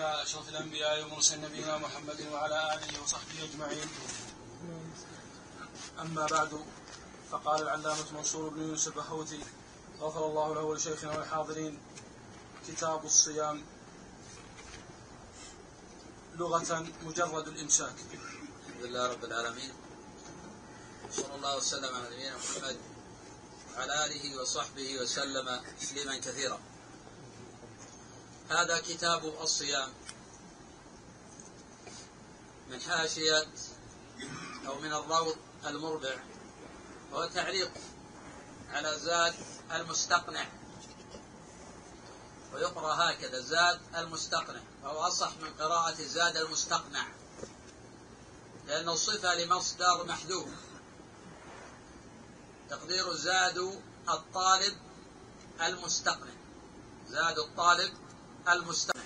على أشرف الأنبياء ومرسل نبينا محمد وعلى آله وصحبه أجمعين. أما بعد فقال العلامة منصور بن يوسف الحوثي غفر الله له ولشيخنا والحاضرين كتاب الصيام لغة مجرد الإمساك. الحمد لله رب العالمين. صلى الله وسلم على نبينا محمد وعلى آله وصحبه وسلم تسليما كثيرا. هذا كتاب الصيام. من حاشية أو من الروض المربع وهو تعليق على زاد المستقنع. ويقرأ هكذا زاد المستقنع. وهو أصح من قراءة زاد المستقنع. لأنه صفة لمصدر محذوف. تقدير زاد الطالب المستقنع. زاد الطالب المستقنع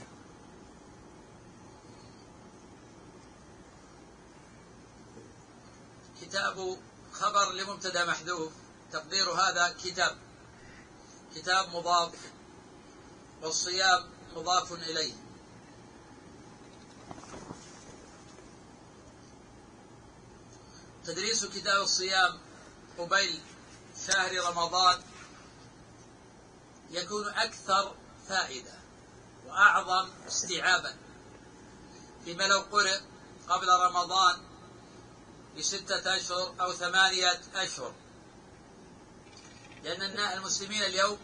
كتاب خبر لمبتدا محذوف. تقدير هذا كتاب. كتاب مضاف والصيام مضاف إليه. تدريس كتاب الصيام قبيل شهر رمضان يكون أكثر فائدة. وأعظم استيعابا. فيما لو قرئ قبل رمضان بستة أشهر أو ثمانية أشهر. لأن المسلمين اليوم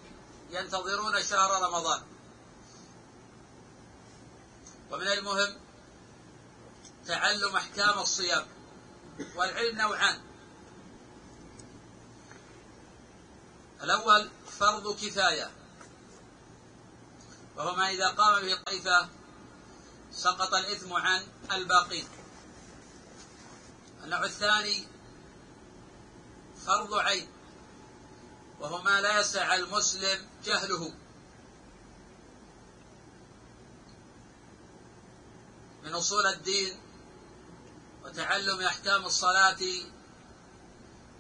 ينتظرون شهر رمضان. ومن المهم تعلم أحكام الصيام والعلم نوعان. الأول فرض كفاية. وهو ما إذا قام به طائفة سقط الإثم عن الباقين النوع الثاني فرض عين وهو ما لا يسع المسلم جهله. من أصول الدين وتعلم أحكام الصلاة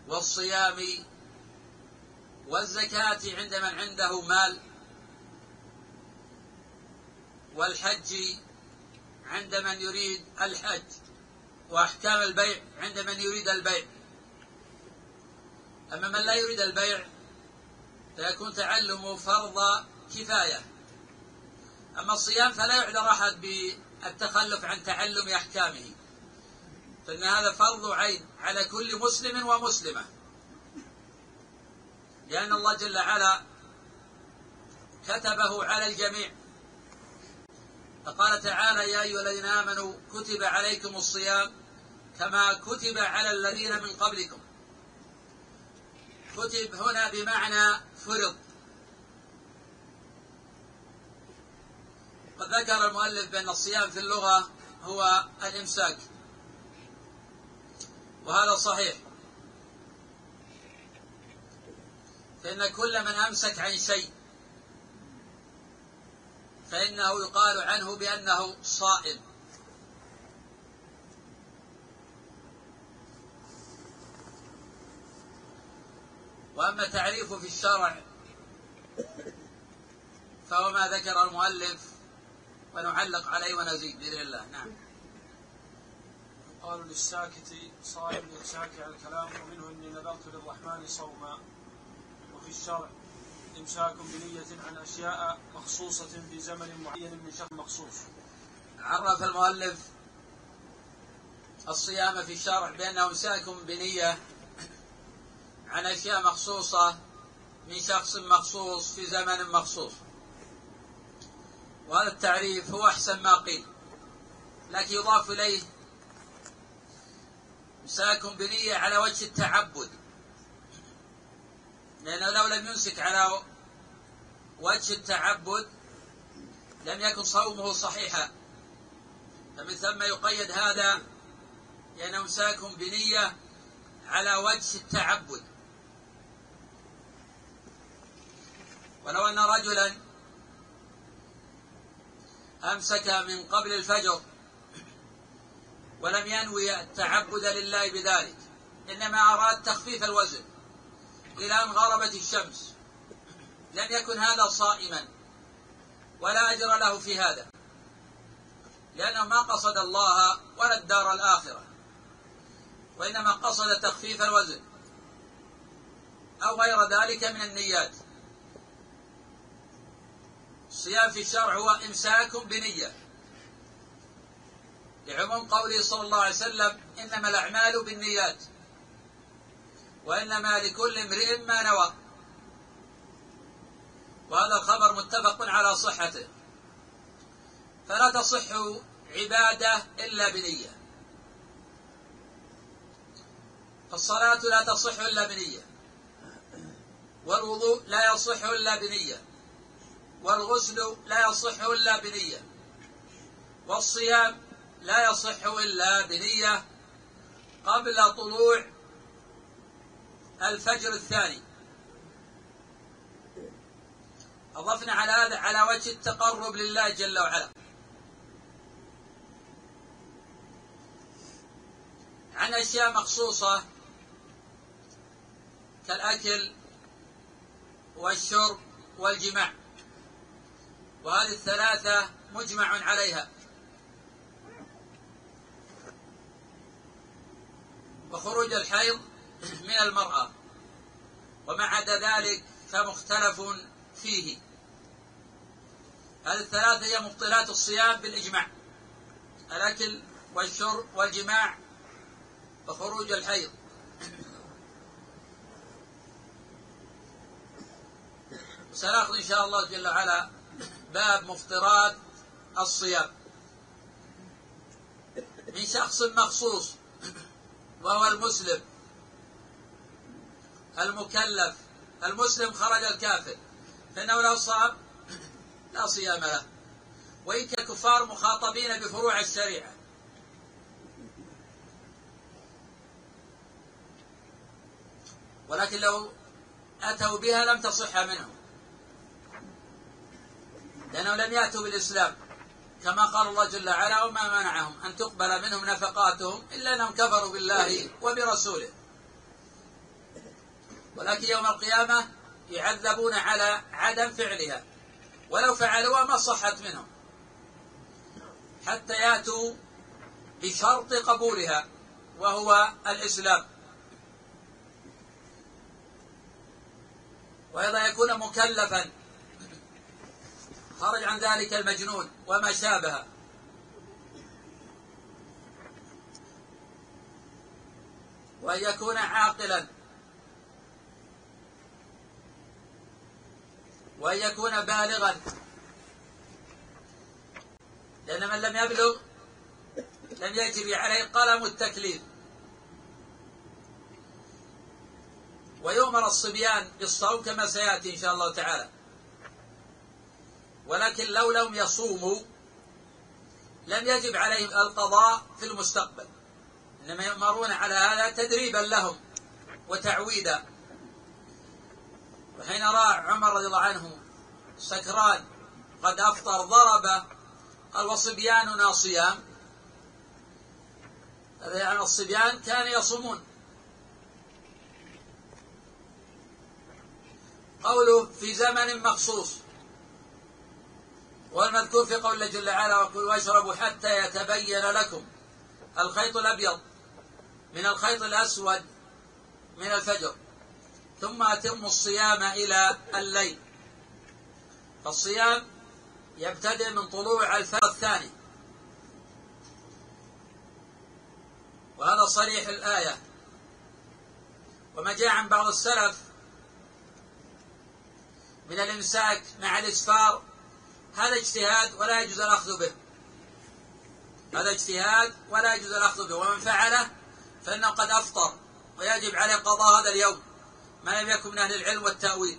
والصيام والزكاة عند من عنده مال والحج عند من يريد الحج وأحكام البيع عند من يريد البيع. أما من لا يريد البيع فيكون تعلمه فرض كفاية. أما الصيام فلا يعذر أحد بالتخلف عن تعلم أحكامه فإن هذا فرض عين على كل مسلم ومسلمة. لأن الله جل وعلا كتبه على الجميع. فقال تعالى يا أيها الذين آمنوا كتب عليكم الصيام كما كتب على الذين من قبلكم. كتب هنا بمعنى فرض. قد ذكر المؤلف بأن الصيام في اللغة هو الإمساك. وهذا صحيح. فإن كل من أمسك عن شيء فإنه يقال عنه بأنه صائم. وأما تعريفه في الشرع فهو ما ذكر المؤلف ونعلق عليه ونزيد بإذن الله. نعم. قالوا للساكت صائم للساكت عن الكلام ومنه إني نذرت للرحمن صوما. وفي الشرع إمساك بنية عن أشياء مخصوصة في زمن معين من شهر مخصوص. عرف المؤلف الصيام في الشرع بأنه إمساك بنية عن أشياء مخصوصة من شخص مخصوص في زمن مخصوص. وهذا التعريف هو أحسن ما قيل. لكن يضاف إليه إمساك بنية على وجه التعبد. لأنه لو لم يمسك على وجه التعبد لم يكن صومه صحيحا. فمن ثم يقيد هذا لأنه إمساك بنية على وجه التعبد. ولو أن رجلا أمسك من قبل الفجر ولم ينوي التعبد لله بذلك إنما أراد تخفيف الوزن. إلى أن غربت الشمس. لم يكن هذا صائما. ولا أجر له في هذا. لأنه ما قصد الله ولا الدار الآخرة. وإنما قصد تخفيف الوزن. أو غير ذلك من النيات. الصيام في الشرع هو إمساك بنية. لعموم قوله صلى الله عليه وسلم إنما الأعمال بالنيات. وإنما لكل امرئ ما نوى. وهذا الخبر متفق على صحته. فلا تصح عبادة إلا بنية. فالصلاة لا تصح إلا بنية. والوضوء لا يصح إلا بنية. والغسل لا يصح إلا بنية. والصيام لا يصح إلا بنية. قبل طلوع الفجر الثاني. أضفنا على هذا على وجه التقرب لله جل وعلا. عن أشياء مخصوصة كالأكل والشرب والجماع. وهذه الثلاثة مجمع عليها. وخروج الحيض من المرأة. وما عدا ذلك فمختلف فيه. هذه الثلاثة هي مبطلات الصيام بالإجماع. الأكل والشرب والجماع وخروج الحيض. سنأخذ إن شاء الله جل وعلا باب مفطرات الصيام. من شخص مخصوص وهو المسلم المكلف المسلم خرج الكافر. فإنه لو صام لا صيام له. وإن كان الكفار مخاطبين بفروع الشريعة. ولكن لو أتوا بها لم تصح منهم. لأنهم لم يأتوا بالإسلام. كما قال الله جل وعلا وما منعهم أن تقبل منهم نفقاتهم إلا أنهم كفروا بالله وبرسوله. ولكن يوم القيامة يعذبون على عدم فعلها. ولو فعلوها ما صحت منهم. حتى ياتوا بشرط قبولها وهو الإسلام. وأيضا يكون مكلفا. خرج عن ذلك المجنون وما شابه. وأن يكون عاقلا. وأن يكون بالغا. لأن من لم يبلغ لم يجري عليه قلم التكليف. ويؤمر الصبيان بالصوم كما سيأتي إن شاء الله تعالى. ولكن لو لم يصوموا لم يجب عليهم القضاء في المستقبل. إنما يؤمرون على هذا تدريبا لهم وتعويدا. وحين رأى عمر رضي الله عنه سكران قد أفطر ضرب قال وصبياننا صيام. هذا يعني الصبيان كانوا يصومون. قوله في زمن مخصوص. والمذكور في قول الله جل وعلا وكلوا واشربوا حتى يتبين لكم الخيط الأبيض من الخيط الأسود من الفجر. ثم أتموا الصيام إلى الليل. فالصيام يبتدئ من طلوع الفجر الثاني. وهذا صريح الآية. وما جاء عن بعض السلف من الإمساك مع الإسفار. هذا اجتهاد ولا يجوز الأخذ به. هذا اجتهاد ولا يجوز الأخذ به. ومن فعله فإنه قد أفطر ويجب عليه قضاء هذا اليوم. ما لم يكن من أهل العلم والتأويل.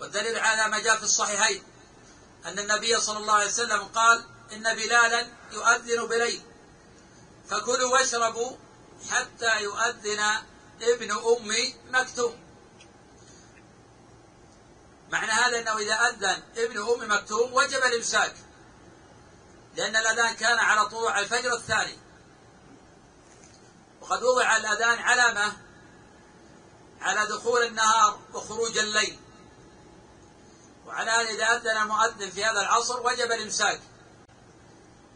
والدليل على ما جاء في الصحيحين أن النبي صلى الله عليه وسلم قال إن بلالا يؤذن بليل. فكلوا واشربوا حتى يؤذن ابن أم مكتوم. معنى هذا أنه إذا أذن ابن أم مكتوم وجب الإمساك لأن الأذان كان على طلوع الفجر الثاني. وقد وضع الأذان علامة على دخول النهار وخروج الليل. وعلى هذا إذا أذن المؤذن في هذا العصر وجب الإمساك.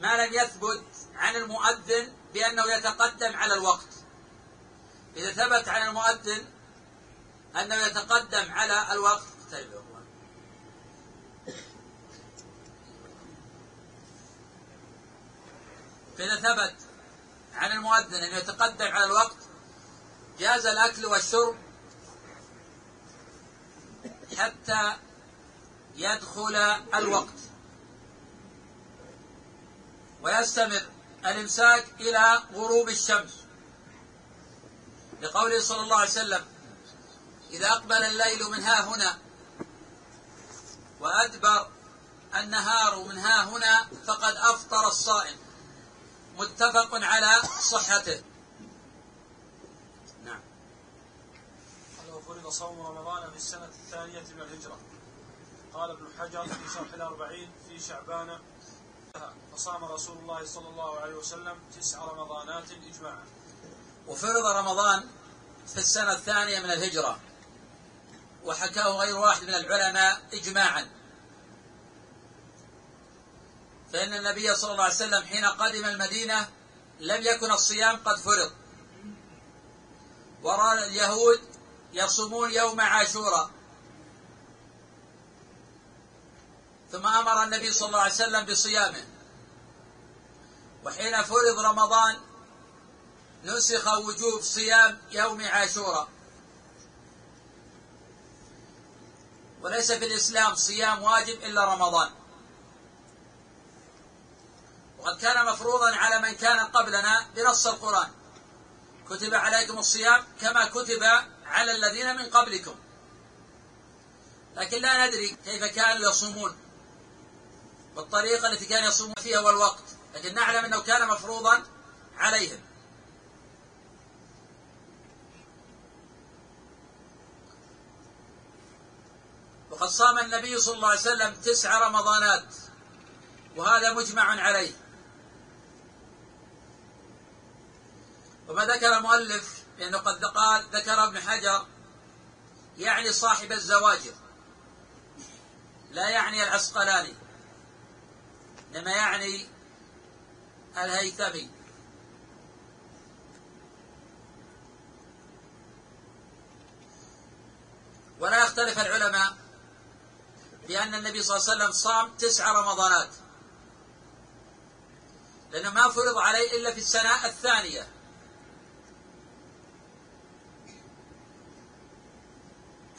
ما لم يثبت عن المؤذن بأنه يتقدم على الوقت. إذا ثبت عن المؤذن أنه يتقدم على الوقت. طيب فإذا ثبت عن المؤذن أنه يتقدم على الوقت جاز الأكل والشرب حتى يدخل الوقت. ويستمر الإمساك إلى غروب الشمس. لقوله صلى الله عليه وسلم إذا أقبل الليل من ها هنا وأدبر النهار من ها هنا فقد أفطر الصائم. متفق على صحته نعم لو فرض صوم رمضان في السنة الثانية من الهجرة. قال ابن حجر في شرح الأربعين في شعبان فصام رسول الله صلى الله عليه وسلم تسع رمضانات إجماعا. وفرض رمضان في السنة الثانية من الهجرة وحكاه غير واحد من العلماء إجماعا. فإن النبي صلى الله عليه وسلم حين قدم المدينة لم يكن الصيام قد فرض. ورأى اليهود يصومون يوم عاشوراء. ثم أمر النبي صلى الله عليه وسلم بصيامه. وحين فرض رمضان نسخ وجوب صيام يوم عاشوراء. وليس في الإسلام صيام واجب إلا رمضان. وقد كان مفروضا على من كان قبلنا بنص القرآن. كتب عليكم الصيام كما كتب على الذين من قبلكم. لكن لا ندري كيف كانوا يصومون والطريقة التي كانوا يصومون فيها والوقت لكن نعلم أنه كان مفروضا عليهم. وقد صام النبي صلى الله عليه وسلم تسع رمضانات وهذا مجمع عليه. وما ذكر المؤلف لأنه قد قال ذكر ابن حجر يعني صاحب الزواجر. لا يعني العسقلاني إنما يعني الهيثمي. ولا يختلف العلماء بأن النبي صلى الله عليه وسلم صام تسع رمضانات لأنه ما فرض عليه إلا في السنة الثانية.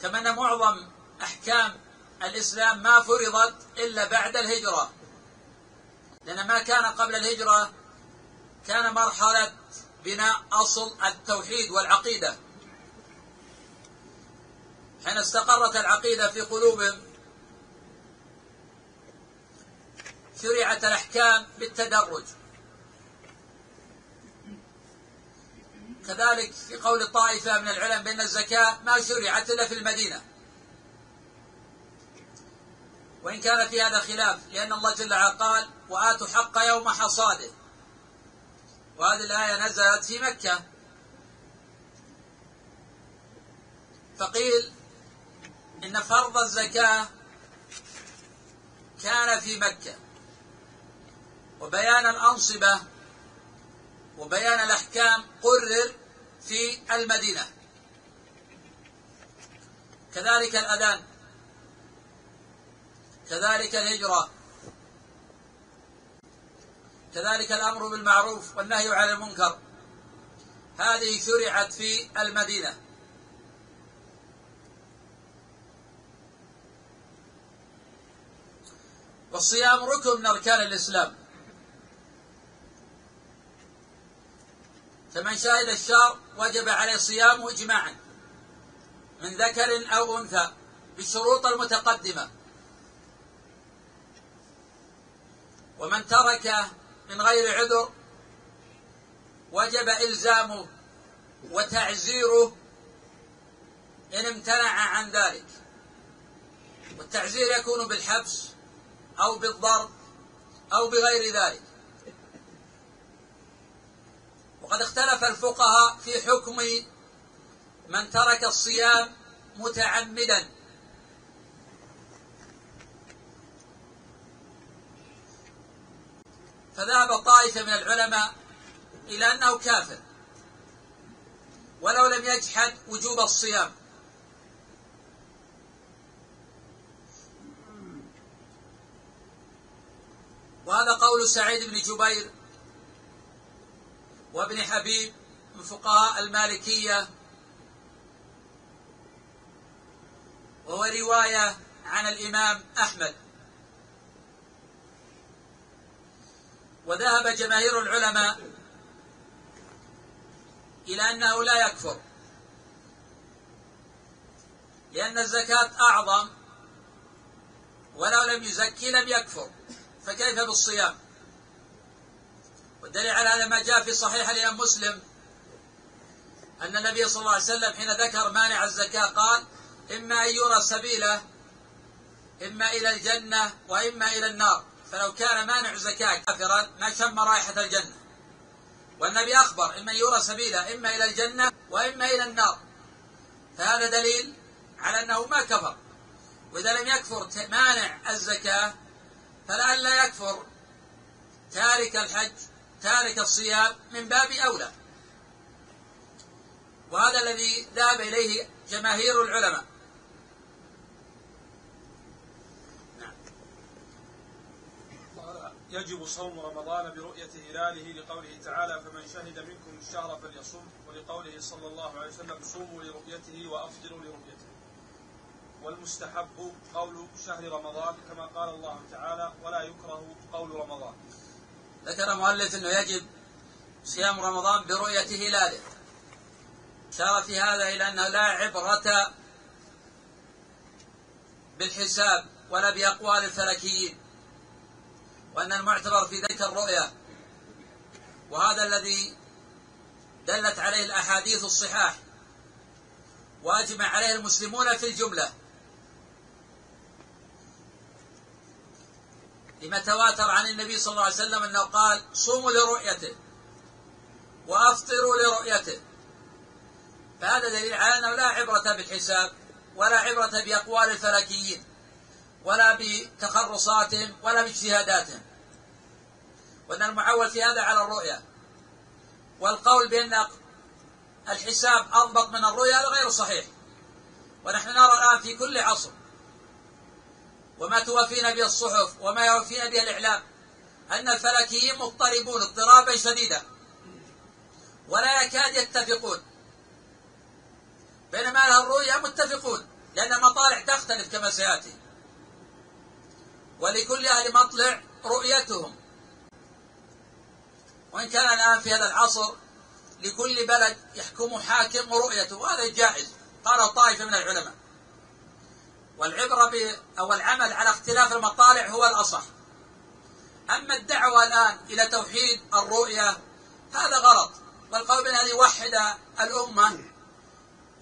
كما أن معظم أحكام الإسلام ما فرضت إلا بعد الهجرة. لأن ما كان قبل الهجرة كان مرحلة بناء أصل التوحيد والعقيدة. حين استقرت العقيدة في قلوبهم شرعت الأحكام بالتدرج. كذلك في قول طائفة من العلم بأن الزكاة ما شرعت إلا في المدينة. وإن كان في هذا خلاف لأن الله جل وعلا قال وآتوا حق يوم حصاده وهذه الآية نزلت في مكة. فقيل إن فرض الزكاة كان في مكة. وبيان الأنصبة وبيان الأحكام قرر في المدينة. كذلك الأذان. كذلك الهجرة. كذلك الأمر بالمعروف والنهي عن المنكر. هذه شرعت في المدينة. والصيام ركن من أركان الإسلام. فمن شهد الشهر وجب عليه صيامه إجماعا من ذكر أو أنثى بالشروط المتقدمة. ومن ترك من غير عذر وجب إلزامه وتعزيره إن امتنع عن ذلك. والتعزير يكون بالحبس أو بالضرب أو بغير ذلك. وقد اختلف الفقهاء في حكم من ترك الصيام متعمدا. فذهب طائفة من العلماء إلى أنه كافر ولو لم يجحد وجوب الصيام. وهذا قول سعيد بن جبير وابن حبيب من فقهاء المالكية وهو رواية عن الإمام أحمد. وذهب جماهير العلماء إلى أنه لا يكفر لأن الزكاة أعظم ولو لم يزكي لم يكفر فكيف بالصيام؟ والدليل على هذا ما جاء في صحيح الإمام مسلم أن النبي صلى الله عليه وسلم حين ذكر مانع الزكاة قال إما أن يرى سبيله إما إلى الجنة وإما إلى النار. فلو كان مانع الزكاة كافرا ما شم رائحة الجنة. والنبي أخبر إما يرى سبيله إما إلى الجنة وإما إلى النار. فهذا دليل على أنه ما كفر. وإذا لم يكفر مانع الزكاة فلئلا يكفر تارك الحج تارك الصيام من باب أولى. وهذا الذي ذهب إليه جماهير العلماء. يجب صوم رمضان برؤية هلاله لقوله تعالى فمن شهد منكم الشهر فليصم ولقوله صلى الله عليه وسلم صوموا لرؤيته وأفطروا لرؤيته والمستحب قول شهر رمضان كما قال الله تعالى ولا يكره قول رمضان ذكر مؤلف أنه يجب صيام رمضان برؤية هلاله شار في هذا إلى أنه لا عبرة بالحساب ولا بأقوال الفلكيين وأن المعتبر في ذلك الرؤية. وهذا الذي دلت عليه الأحاديث الصحاح وأجمع عليه المسلمون في الجملة. لما تواتر عن النبي صلى الله عليه وسلم أنه قال صوموا لرؤيته وأفطروا لرؤيته. فهذا دليل على أنه لا عبرة بالحساب ولا عبرة بأقوال الفلكيين ولا بتخرصاتهم ولا باجتهاداتهم. وأن المعول في هذا على الرؤيا والقول بأن الحساب أضبط من الرؤيا هذا غير صحيح. ونحن نرى الآن في كل عصر وما توافينا به الصحف وما يوافينا به الإعلام أن الفلكيين مضطربون اضطرابا شديدا. ولا يكاد يتفقون. بينما أهل الرؤيا متفقون لأن المطالع تختلف كما سيأتي. ولكل أهل مطلع رؤيتهم. وإن كان الآن في هذا العصر لكل بلد يحكم حاكم رؤيته وهذا جائز. قال طائفة من العلماء. والعبرة ب أو العمل على اختلاف المطالع هو الأصح. أما الدعوة الآن إلى توحيد الرؤية هذا غلط. والقول بأن يوحد الأمة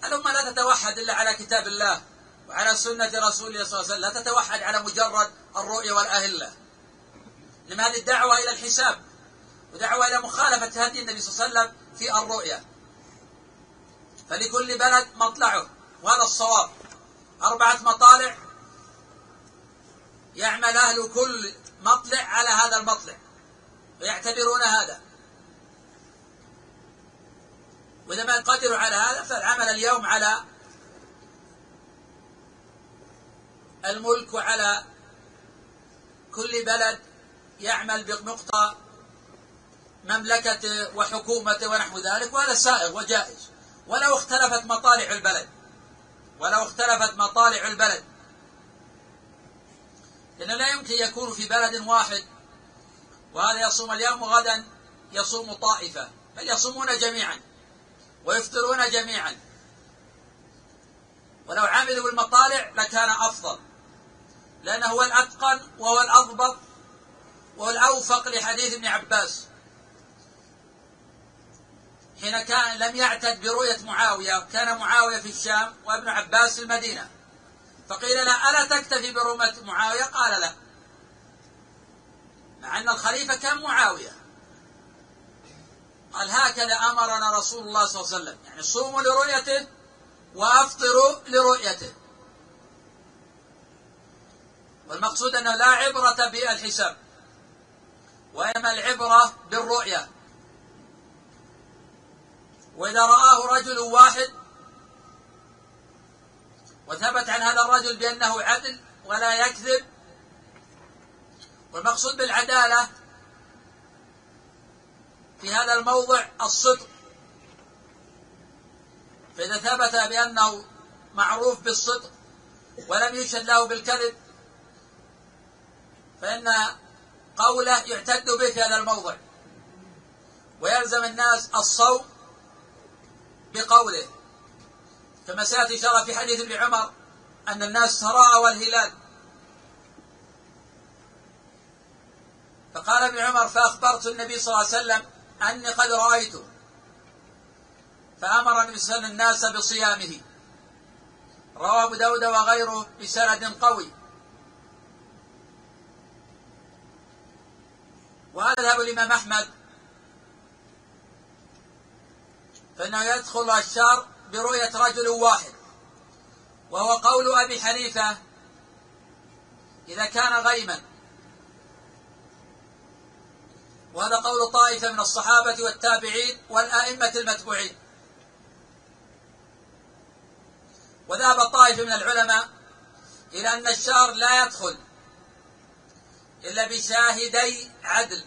الأمة لا تتوحد إلا على كتاب الله وعلى سنة رسوله صلى الله عليه وسلم لا تتوحد على مجرد الرؤية والأهلة. إنما هذه الدعوة إلى الحساب ودعوة إلى مخالفة هدي النبي صلى الله عليه وسلم في الرؤيا. فلكل بلد مطلعه وهذا الصواب. أربعة مطالع يعمل أهل كل مطلع على هذا المطلع ويعتبرون هذا. وإذا ما قدروا على هذا فالعمل اليوم على الملك وعلى كل بلد يعمل بمقتضى مملكته وحكومته ونحو ذلك وهذا سائغ وجائز. ولو اختلفت مطالع البلد ولو اختلفت مطالع البلد. لأن لا يمكن يكون في بلد واحد وهذا يصوم اليوم وغدا يصوم طائفة بل يصومون جميعا ويفطرون جميعا. ولو عملوا بالمطالع لكان أفضل لأنه هو الأتقن وهو الأضبط وهو الأوفق لحديث ابن عباس. حين كان لم يعتد برؤية معاوية كان معاوية في الشام وابن عباس في المدينة. فقيل له ألا تكتفي برؤية معاوية؟ قال لا. مع أن الخليفة كان معاوية. قال هكذا أمرنا رسول الله صلى الله عليه وسلم. يعني صوموا لرؤيته وأفطروا لرؤيته. والمقصود أنه لا عبرة بالحساب وإنما العبرة بالرؤية. وإذا رآه رجل واحد وثبت عن هذا الرجل بأنه عدل ولا يكذب والمقصود بالعدالة في هذا الموضع الصدق. فإذا ثبت بأنه معروف بالصدق ولم يشهد له بالكذب فإن قوله يعتد به في هذا الموضع ويلزم الناس الصوم بقوله. كما سيأتي إشارة في حديث ابن عمر أن الناس تراءوا الهلال فقال ابن عمر فأخبرت النبي صلى الله عليه وسلم أني قد رأيته فأمر النبي صلى الله الناس بصيامه. رواه أبو داود وغيره بسند قوي. وهذا ذهب الإمام أحمد فإنه يدخل الشر برؤية رجل واحد. وهو قول أبي حنيفة إذا كان غيما. وهذا قول طائفة من الصحابة والتابعين والآئمة المتبوعين. وذهب طائفة من العلماء إلى أن الشهر لا يدخل إلا بشاهدي عدل.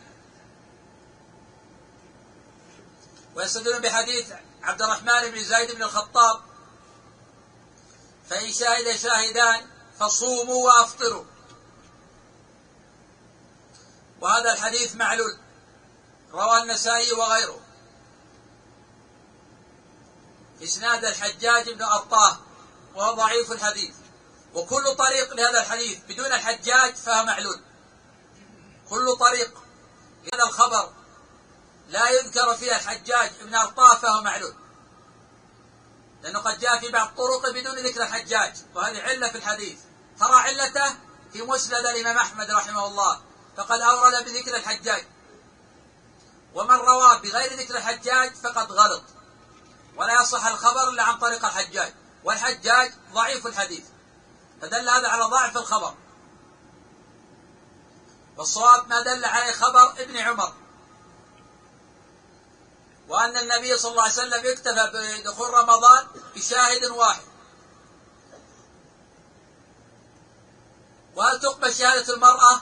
ويستدلون بحديث عبد الرحمن بن زيد بن الخطاب. فإن شهد شاهدان فصوموا وأفطروا. وهذا الحديث معلول رواه النسائي وغيره. إسناد الحجاج بن أرطاه وهو ضعيف الحديث. وكل طريق لهذا الحديث بدون الحجاج فهو معلول. كل طريق لهذا الخبر لا يذكر فيها الحجاج بن أرطاه فهو معلول. لأنه قد جاء في بعض طرق بدون ذكر الحجاج وهذه علة في الحديث. ترى علته في مسند الإمام أحمد رحمه الله فقد أورد بذكر الحجاج. ومن روى بغير ذكر الحجاج فقد غلط. ولا يصح الخبر إلا عن طريق الحجاج. والحجاج ضعيف الحديث. فدل هذا على ضعف الخبر. والصواب ما دل عليه خبر ابن عمر. وأن النبي صلى الله عليه وسلم اكتفى بدخول رمضان بشاهد واحد. وهل تقبل شهادة المرأة؟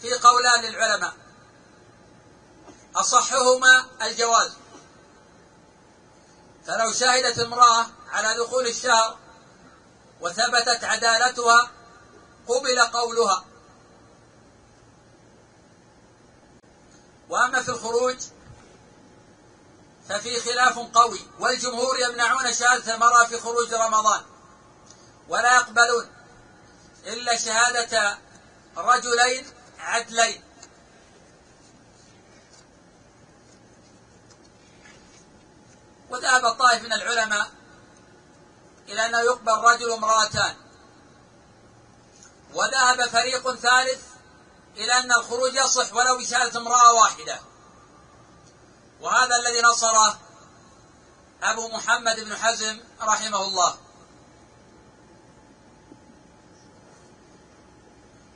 في قولان للعلماء. أصحهما الجواز. فلو شهدت امرأة على دخول الشهر وثبتت عدالتها قبل قولها. وأما في الخروج ففي خلاف قوي والجمهور يمنعون شهادة المرأة في خروج رمضان ولا يقبلون إلا شهادة رجلين عدلين. وذهب طائف من العلماء إلى أنه يقبل رجل وامرأتان وذهب فريق ثالث إلى أن الخروج يصح ولو بشهادة امرأة واحدة. وهذا الذي نصره أبو محمد بن حزم رحمه الله.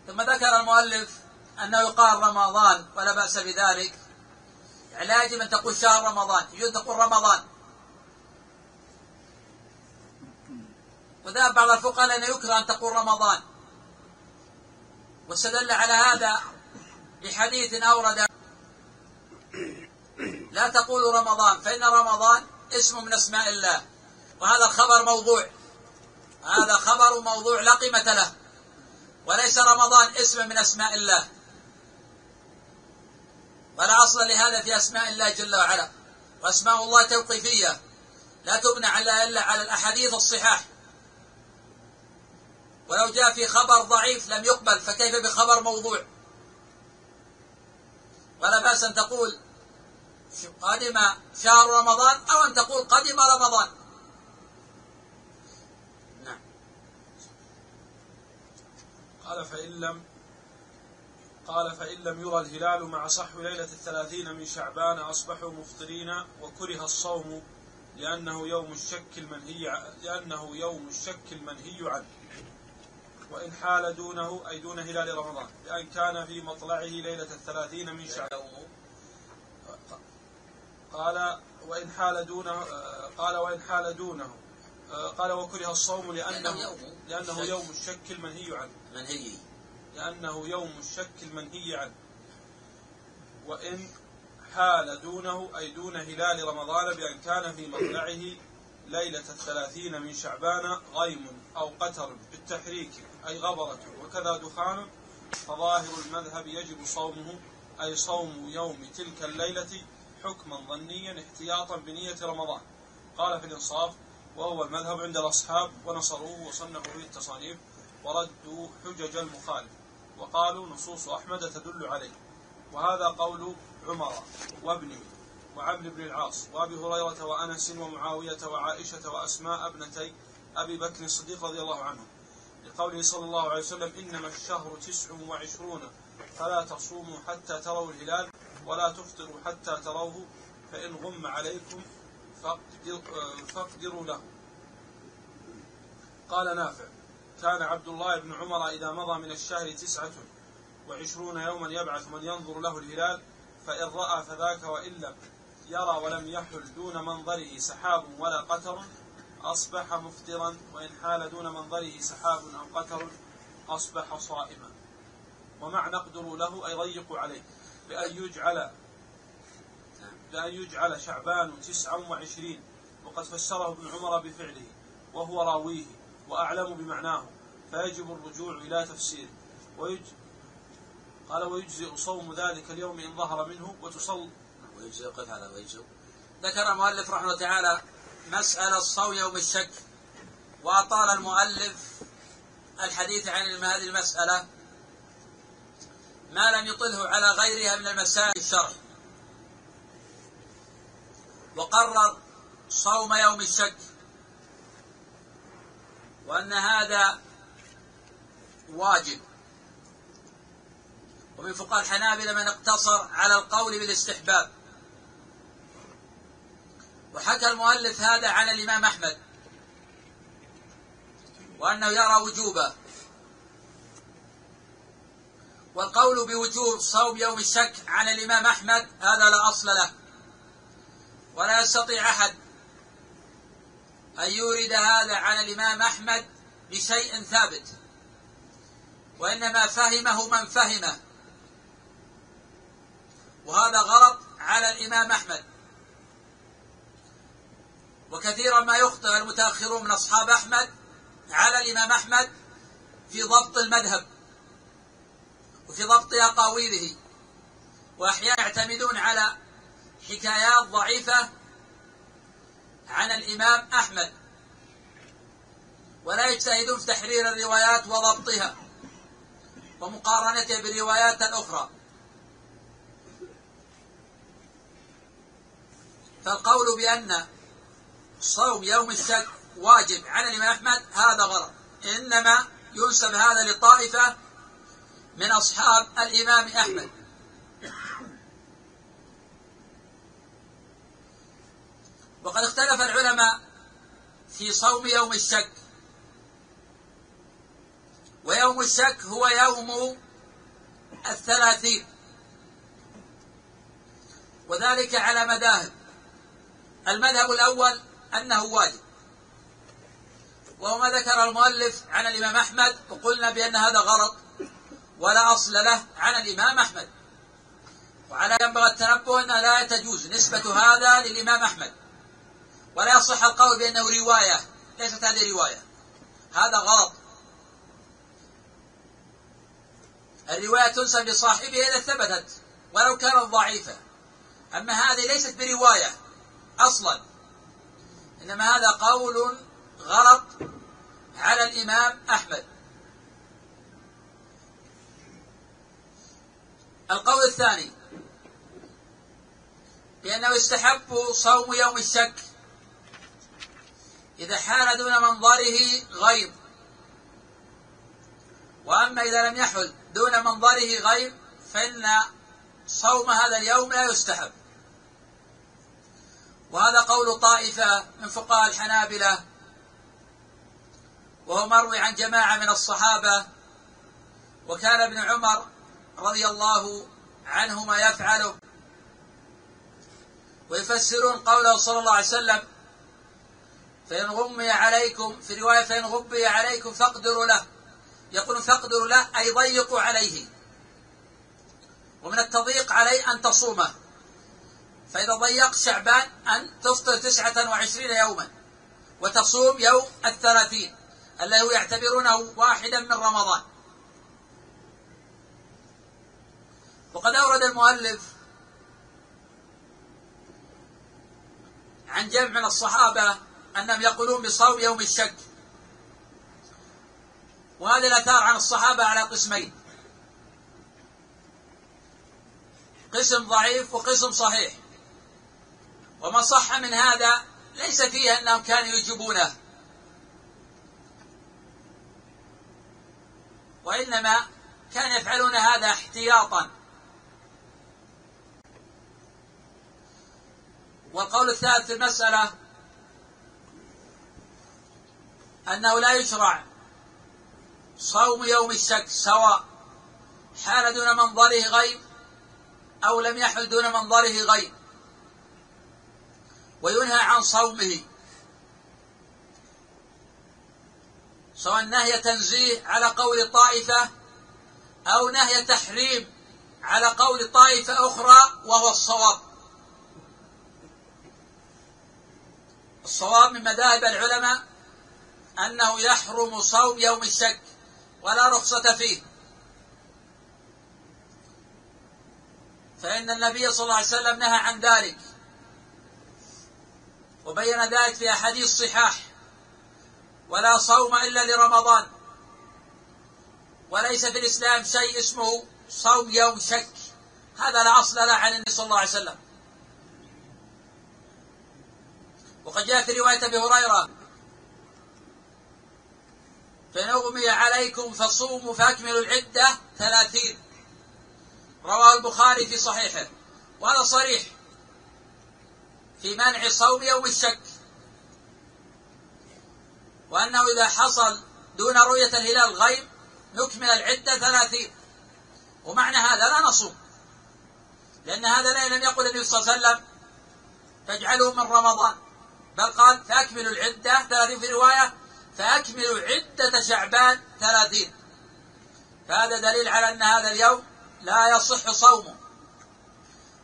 ثم ذكر المؤلف أنه يقال رمضان ولا بأس بذلك. يعني لا يجب أن تقول شهر رمضان يجوز تقول رمضان. وذهب بعض الفقهاء لأنه يكره أن تقول رمضان. واستدل على هذا بحديث أورد لا تقولوا رمضان فإن رمضان اسم من أسماء الله. وهذا الخبر موضوع. هذا خبر موضوع لا قيمة له. وليس رمضان اسم من أسماء الله. ولا أصل لهذا في أسماء الله جل وعلا. وأسماء الله توقيفية. لا تبنى على إلا على الأحاديث الصحاح. ولو جاء في خبر ضعيف لم يقبل فكيف بخبر موضوع؟ ولا بأس أن تقول قدم شهر رمضان أو أن تقول قدم رمضان. نعم. قال فإن لم قال فإن لم يرى الهلال مع صحو ليلة الثلاثين من شعبان أصبحوا مفطرين وكره الصوم لأنه يوم الشك المنهي لأنه يوم الشك المنهي عنه. وإن حال دونه أي دون هلال رمضان بأن كان في مطلعه ليلة الثلاثين من شعبان. قال وإن حال دونه قال وإن حال دونه. قال وكره الصوم لأنه لأنه يوم الشك المنهي عنه. منهي. لأنه يوم الشك المنهي عنه. وإن حال دونه أي دون هلال رمضان بأن كان في مطلعه ليلة الثلاثين من شعبان غيم أو قتر بالتحريك أي غبرة وكذا دخان فظاهر المذهب يجب صومه أي صوم يوم تلك الليلة حكما ظنيا احتياطا بنية رمضان. قال في الإنصاف وهو المذهب عند الأصحاب ونصروه وصنفوا فيه التصانيف وردوا حجج المخالف وقالوا نصوص أحمد تدل عليه. وهذا قول عمر وابن وعبد بن العاص وأبي هريرة وأنس ومعاوية وعائشة وأسماء ابنتي أبي بكر الصديق رضي الله عنهم لقوله صلى الله عليه وسلم إنما الشهر تسع وعشرون فلا تصوموا حتى تروا الهلال. ولا تفطروا حتى تروه فإن غم عليكم فاقدروا له. قال نافع كان عبد الله بن عمر إذا مضى من الشهر تسعة وعشرون يوما يبعث من ينظر له الهلال فإن رأى فذاك وإن لم يرى ولم يحل دون منظره سحاب ولا قتر أصبح مفطرا وإن حال دون منظره سحاب أو قتر أصبح صائما. ومعنى اقدروا له أي ضيقوا عليه. بأن يجعل بأن يجعل شعبان تسعا وعشرين وقد فسره ابن عمر بفعله وهو راويه وأعلم بمعناه فيجب الرجوع إلى تفسيره قال ويجزئ صوم ذلك اليوم إن ظهر منه وتصل ويجزئ قف على ويجزئ. ذكر المؤلف رحمه الله تعالى مسألة الصوم يوم الشك وأطال المؤلف الحديث عن هذه المسألة ما لم يطله على غيرها من المسائل الشرع وقرر صوم يوم الشك وأن هذا واجب. ومن فقهاء الحنابلة من اقتصر على القول بالاستحباب. وحكى المؤلف هذا عن الإمام أحمد. وأنه يرى وجوبه. والقول بوجوب صوم يوم الشك عن الإمام أحمد هذا لا أصل له. ولا يستطيع أحد أن يورد هذا عن الإمام أحمد بشيء ثابت. وإنما فهمه من فهمه. وهذا غلط على الإمام أحمد. وكثيرا ما يخطئ المتأخرون من أصحاب أحمد على الإمام أحمد في ضبط المذهب. وفي ضبط أقاويله وأحيانا يعتمدون على حكايات ضعيفة عن الإمام أحمد. ولا يجتهدون في تحرير الروايات وضبطها ومقارنتها بالروايات الأخرى فالقول بأن صوم يوم الشك واجب على الإمام أحمد هذا غلط إنما ينسب هذا لطائفة من أصحاب الإمام أحمد. وقد اختلف العلماء في صوم يوم الشك ويوم الشك هو يوم الثلاثين. وذلك على مذاهب. المذهب الأول أنه واجب. وهو ما ذكر المؤلف عن الإمام أحمد وقلنا بأن هذا غلط. ولا أصل له عن الإمام أحمد. وعلى ينبغي التنبه أن لا تجوز نسبة هذا للإمام أحمد. ولا يصح القول بأنه رواية ليست هذه رواية هذا غلط. الرواية تنسب لصاحبها إذا ثبتت ولو كانت ضعيفة. أما هذه ليست برواية أصلا. إنما هذا قول غلط على الإمام أحمد. القول الثاني. بأنه يستحب صوم يوم الشك. إذا حال دون منظره غير وأما إذا لم يحل دون منظره غير فإن صوم هذا اليوم لا يستحب. وهذا قول طائفة من فقهاء الحنابلة. وهو مروي عن جماعة من الصحابة. وكان ابن عمر رضي الله عنهما يفعله. ويفسرون قوله صلى الله عليه وسلم فإن غمي عليكم في رواية فإن غبي عليكم فاقدروا له. يقول فاقدروا له أي ضيقوا عليه. ومن التضييق عليه أن تصومه. فإذا ضيق شعبان أن تفطر تسعة وعشرين يوما وتصوم يوم الثلاثين الذي يعتبرونه واحدا من رمضان. وقد أورد المؤلف عن جمع من الصحابة أنهم يقولون بصوم يوم الشك. وهذه الآثار عن الصحابة على قسمين. قسم ضعيف وقسم صحيح. وما صح من هذا ليس فيه أنهم كانوا يجيبونه. وإنما كانوا يفعلون هذا احتياطا. والقول الثالث في المسألة أنه لا يشرع صوم يوم الشك سواء حال دون منظره غيب أو لم يحل دون منظره غيب. وينهى عن صومه. سواء نهي تنزيه على قول طائفة أو نهي تحريم على قول طائفة أخرى وهو الصواب. الصواب من مذاهب العلماء أنه يحرم صوم يوم الشك ولا رخصة فيه. فإن النبي صلى الله عليه وسلم نهى عن ذلك وبين ذلك في أحاديث صحاح ولا صوم إلا لرمضان. وليس في الإسلام شيء اسمه صوم يوم شك. هذا لا أصل له عن النبي صلى الله عليه وسلم. وقد جاء في رواية أبي هريرة. فإن أغمي عليكم فصوموا فأكملوا العدة ثلاثين. رواه البخاري في صحيحه. وهذا صريح في منع صوم يوم الشك. وأنه إذا حصل دون رؤية الهلال غيب نكمل العدة ثلاثين. ومعنى هذا لا نصوم. لأن هذا لم يقل النبي صلى الله عليه وسلم فاجعلوا من رمضان. بل قال فأكملوا العدة ثلاثين في رواية فأكملوا عدة شعبان ثلاثين. فهذا دليل على أن هذا اليوم لا يصح صومه.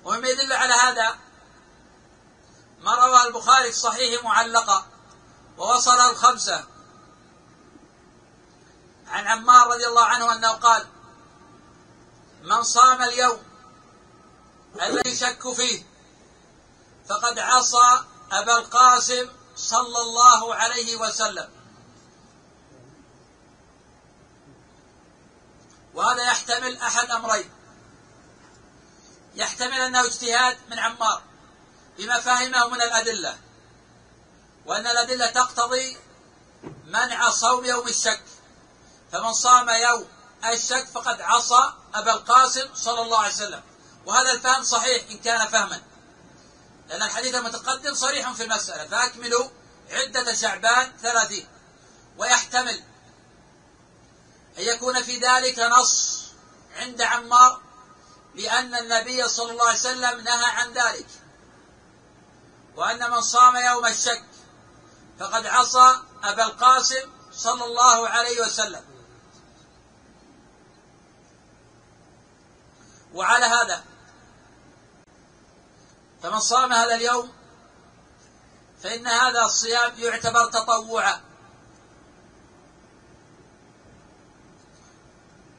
ومما يدل على هذا ما روى البخاري في معلقا ووصل الخمسة. عن عمار رضي الله عنه أنه قال من صام اليوم الذي شك فيه فقد عصى أبا القاسم صلى الله عليه وسلم. وهذا يحتمل أحد أمرين. يحتمل أنه اجتهاد من عمار بما فهمه من الأدلة وأن الأدلة تقتضي منع صوم يوم الشك. فمن صام يوم الشك فقد عصى أبا القاسم صلى الله عليه وسلم. وهذا الفهم صحيح إن كان فهما. لأن الحديث المتقدم صريح في المسألة. فأكملوا عدة شعبان ثلاثين. ويحتمل أن يكون في ذلك نص عند عمار لأن النبي صلى الله عليه وسلم نهى عن ذلك. وأن من صام يوم الشك فقد عصى أبا القاسم صلى الله عليه وسلم. وعلى هذا فمن صام هذا اليوم فإن هذا الصيام يعتبر تطوعا.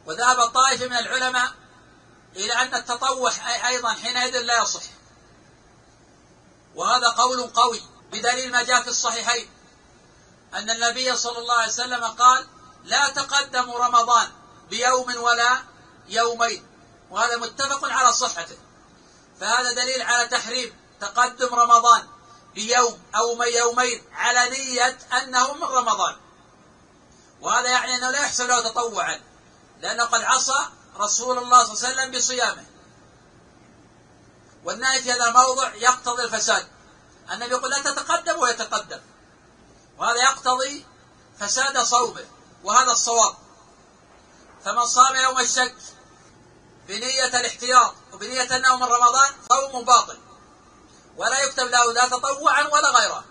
وذهب طائفة من العلماء إلى أن التطوع أيضا حينئذ لا يصح. وهذا قول قوي بدليل ما جاء في الصحيحين. أن النبي صلى الله عليه وسلم قال لا تقدموا رمضان بيوم ولا يومين. وهذا متفق على صحته. فهذا دليل على تحريم تقدم رمضان بيوم أو يومين على نية أنه من رمضان. وهذا يعني أنه لا يحسب له تطوعا لأنه قد عصى رسول الله صلى الله عليه وسلم بصيامه. والنهي في هذا الموضع يقتضي الفساد. النبي يقول لا تتقدم ويتقدم. وهذا يقتضي فساد صومه وهذا الصواب. فمن صام يوم الشك بنية الاحتياط وبنية أنه من رمضان صوم باطل. ولا يكتب له لا تطوعا ولا غيره.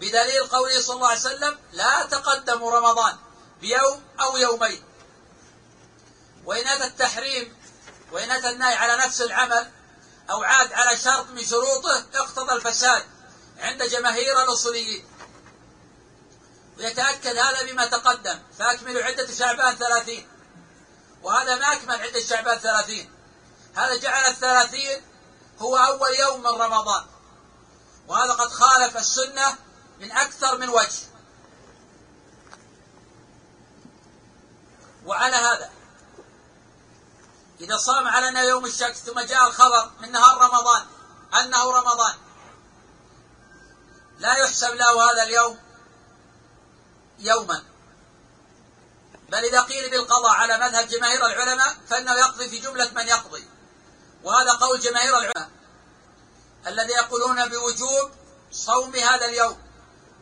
بدليل قوله صلى الله عليه وسلم لا تقدموا رمضان بيوم أو يومين. وإن أتى التحريم وإن أتى النهي على نفس العمل أو عاد على شرط من شروطه اقتضى الفساد عند جماهير الأصوليين. ويتأكد هذا بما تقدم. فأكملوا عدة شعبان ثلاثين. وهذا ما أكمل عدة شعبان ثلاثين هذا جعل الثلاثين هو أول يوم من رمضان. وهذا قد خالف السنة من أكثر من وجه. وعلى هذا إذا صام على أنه يوم الشك ثم جاء الخبر من نهار رمضان أنه رمضان. لا يحسب له هذا اليوم يوما. بل إذا قيل بالقضاء على مذهب جماهير العلماء فإنه يقضي في جملة من يقضي. وهذا قول جماهير العلماء الذي يقولون بوجوب صوم هذا اليوم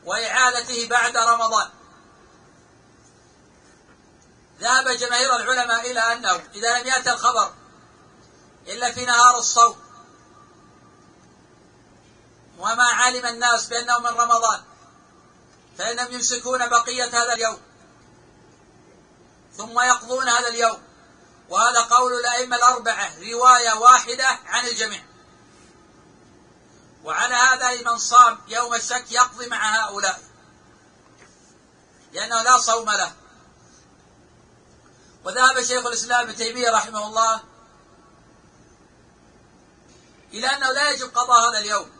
وإعادته بعد رمضان. ذهب جماهير العلماء إلى أنه إذا لم يأتي الخبر إلا في نهار الصوم وما علم الناس بأنه من رمضان فإنهم يمسكون بقية هذا اليوم ثم يقضون هذا اليوم. وهذا قول الأئمة الأربعة رواية واحدة عن الجميع. وعلى هذا من صام يوم الشك يقضي مع هؤلاء. لأنه لا صوم له. وذهب شيخ الإسلام ابن تيمية رحمه الله إلى أنه لا يجب قضاء هذا اليوم.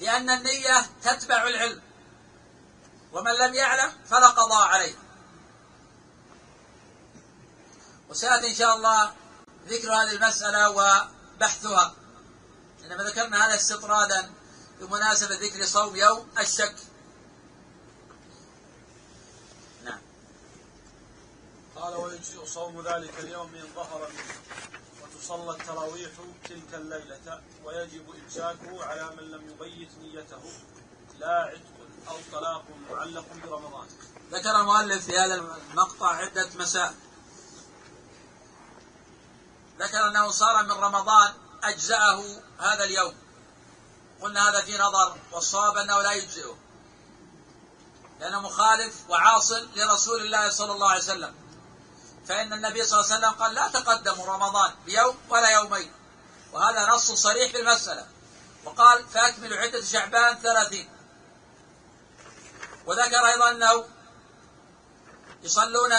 لأن النية تتبع العلم. ومن لم يعلم فلا قضاء عليه. وسيأتي إن شاء الله ذكر هذه المسألة وبحثها. إنما ذكرنا هذا استطرادا بمناسبة ذكر صوم يوم الشك. نعم. قال ويجزئ صوم ذلك اليوم إن ظهر منه. وتصلى التراويح تلك الليلة. ويجب إمساكه على من لم يبيت نيته. لا عتق أو طلاق معلق برمضان. ذكر المؤلف في هذا المقطع عدة مسائل. ذكر أنه صار من رمضان أجزأه هذا اليوم. قلنا هذا في نظر والصواب أنه لا يجزئه. لأنه مخالف وعاصل لرسول الله صلى الله عليه وسلم. فإن النبي صلى الله عليه وسلم قال لا تقدموا رمضان بيوم ولا يومين. وهذا نص صريح في المسألة. وقال فأكملوا عدة شعبان ثلاثين. وذكر أيضا أنه يصلون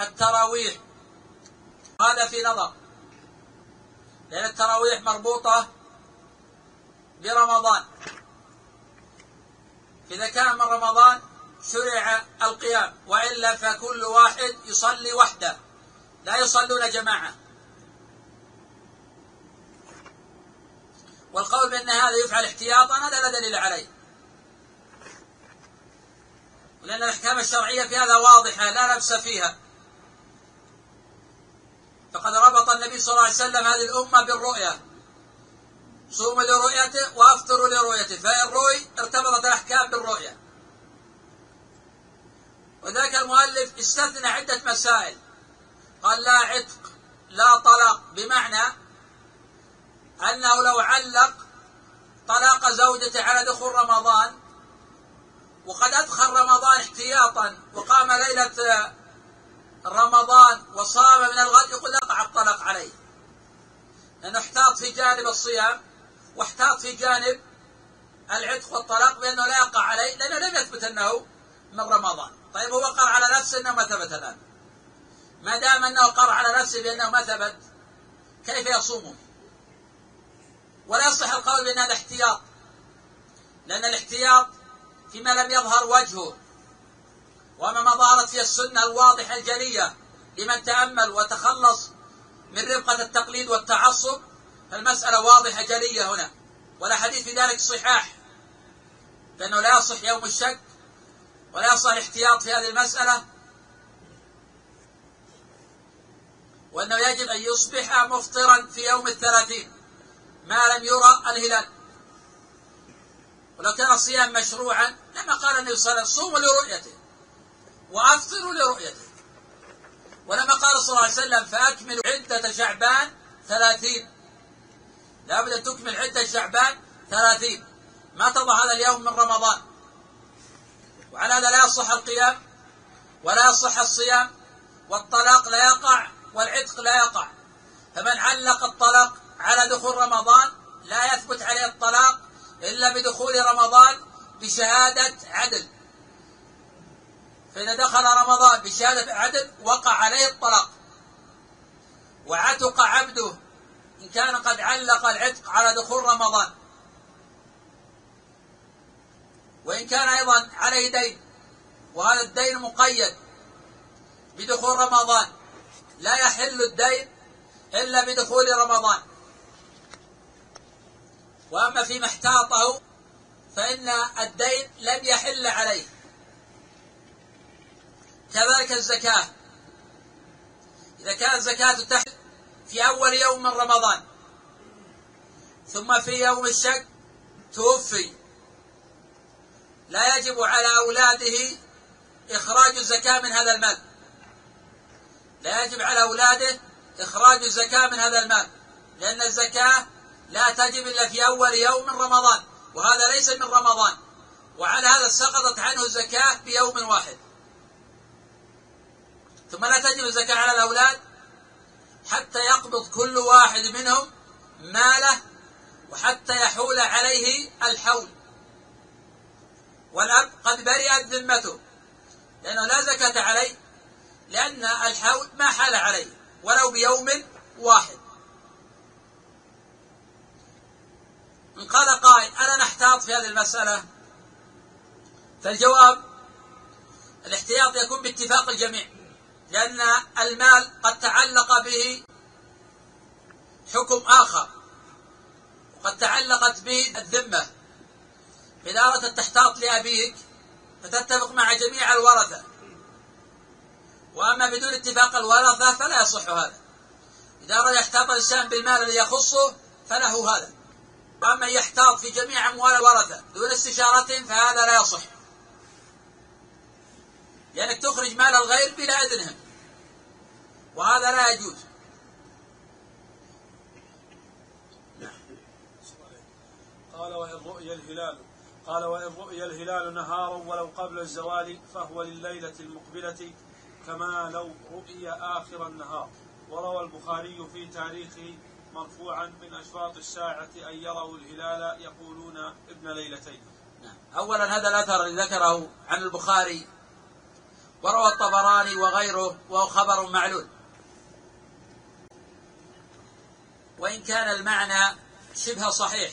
التراويح. هذا في نظر. لأن التراويح مربوطة برمضان. إذا كان من رمضان شرع القيام وإلا فكل واحد يصلي وحده. لا يصلون جماعة. والقول بأن هذا يفعل احتياطا هذا لا دليل عليه. لأن الأحكام الشرعية في هذا واضحة لا لبس فيها. فقد ربط النبي صلى الله عليه وسلم هذه الأمة بالرؤية. صوموا لرؤيته وافطروا لرؤيته فإن رؤي ارتبطت الأحكام بالرؤية. وذاك المؤلف استثنى عدة مسائل. قال لا عتق لا طلاق بمعنى أنه لو علق طلاق زوجته على دخول رمضان وقد أدخل رمضان احتياطا وقام ليلة رمضان وصام من الغد يقول يقع الطلاق عليه لأنه احتاط في جانب الصيام واحتاط في جانب العتق والطلاق بأنه لا يقع عليه لأنه لم يثبت أنه من رمضان. طيب هو قر على نفسه أنه ما ثبت الآن. ما دام أنه قر على نفسه بأنه ما ثبت كيف يصومه؟ ولا يصح القول بأن هذا احتياط. لأن الاحتياط فيما لم يظهر وجهه وما ما ظهرت فيه السنة الواضحة الجلية لمن تأمل وتخلص من رفقة التقليد والتعصب. فالمسألة واضحة جلية هنا ولا حديث في ذلك صحاح فإنه لا يصح يوم الشك ولا يصح الاحتياط في هذه المسألة وأنه يجب أن يصبح مفطرا في يوم الثلاثين ما لم يرى الهلال. ولو كان الصيام مشروعا لما قال النبي صلى الله عليه وسلم صوموا لرؤيته وأفطروا لرؤيته. ولما قال صلى الله عليه وسلم فاكملوا عدة شعبان ثلاثين. لابد أن تكمل عدة شعبان ثلاثين. ما تضع هذا اليوم من رمضان. وعلى هذا لا يصح القيام ولا يصح الصيام والطلاق لا يقع والعتق لا يقع. فمن علق الطلاق على دخول رمضان لا يثبت عليه الطلاق إلا بدخول رمضان بشهادة عدل. فإذا دخل رمضان بشهادة عدل وقع عليه الطلاق. وعتق عبده إن كان قد علق العتق على دخول رمضان. وإن كان أيضا عليه دين وهذا الدين مقيد بدخول رمضان. لا يحل الدين إلا بدخول رمضان. وأما فيما احتاطه فإن الدين لم يحل عليه. كذلك الزكاة. إذا كانت الزكاة تحل في أول يوم من رمضان ثم في يوم الشك توفي. لا يجب على أولاده إخراج الزكاة من هذا المال. لا يجب على أولاده إخراج الزكاة من هذا المال لأن الزكاة لا تجب إلا في أول يوم من رمضان وهذا ليس من رمضان. وعلى هذا سقطت عنه الزكاة بيوم واحد. ثم لا تجب الزكاة على الأولاد حتى يقبض كل واحد منهم ماله وحتى يحول عليه الحول. والأب قد برئت ذمته لأنه لا زكاة عليه لأن الحول ما حال عليه ولو بيوم واحد. إن قال قائل ألا نحتاط في هذه المسألة. فالجواب الاحتياط يكون باتفاق الجميع لأن المال قد تعلق به حكم آخر وقد تعلقت به الذمة. إذا أردت التحتاط لأبيك فتتفق مع جميع الورثة. وأما بدون اتفاق الورثة فلا يصح هذا. إذا أراد يحتاط الإنسان بالمال الذي يخصه فله هذا. وأما يحتاط في جميع أموال الورثة دون استشارتهم فهذا لا يصح. لأنك تخرج مال الغير بلا إذنهم وهذا لا يجوز. قال وإن رؤي الهلال قال وإن رؤي الهلال نهارا ولو قبل الزوال فهو لليلة المقبلة كما لو رؤي آخر النهار. وروى البخاري في تاريخه مرفوعا من أشراط الساعة أن يروا الهلال يقولون ابن ليلتين. نعم. أولا هذا الأثر الذي ذكره عن البخاري وروى الطبراني وغيره وهو خبر معلول. وإن كان المعنى شبه صحيح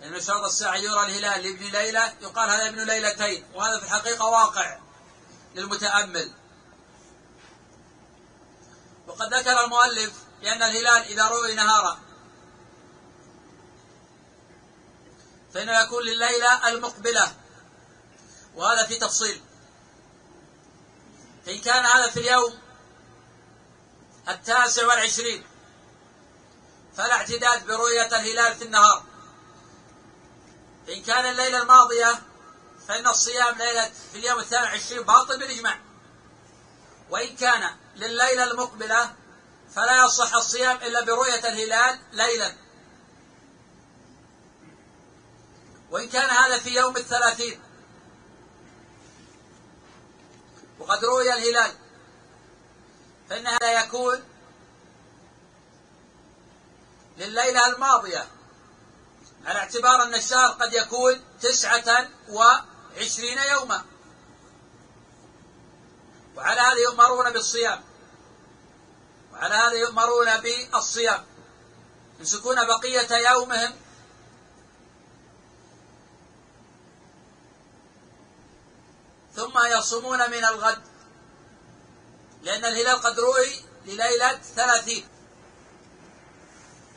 لأن شرط الساعة يرى الهلال لابن ليلة يقال هذا ابن ليلتين وهذا في الحقيقة واقع للمتأمل. وقد ذكر المؤلف بأن الهلال إذا رؤي نهارا فإنه يكون لليلة المقبلة وهذا في تفصيل. فإن كان هذا في اليوم التاسع والعشرين فلا اعتداد برؤية الهلال في النهار. فإن كان الليلة الماضية فإن الصيام ليلة في اليوم الثامن والعشرين باطل بالإجماع. وإن كان لليلة المقبلة فلا يصح الصيام إلا برؤية الهلال ليلا. وإن كان هذا في يوم الثلاثين. وقد رؤي الهلال. فإن هذا يكون لليلة الماضية. على اعتبار أن الشهر قد يكون تسعة وعشرين يوما. وعلى هذا يؤمرون بالصيام. وعلى هذا يؤمرون بالصيام. يمسكون بقية يومهم. ثم يصومون من الغد. لأن الهلال قد رؤي لليلة ثلاثين.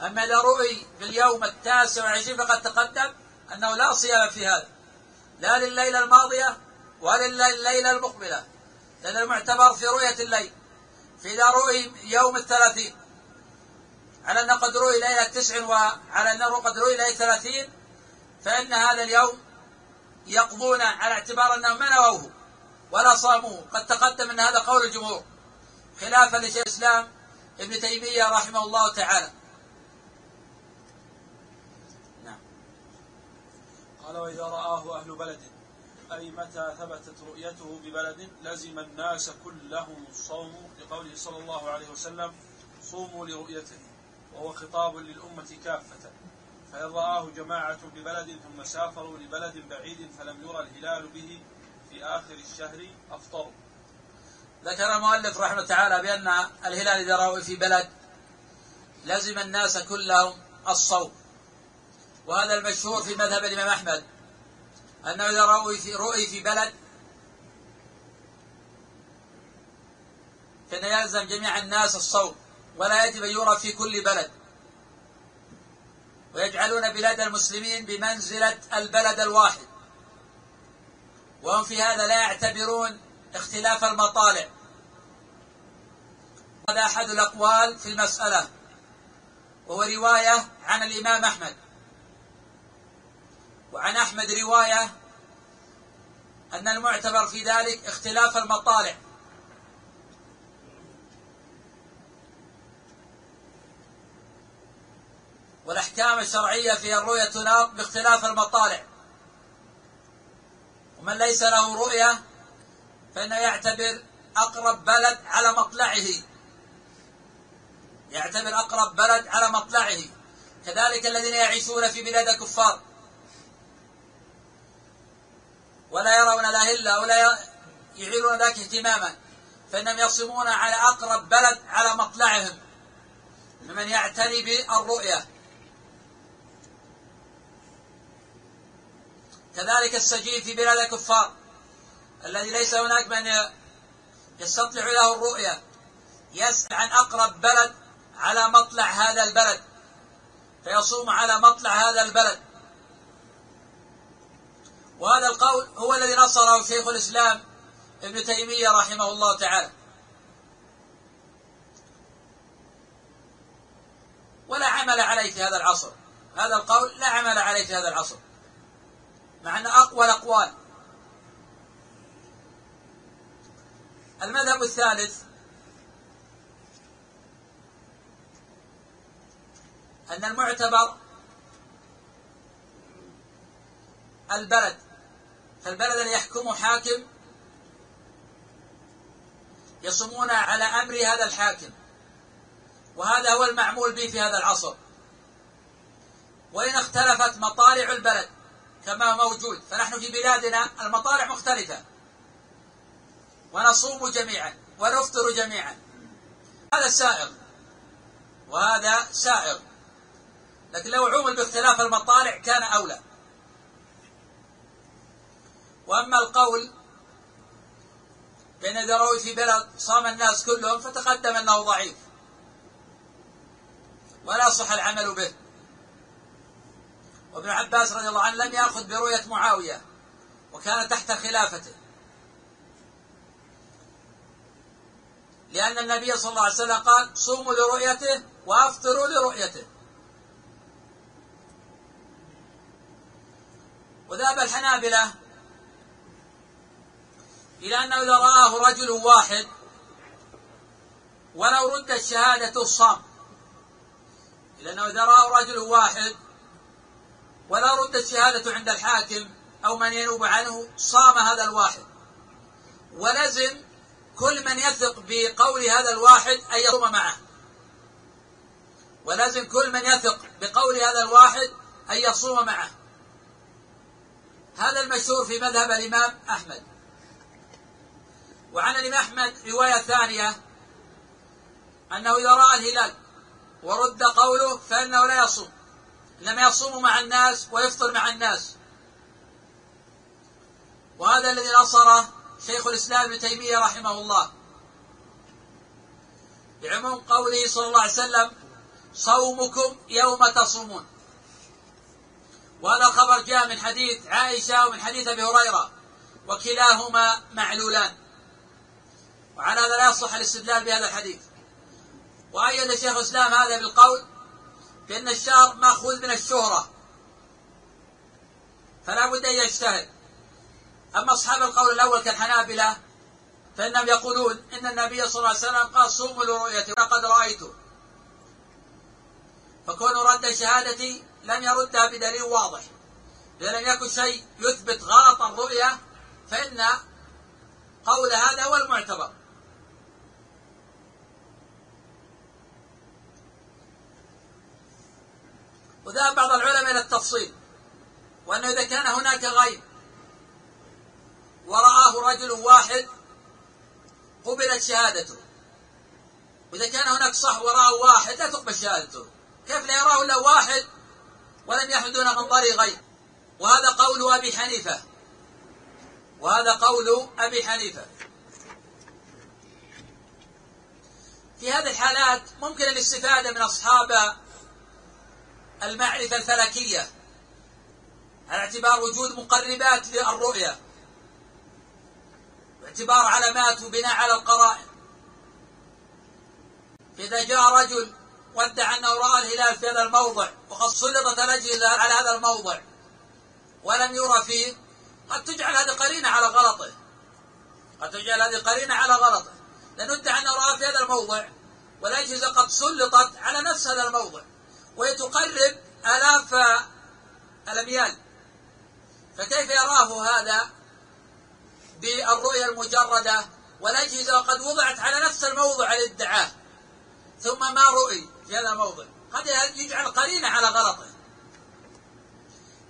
أما إذا رؤي في اليوم التاسع والعشرين فقد تقدم أنه لا صيام في هذا. لا لليلة الماضية ولا لليلة المقبلة. لأن المعتبر في رؤية الليل. فإذا رؤي يوم الثلاثين. على أنه قد رؤي ليلة تسع وعلى أنه قد رؤي ليلة ثلاثين فإن هذا اليوم يقضون على اعتبار أنهم ما نووه ولا صاموه. قد تقدم أن هذا قول الجمهور خلافا لشيخ الإسلام ابن تيمية رحمه الله تعالى. نعم. قال وإذا رآه أهل بلد أي متى ثبتت رؤيته ببلد لزم الناس كلهم الصوم لقوله صلى الله عليه وسلم صوموا لرؤيته وهو خطاب للأمة كافة. فإن رآه جماعة ببلد ثم سافروا لبلد بعيد فلم يرى الهلال به في آخر الشهر أفطروا ذكر المؤلف رحمه الله تعالى بأن الهلال إذا رأوا في بلد لزم الناس كلهم الصوم. وهذا المشهور في مذهب الإمام أحمد أنه إذا رأوا في رؤي في بلد فإن يلزم جميع الناس الصوم ولا يجب أن يرى في كل بلد. ويجعلون بلاد المسلمين بمنزلة البلد الواحد. وهم في هذا لا يعتبرون اختلاف المطالع. هذا أحد الأقوال في المسألة وهو رواية عن الإمام أحمد. وعن أحمد رواية أن المعتبر في ذلك اختلاف المطالع. والأحكام الشرعية في الرؤية تناط باختلاف المطالع. ومن ليس له رؤية فإنه يعتبر أقرب بلد على مطلعه. يعتبر أقرب بلد على مطلعه. كذلك الذين يعيشون في بلاد كفار. ولا يرون الأهلة ولا يعيرون ذاك اهتماما. فإنهم يصمون على أقرب بلد على مطلعهم. ممن يعتني بالرؤية. كذلك السجين في بلاد الكفار الذي ليس هناك من يستطلع له الرؤية. يسأل عن أقرب بلد على مطلع هذا البلد فيصوم على مطلع هذا البلد. وهذا القول هو الذي نصره شيخ الإسلام ابن تيمية رحمه الله تعالى. ولا عمل عليه في هذا العصر. هذا القول لا عمل عليه في هذا العصر. مع أن أقوى الأقوال. المذهب الثالث أن المعتبر البلد فالبلد الذي يحكمه حاكم يصومون على أمر هذا الحاكم وهذا هو المعمول به في هذا العصر. وإن اختلفت مطالع البلد كما موجود. فنحن في بلادنا المطالع مختلفة. ونصوم جميعا ونفطر جميعا. هذا سائغ. وهذا سائغ. لكن لو عمل باختلاف المطالع كان أولى. وأما القول بأن إذا روي في بلد صام الناس كلهم فتقدم أنه ضعيف. ولا صح العمل به. وابن عباس رضي الله عنه لم يأخذ برؤية معاوية وكان تحت خلافته. لأن النبي صلى الله عليه وسلم قال صوموا لرؤيته وأفطروا لرؤيته. وذهب الحنابلة إلى أنه إذا رآه رجل واحد ولو ردت شهادة الصام إلى أنه إذا رآه رجل واحد ولا ردت الشهادة عند الحاكم أو من ينوب عنه صام هذا الواحد. ولزم كل من يثق بقول هذا الواحد أن يصوم معه. ولازم كل من يثق بقول هذا الواحد أن يصوم معه. هذا المشهور في مذهب الإمام أحمد. وعن الإمام أحمد رواية ثانية أنه إذا رأى الهلال ورد قوله فإنه لا يصوم. إنما يصوم مع الناس ويفطر مع الناس. وهذا الذي نصره شيخ الإسلام ابن تيمية رحمه الله. بعموم قوله صلى الله عليه وسلم صومكم يوم تصومون. وهذا الخبر جاء من حديث عائشة ومن حديث أبي هريرة وكلاهما معلولان. وعلى هذا لا يصح الاستدلال بهذا الحديث. وأيد شيخ الإسلام هذا بالقول بأن الشهر مأخوذ من الشهرة. فلا بد أن يجتهد. أما أصحاب القول الأول كالحنابلة فإنهم يقولون إن النبي صلى الله عليه وسلم قال صوموا لرؤيته وقد رأيته. فكون رد شهادتي لم يردها بدليل واضح. إذا لم يكن شيء يثبت غلط الرؤية فإن قول هذا هو المعتبر. وذهب بعض العلماء إلى التفصيل وأنه إذا كان هناك غيب ورآه رجل واحد قبلت شهادته. وإذا كان هناك صح ورآه واحد لا تقبل شهادته. كيف لا يراه إلا واحد؟ ولم يحدث دون منظر غيب. وهذا قول أبي حنيفة. وهذا قول أبي حنيفة. في هذه الحالات ممكن الاستفادة من أصحاب المعرفة الفلكية. على اعتبار وجود مقربات للرؤية. باعتبار علامات وبناء على القرائن. فإذا جاء رجل وادعى أنه رأى الهلال في هذا الموضع وقد سلطت الأجهزة على هذا الموضع ولم يرى فيه قد تجعل هذه قرينة على غلطه. قد تجعل هذه قرينة على غلطه. لأنه ادعى أنه رأى في هذا الموضع والأجهزة قد سلطت على نفس هذا الموضع. وهي تقرب آلاف الأميال. فكيف يراه هذا بالرؤية المجردة والأجهزة؟ قد وضعت على نفس الموضع الادعاء ثم ما رؤي في هذا الموضع؟ هذا يجعل قرينة على غلطه.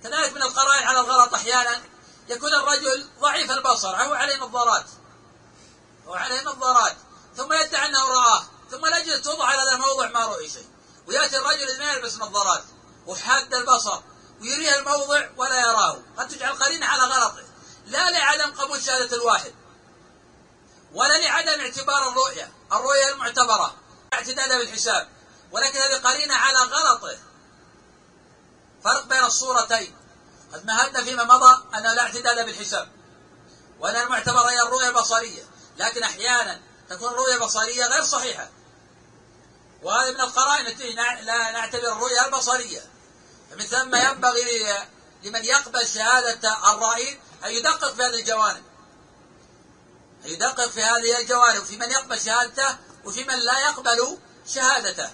كذلك من القرائن على الغلط أحيانا يكون الرجل ضعيف البصر أو عليه نظارات. أو عليه نظارات. ثم يدعي أنه رآه. ثم الأجهزة توضع على هذا الموضع ما رؤي شيء. ويأتي الرجل ما يلبس نظارات وحاد البصر ويريه الموضع ولا يراه. قد تجعل قرينة على غلطه. لا لعدم قبول شهادة الواحد. ولا لعدم اعتبار الرؤية. الرؤية المعتبرة. اعتداد بالحساب. ولكن هذه قرينة على غلطه. فرق بين الصورتين. قد مهدنا فيما مضى أنه لا اعتداد بالحساب. وأن المعتبر هي الرؤية البصرية. لكن أحيانا تكون الرؤية البصرية غير صحيحة. وهذه من القرائن التي لا نعتبر الرؤية البصرية. فمن ثم ينبغي لمن يقبل شهادة الرائين أن يدقق في هذه الجوانب. أن يدقق في هذه الجوانب وفي من يقبل شهادته وفي من لا يقبل شهادته.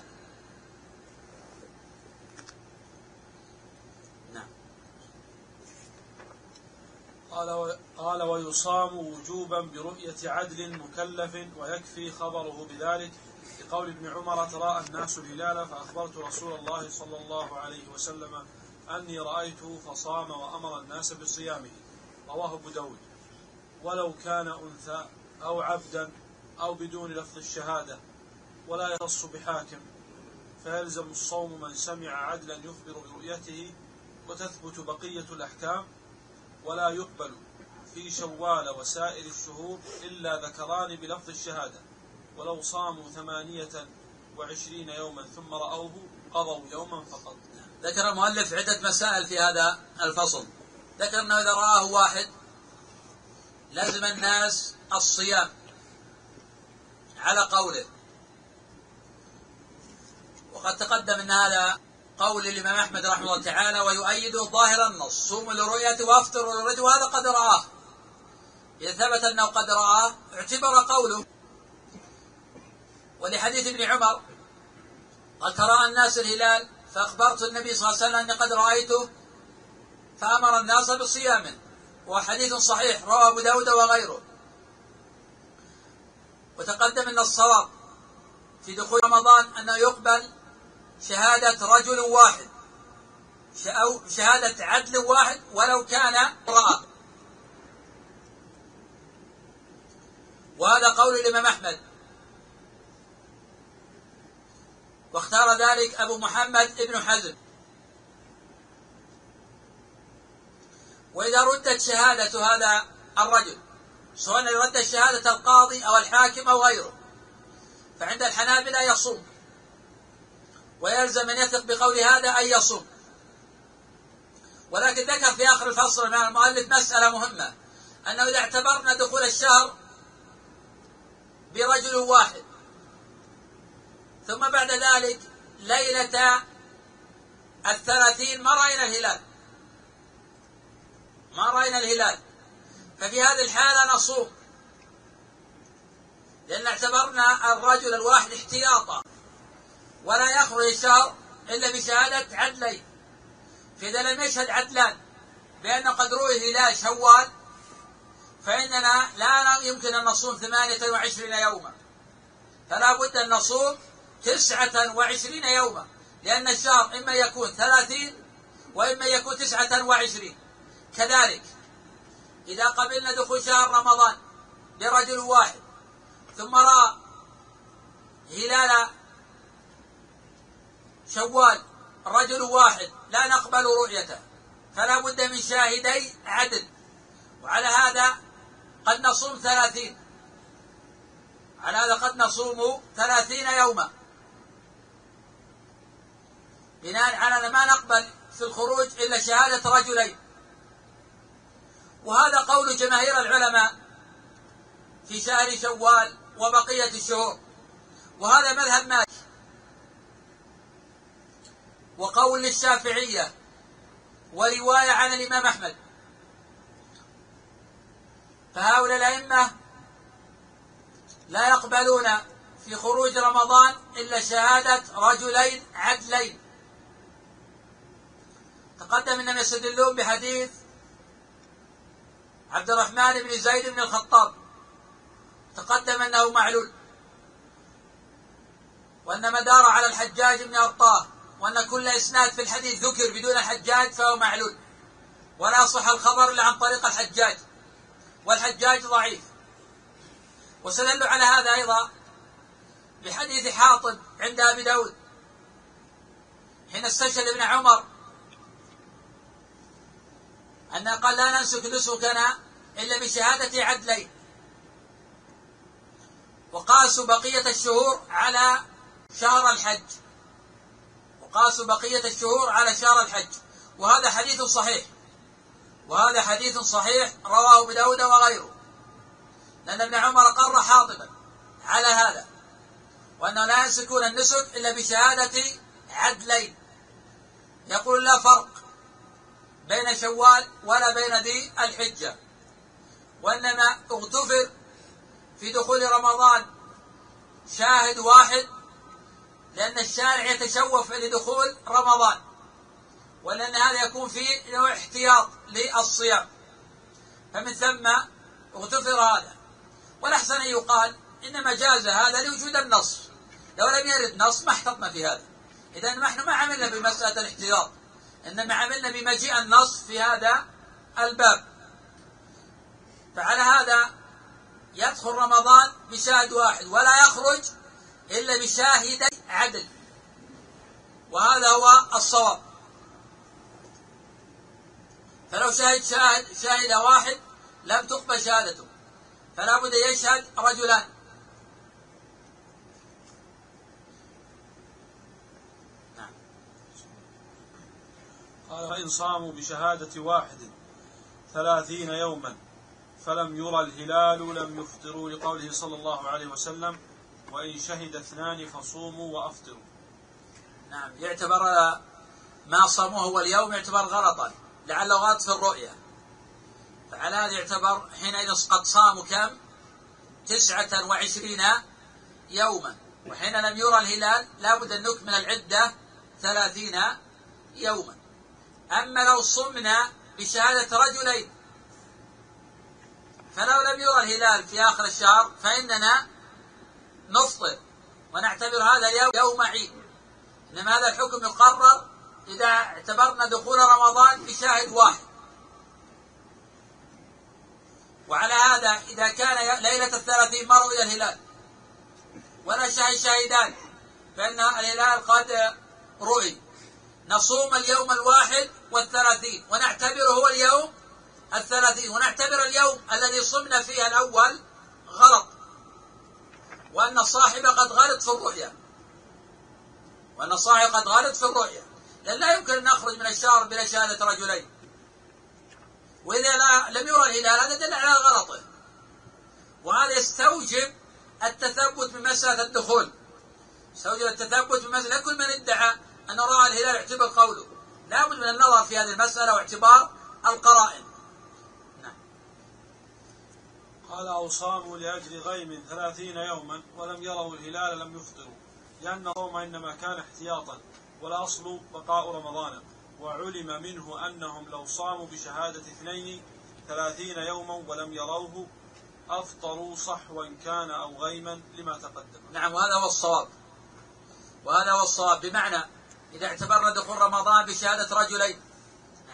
نعم. قال قال ويصام وجوبا برؤية عدل مكلف ويكفي خبره بذلك. لقول ابن عمر تراءى الناس الهلال فأخبرت رسول الله صلى الله عليه وسلم أني رأيته فصام وأمر الناس بصيامه. رواه أبو داود. ولو كان أنثى أو عبدا أو بدون لفظ الشهادة ولا يخص بحاكم فيلزم الصوم من سمع عدلا يخبر برؤيته وتثبت بقية الأحكام ولا يقبل في شوال وسائر الشهور إلا ذكران بلفظ الشهادة. ولو صاموا ثمانية وعشرين يوما ثم رأوه قضوا يوما فقط. ذكر المؤلف عدة مسائل في هذا الفصل. ذكر أنه إذا رآه واحد لزم الناس الصيام على قوله. وقد تقدم أن هذا قول الإمام أحمد رحمه الله تعالى ويؤيد ظاهر النص. صوموا لرؤيته وافطروا للرؤيته وهذا قد رآه. إذا ثبت أنه قد رآه اعتبر قوله ولحديث ابن عمر قد ترى الناس الهلال فأخبرت النبي صلى الله عليه وسلم أني قد رأيته فأمر الناس بصيامه وحديث صحيح رواه أبو داود وغيره. وتقدم أن الصواب في دخول رمضان أنه يقبل شهادة رجل واحد أو شهادة عدل واحد ولو كان رأى وهذا قول الإمام أحمد. واختار ذلك أبو محمد ابن حزم. وإذا ردت شهادة هذا الرجل سواء رد شهادة القاضي أو الحاكم أو غيره فعند الحنابلة يصوم. ويلزم من يثق بقول هذا أن يصوم. ولكن ذكر في آخر الفصل من المؤلف مسألة مهمة أنه إذا اعتبرنا دخول الشهر برجل واحد. ثم بعد ذلك ليلة الثلاثين ما رأينا الهلال. ما رأينا الهلال. ففي هذه الحالة نصوم لأن اعتبرنا الرجل الواحد احتياطا. ولا يخرج الشهر إلا بشهادة عدلين. فإذا لم يشهد عدلان بأنه قد رؤي هلال شوال فإننا لا يمكن أن نصوم ثمانية وعشرين يوما. فلا بد أن نصوم تسعة وعشرين يوما لأن الشهر إما يكون ثلاثين وإما يكون تسعة وعشرين. كذلك إذا قبلنا دخول شهر رمضان برجل واحد ثم رأى هلال شوال رجل واحد لا نقبل رؤيته فلا بد من شاهدي عدل. وعلى هذا قد نصوم ثلاثين. على هذا قد نصوم ثلاثين يوما. بناء على ما نقبل في الخروج إلا شهادة رجلين. وهذا قول جماهير العلماء في شهر شوال وبقية الشهور. وهذا مذهب مالك. وقول للشافعية ورواية عن الإمام أحمد. فهؤلاء الأئمة لا يقبلون في خروج رمضان إلا شهادة رجلين عدلين. تقدم أنهم يستدلون بحديث عبد الرحمن بن زيد بن الخطاب. تقدم أنه معلول. وأن مدار على الحجاج بن أرطاه وأن كل إسناد في الحديث ذكر بدون الحجاج فهو معلول. ولا صح الخبر إلا عن طريق الحجاج. والحجاج ضعيف. واستدلوا على هذا أيضا بحديث حاطب عند أبي داود. حين استشهد ابن عمر أن قال لا ننسك نسكنا إلا بشهادة عدلين. وقاسوا بقية الشهور على شهر الحج. وقاسوا بقية الشهور على شهر الحج. وهذا حديث صحيح. وهذا حديث صحيح رواه أبو داود وغيره. لأن ابن عمر قر حاطبا على هذا. وأنه لا ينسكون النسك إلا بشهادة عدلين. يقول لا فرق. بين شوال ولا بين ذي الحجة. وإنما اغتفر في دخول رمضان شاهد واحد لأن الشارع يتشوف لدخول رمضان ولأن هذا يكون فيه نوع احتياط للصيام. فمن ثم اغتفر هذا. والأحسن أن يقال إنما جاز هذا لوجود النص. لو لم يرد نص ما احتطنا في هذا. إذا نحن ما عملنا بمسألة الاحتياط. إنما عملنا بمجيء النص في هذا الباب. فعلى هذا يدخل رمضان بشاهد واحد ولا يخرج إلا بشاهد عدل. وهذا هو الصواب. فلو شهد شاهد شاهد واحد لم تقبل شهادته. فلا بد يشهد رجلان. قال فإن صاموا بشهادة واحد ثلاثين يوما. فلم يرى الهلال لم يفطروا لقوله صلى الله عليه وسلم وإن شهد اثنان فصوموا وأفطروا. نعم يعتبر ما صاموه هو اليوم يعتبر غلطا لعله غلط في الرؤيا فعلى هذا يعتبر حينئذ قد صاموا كم؟ تسعة وعشرين يوما. وحين لم يرى الهلال لابد أن نكمل العدة ثلاثين يوما. أما لو صمنا بشهادة رجلين فلو لم يرى الهلال في آخر الشهر فإننا نفطر ونعتبر هذا يوم عيد. إنما هذا الحكم يقرر إذا اعتبرنا دخول رمضان بشاهد واحد. وعلى هذا إذا كان ليلة الثلاثين ما رؤي الهلال ولا شاهد شاهدان فإن الهلال قد رؤي. نصوم اليوم الواحد والثلاثين ونعتبره هو اليوم الثلاثين ونعتبر اليوم الذي صمنا فيه الأول غلط وأن الصاحب قد غلط في الرؤيا وأن الصاحب قد غلط في الرؤيا. لأن لا يمكن أن نخرج من الشهر بلا شهادة رجلين. وإذا لا لم يرى الهلال هذا دل على غلطه. وهذا يستوجب التثبت بمسألة الدخول. يستوجب التثبت بمسألة كل من ادعى أنه رأى الهلال اعتبر قوله. لا بد من النظر في هذه المسألة واعتبار القرائن. قال أو صاموا لأجل غيم ثلاثين يوما ولم يروا الهلال لم يفطروا لأن الصوم إنما كان احتياطا والأصل بقاء رمضان. وعلم منه أنهم لو صاموا بشهادة اثنين ثلاثين يوما ولم يروه أفطروا صحوا كان أو غيما لما تقدم. نعم وهذا هو الصواب. وهذا هو الصواب. بمعنى إذا اعتبرنا دخول رمضان بشهادة رجلين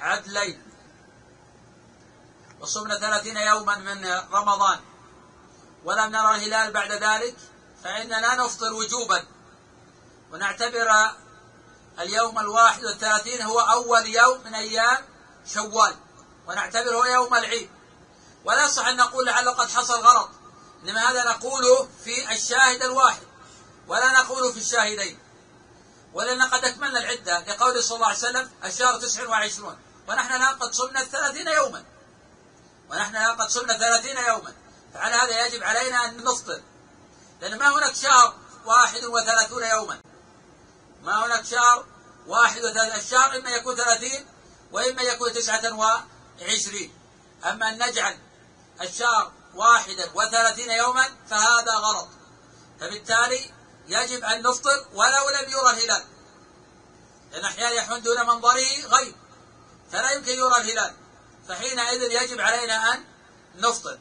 عدلين. وصمنا ثلاثين يوما من رمضان. ولم نرى الهلال بعد ذلك فإننا نفطر وجوبا. ونعتبر اليوم الواحد والثلاثين هو أول يوم من أيام شوال. ونعتبره يوم العيد. ولا يصح أن نقول لعله قد حصل غلط. إنما هذا نقوله في الشاهد الواحد؟ ولا نقوله في الشاهدين. ولأن قد أكملنا العدة لقوله صلى الله عليه وسلم الشهر تسع وعشرون. ونحن الآن قد صمنا الثلاثين يوما. ونحن الآن قد صمنا ثلاثين يوما. فعلى هذا يجب علينا أن نفطر. لأن ما هناك شهر واحد وثلاثون يوما. ما هناك شهر واحد وثلاثين. الشهر إما يكون ثلاثين وإما يكون تسعة وعشرين. أما أن نجعل الشهر واحدا وثلاثين يوما فهذا غلط. فبالتالي يجب أن نفطر ولو لم يرى الهلال. لأن أحيانا يحون دون منظره غيب. فلا يمكن يرى الهلال. فحينئذ يجب علينا أن نفطر.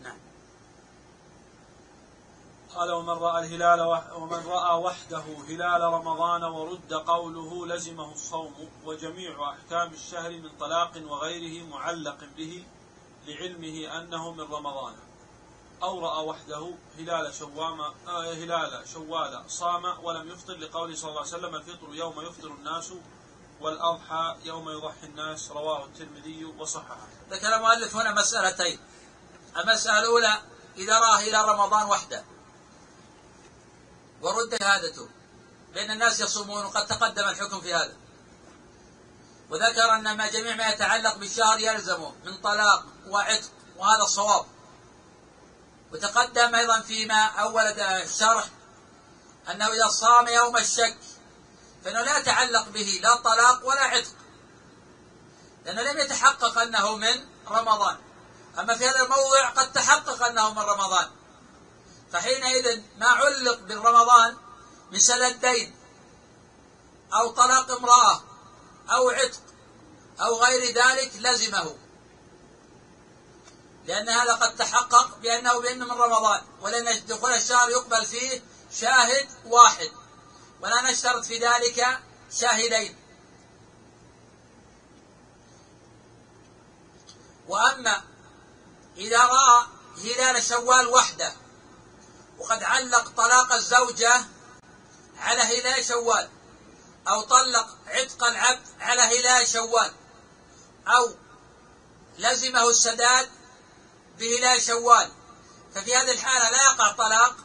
نعم. قال ومن رأى الهلال ومن رأى وحده هلال رمضان ورد قوله لزمه الصوم وجميع أحكام الشهر من طلاق وغيره معلق به لعلمه أنه من رمضان. أو رأى وحده هلال شوام آه هلال شوال صام ولم يفطر لقوله صلى الله عليه وسلم الفطر يوم يفطر الناس والأضحى يوم يضحي الناس رواه الترمذي وصححه. ذكر المؤلف هنا مسألتين. المسألة الأولى إذا رأى هلال رمضان وحده ورد شهادته لأن الناس يصومون وقد تقدم الحكم في هذا. وذكر أن ما جميع ما يتعلق بالشهر يلزمه من طلاق وعتق وهذا الصواب. وتقدم أيضا فيما أول الشرح أنه إذا صام يوم الشك فإنه لا يتعلق به لا طلاق ولا عتق لأنه لم يتحقق أنه من رمضان. أما في هذا الموضع قد تحقق أنه من رمضان. فحينئذ ما علق بالرمضان من سلة دين أو طلاق امرأة أو عتق أو غير ذلك لزمه. لأن هذا قد تحقق بأنه بأنه من رمضان ولأن دخول الشهر يقبل فيه شاهد واحد. ولا نشترط في ذلك شاهدين. وأما إذا رأى هلال شوال وحده وقد علق طلاق الزوجة على هلال شوال أو طلق عتق العبد على هلال شوال أو لزمه السداد بهلال شوال. ففي هذه الحالة لا يقع طلاق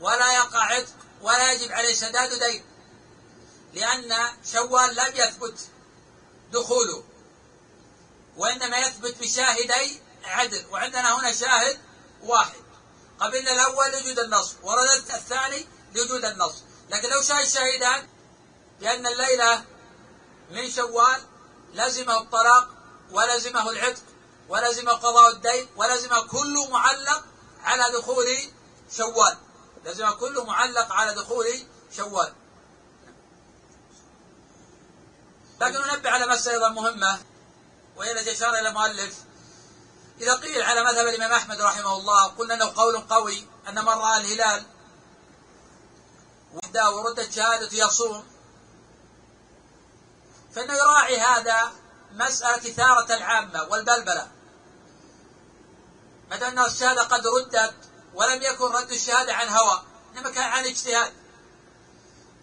ولا يقع عتق ولا يجب عليه سداد دين. لأن شوال لم يثبت دخوله وإنما يثبت بشاهدي عدل. وعندنا هنا شاهد واحد. قبلنا الأول لوجود النص وردت الثاني لوجود النص. لكن لو شاهد شاهدان بأن الليلة من شوال لزمه الطلاق ولزمه العتق. ولزم قضاء الدين ولزم كل معلق على دخول شوال. لازم كله معلق على دخول شوال. لكن ننبه على مسألة أيضا مهمة وهي التي أشار إلى المؤلف. إذا قيل على مذهب الإمام أحمد رحمه الله قلنا أنه قول قوي أن من رأى الهلال وردت شهادة يصوم. فإنه يراعي هذا مسألة إثارة العامة والبلبلة. دام أن الشهادة قد ردت ولم يكن رد الشهادة عن هوى. إنما كان عن اجتهاد.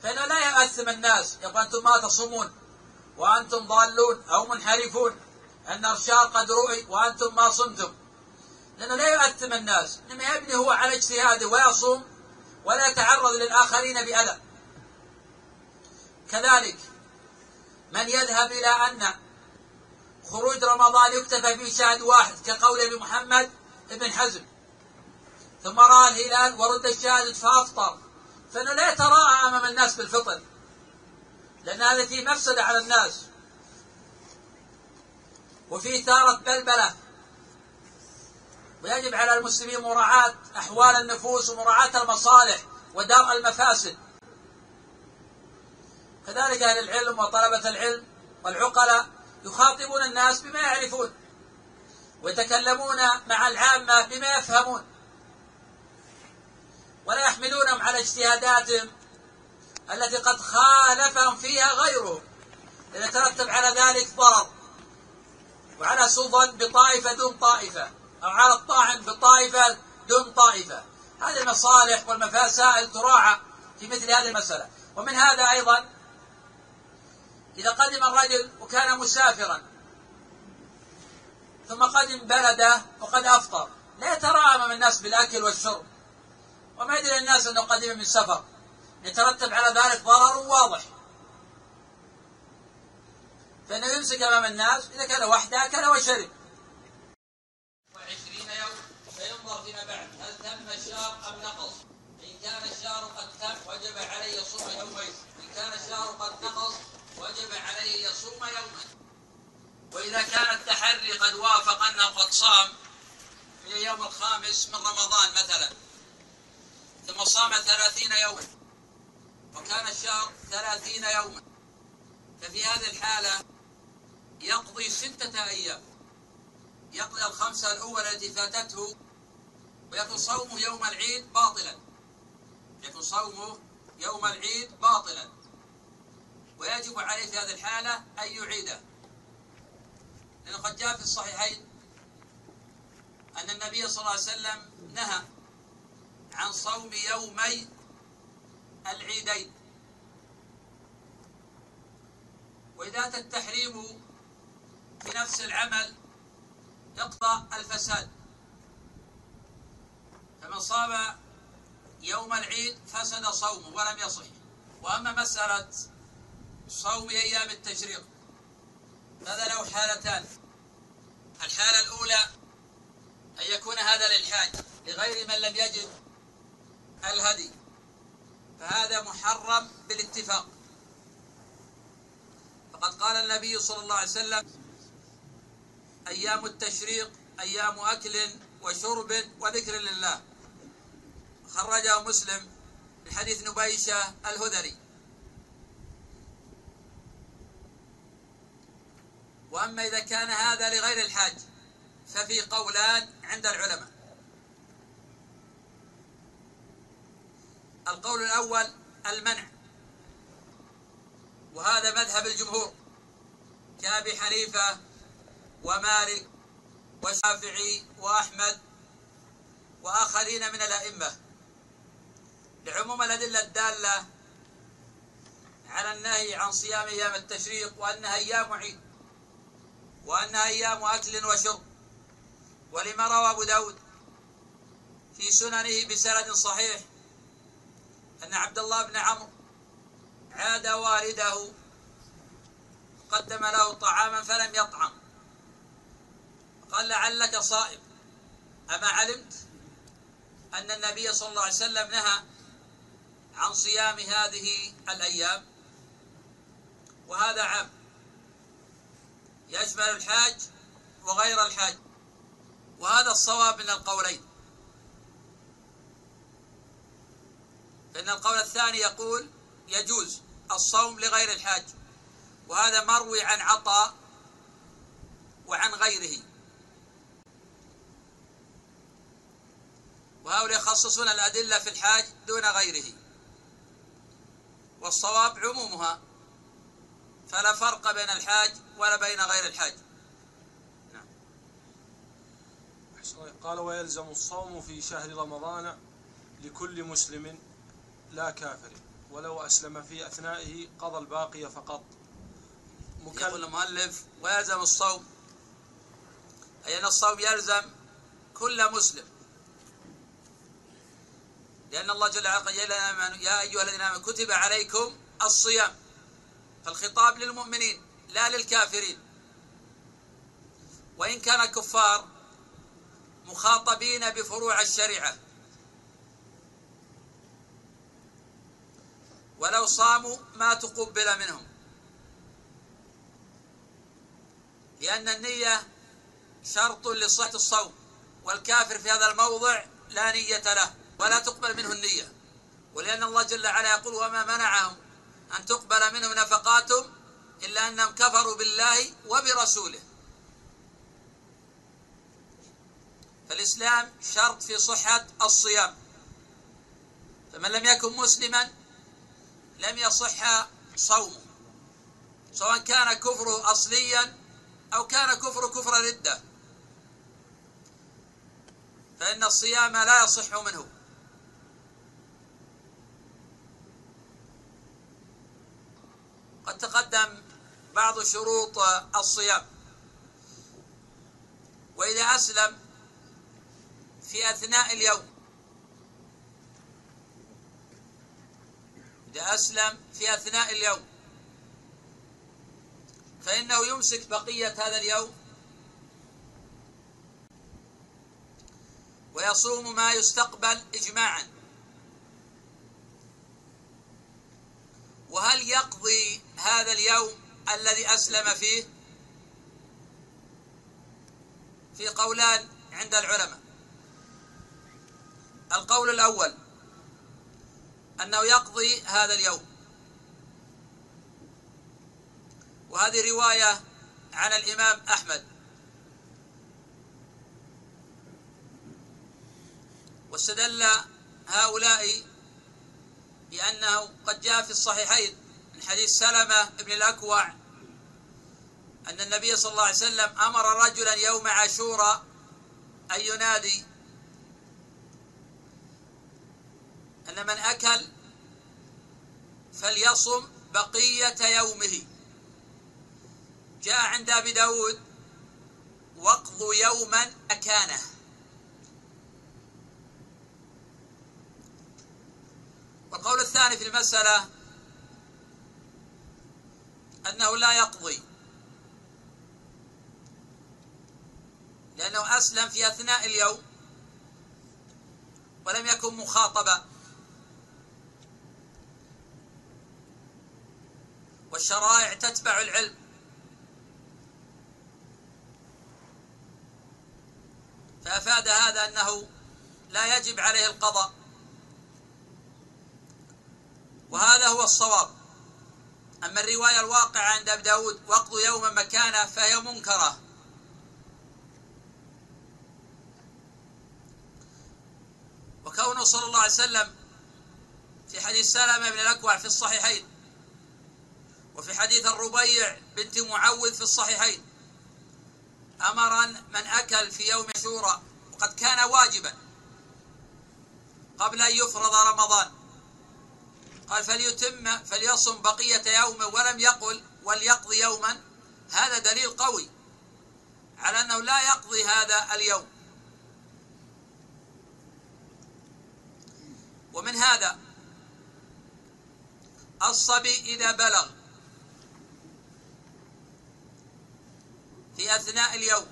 فإنه لا يأثم الناس. يقول أنتم ما تصومون. وأنتم ضالون أو منحرفون. أن الشهر قد رؤي وأنتم ما صمتم. لأنه لا يؤثم الناس. إنما يبني هو على اجتهاده ويصوم ولا يتعرض للآخرين بأذى. كذلك من يذهب إلى أن خروج رمضان يكتفى به شاهد واحد كقول محمد ابن حزم. ثم راى الهلال ورد الشاهد فأفطر. فإنه لا يتراءى أمام الناس بالفطر لأن هذا فيه مفسدة على الناس. وفي ثارة بلبلة. ويجب على المسلمين مراعاة أحوال النفوس ومراعاة المصالح ودرء المفاسد. كذلك أهل العلم وطلبة العلم والعقلاء يخاطبون الناس بما يعرفون. ويتكلمون مع العامة بما يفهمون. ولا يحملونهم على اجتهاداتهم التي قد خالفهم فيها غيرهم. ترتب على ذلك ضرر وعلى سوء بطائفة دون طائفة. أو على الطاعن بطائفة دون طائفة. هذه المصالح والمفاسائل تراعى في مثل هذه المسألة. ومن هذا أيضا إذا قدم الرجل وكان مسافرا ثم قدم بلده وقد أفطر. لا يتراءى أمام الناس بالأكل والشرب. وما يدري الناس أنه قدم من سفر. يترتب على ذلك ضرر واضح. فإنه يمسك أمام الناس إذا كان وحده أكل وشرب. وعشرين يوم فينظر فيما بعد. هل تم الشهر أم نقص؟ إن كان الشهر قد تم وجب عليه يصوم يومين. إن كان الشهر قد نقص وجب عليه يصوم يوما وإذا كان التحري قد وافق أنه قد صام في اليوم الخامس من رمضان مثلا ثم صام ثلاثين يوما وكان الشهر ثلاثين يوما ففي هذه الحالة يقضي ستة أيام. يقضي الخمسة الأولى التي فاتته ويكون صومه يوم العيد باطلا. يكون صومه يوم العيد باطلا. ويجب عليه في هذه الحالة أن يعيده. لأنه قد جاء في الصحيحين أن النبي صلى الله عليه وسلم نهى عن صوم يومي العيدين. وإذا أتى التحريم في نفس العمل يقضى الفساد. فمن صام يوم العيد فسد صومه ولم يصح. وأما مسألة صوم أيام التشريق هذا له حالتان. الحالة الأولى أن يكون هذا للحاج لغير من لم يجد الهدي. فهذا محرم بالاتفاق. فقد قال النبي صلى الله عليه وسلم أيام التشريق أيام أكل وشرب وذكر لله. خرجه مسلم من حديث نبيشة الهذلي. وأما إذا كان هذا لغير الحاج ففي قولان عند العلماء. القول الأول المنع. وهذا مذهب الجمهور كأبي حنيفة ومالك والشافعي وأحمد وآخرين من الأئمة. لعموم الأدلة الدالة على النهي عن صيام أيام التشريق وأنها أيام عيد. وأنها أيام أكل وشرب ولما روى أبو داود في سننه بسند صحيح أن عبد الله بن عمرو عاد والده قدم له طعاما فلم يطعم. قال لعلك صائم. أما علمت أن النبي صلى الله عليه وسلم نهى عن صيام هذه الأيام وهذا عام. يشمل الحاج وغير الحاج. وهذا الصواب من القولين. فإن القول الثاني يقول يجوز الصوم لغير الحاج. وهذا مروي عن عطاء وعن غيره. وهؤلاء يخصصون الأدلة في الحاج دون غيره. والصواب عمومها. فلا فرق بين الحاج ولا بين غير الحاج. نعم. قال ويلزم الصوم في شهر رمضان لكل مسلم لا كافر ولو أسلم في أثنائه قضى الباقي فقط. يقول المؤلف ويلزم الصوم أي أن الصوم يلزم كل مسلم. لأن الله جل وعلا قال يا أيها الذين آمنوا كتب عليكم الصيام. فالخطاب للمؤمنين لا للكافرين. وإن كان الكفار مخاطبين بفروع الشريعة. ولو صاموا ما تقبل منهم. لأن النية شرط لصحة الصوم والكافر في هذا الموضع لا نية له ولا تقبل منه النية. ولأن الله جل وعلا يقول وما منعهم أن تقبل منهم نفقاتهم إلا أنهم كفروا بالله وبرسوله. فالإسلام شرط في صحة الصيام. فمن لم يكن مسلما لم يصح صومه سواء كان كفره أصليا أو كان كفر كفر ردة. فإن الصيام لا يصح منه. قد تقدم بعض شروط الصيام. وإذا أسلم في أثناء اليوم إذا أسلم في أثناء اليوم فإنه يمسك بقية هذا اليوم ويصوم ما يستقبل إجماعا. وهل يقضي هذا اليوم الذي أسلم فيه في قولان عند العلماء. القول الأول أنه يقضي هذا اليوم. وهذه رواية عن الإمام أحمد. واستدل هؤلاء بأنه قد جاء في الصحيحين حديث سلمة بن الأكوع أن النبي صلى الله عليه وسلم أمر رجلا يوم عاشوراء أن ينادي. أن من أكل فليصم بقية يومه. جاء عند أبي داود واقضوا يوما أكانه. والقول الثاني في المسألة أنه لا يقضي. لأنه أسلم في أثناء اليوم ولم يكن مخاطبا. والشرائع تتبع العلم. فأفاد هذا أنه لا يجب عليه القضاء. وهذا هو الصواب. أما الرواية الواقعة عند أبي داود وقضوا يوما مكانه فهي منكرة. وكونه صلى الله عليه وسلم في حديث سلمة بن الأكوع في الصحيحين وفي حديث الربيع بنت معوذ في الصحيحين أمر من أكل في يوم شورى وقد كان واجبا قبل أن يفرض رمضان. قال فليتم فليصم بقية يومه ولم يقل وليقضي يوما. هذا دليل قوي على أنه لا يقضي هذا اليوم. ومن هذا الصبي إذا بلغ في أثناء اليوم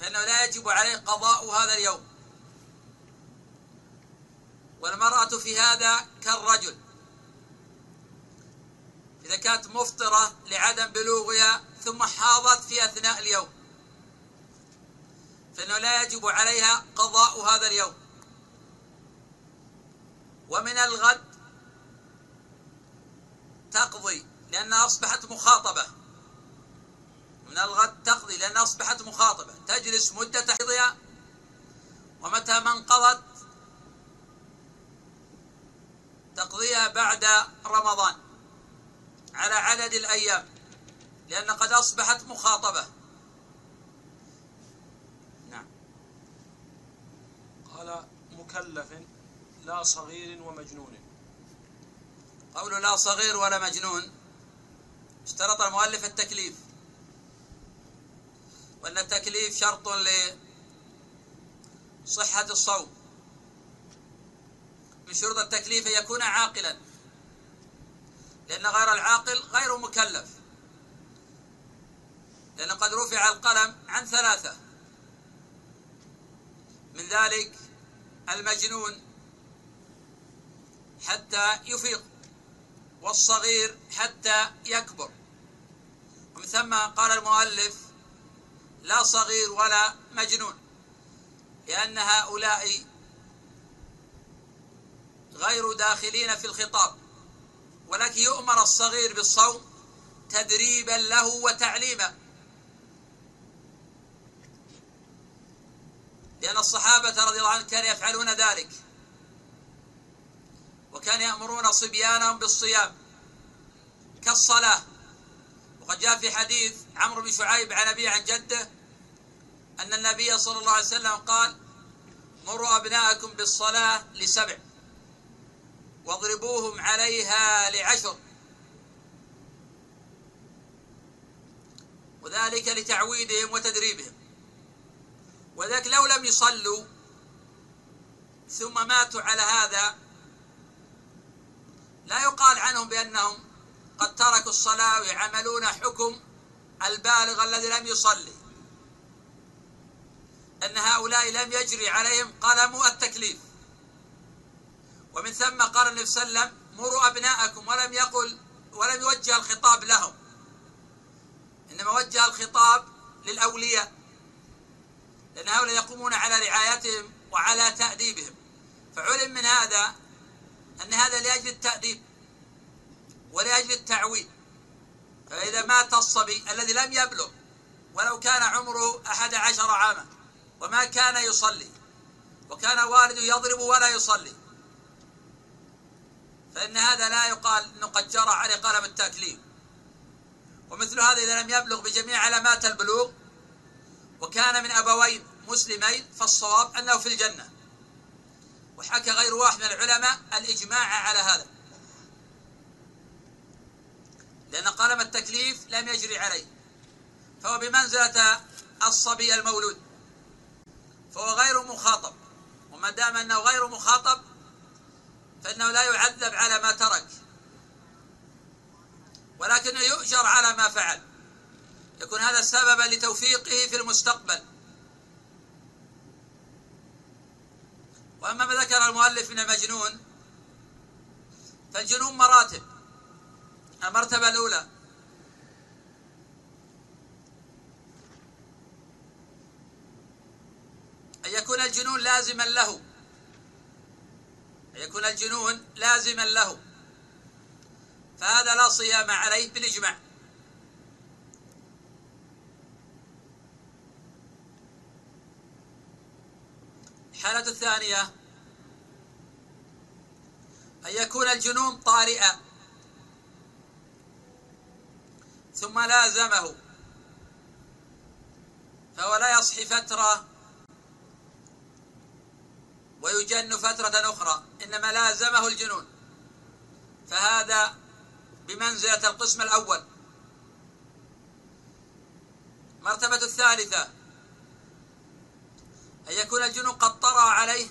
فإنه لا يجب عليه قضاء هذا اليوم. والمرأة في هذا كالرجل. إذا كانت مفطرة لعدم بلوغها ثم حاضت في أثناء اليوم. فإنه لا يجب عليها قضاء هذا اليوم. ومن الغد تقضي لأنها أصبحت مخاطبة. من الغد تقضي لأنها أصبحت مخاطبة. تجلس مدة حيضها ومتى ما انقضت تقضيها بعد رمضان. على عدد الأيام لأن قد أصبحت مخاطبة. نعم. قال مكلف لا صغير ومجنون. قول لا صغير ولا مجنون. اشترط المؤلف التكليف. وأن التكليف شرط لصحة الصوم. من شروط التكليف أن يكون عاقلا. لأن غير العاقل غير مكلف. لأن قد رفع القلم عن ثلاثة. من ذلك المجنون حتى يفيق والصغير حتى يكبر. ومن ثم قال المؤلف لا صغير ولا مجنون بأن هؤلاء غير داخلين في الخطاب. ولكن يؤمر الصغير بالصوم تدريبا له وتعليما. لأن الصحابة رضي الله عنهم كانوا يفعلون ذلك. وكان يأمرون صبيانهم بالصيام كالصلاة. وقد جاء في حديث عمرو بن شعيب عن أبيه عن جده أن النبي صلى الله عليه وسلم قال مروا أبناءكم بالصلاة لسبع. واضربوهم عليها لعشر. وذلك لتعويدهم وتدريبهم. وذلك لو لم يصلوا ثم ماتوا على هذا لا يقال عنهم بأنهم قد تركوا الصلاة ويعملون حكم البالغ الذي لم يصلي. أن هؤلاء لم يجري عليهم قلم التكليف. ومن ثم قال النبي صلى الله عليه وسلم مروا أبناءكم. ولم يقل ولم يوجه الخطاب لهم. إنما وجه الخطاب للأولياء. لأن هؤلاء يقومون على رعايتهم وعلى تأديبهم. فعلم من هذا أن هذا لأجل التأديب ولأجل التعويد فإذا مات الصبي الذي لم يبلغ ولو كان عمره أحد عشر عاما وما كان يصلي وكان والده يضرب ولا يصلي فإن هذا لا يقال أنه قد جرى عليه قلم التكليف ومثل هذا إذا لم يبلغ بجميع علامات البلوغ وكان من أبوين مسلمين فالصواب أنه في الجنة. وحكى غير واحد من العلماء الإجماع على هذا. لأن قلم التكليف لم يجري عليه. فهو بمنزلة الصبي المولود. فهو غير مخاطب. وما دام أنه غير مخاطب فإنه لا يعذب على ما ترك ولكنه يؤجر على ما فعل. يكون هذا سببا لتوفيقه في المستقبل. وأما ما ذكر المؤلف من المجنون فالجنون مراتب. المرتبة الأولى. أن يكون الجنون لازما له. يكون الجنون لازما له. فهذا لا صيام عليه بالإجماع. الحالة الثانية أن يكون الجنون طارئا ثم لازمه فهو لا يصحي فترة ويجن فترة أخرى إنما لازمه الجنون. فهذا بمنزلة القسم الأول. مرتبة الثالثة أن يكون الجنون قد طرأ عليه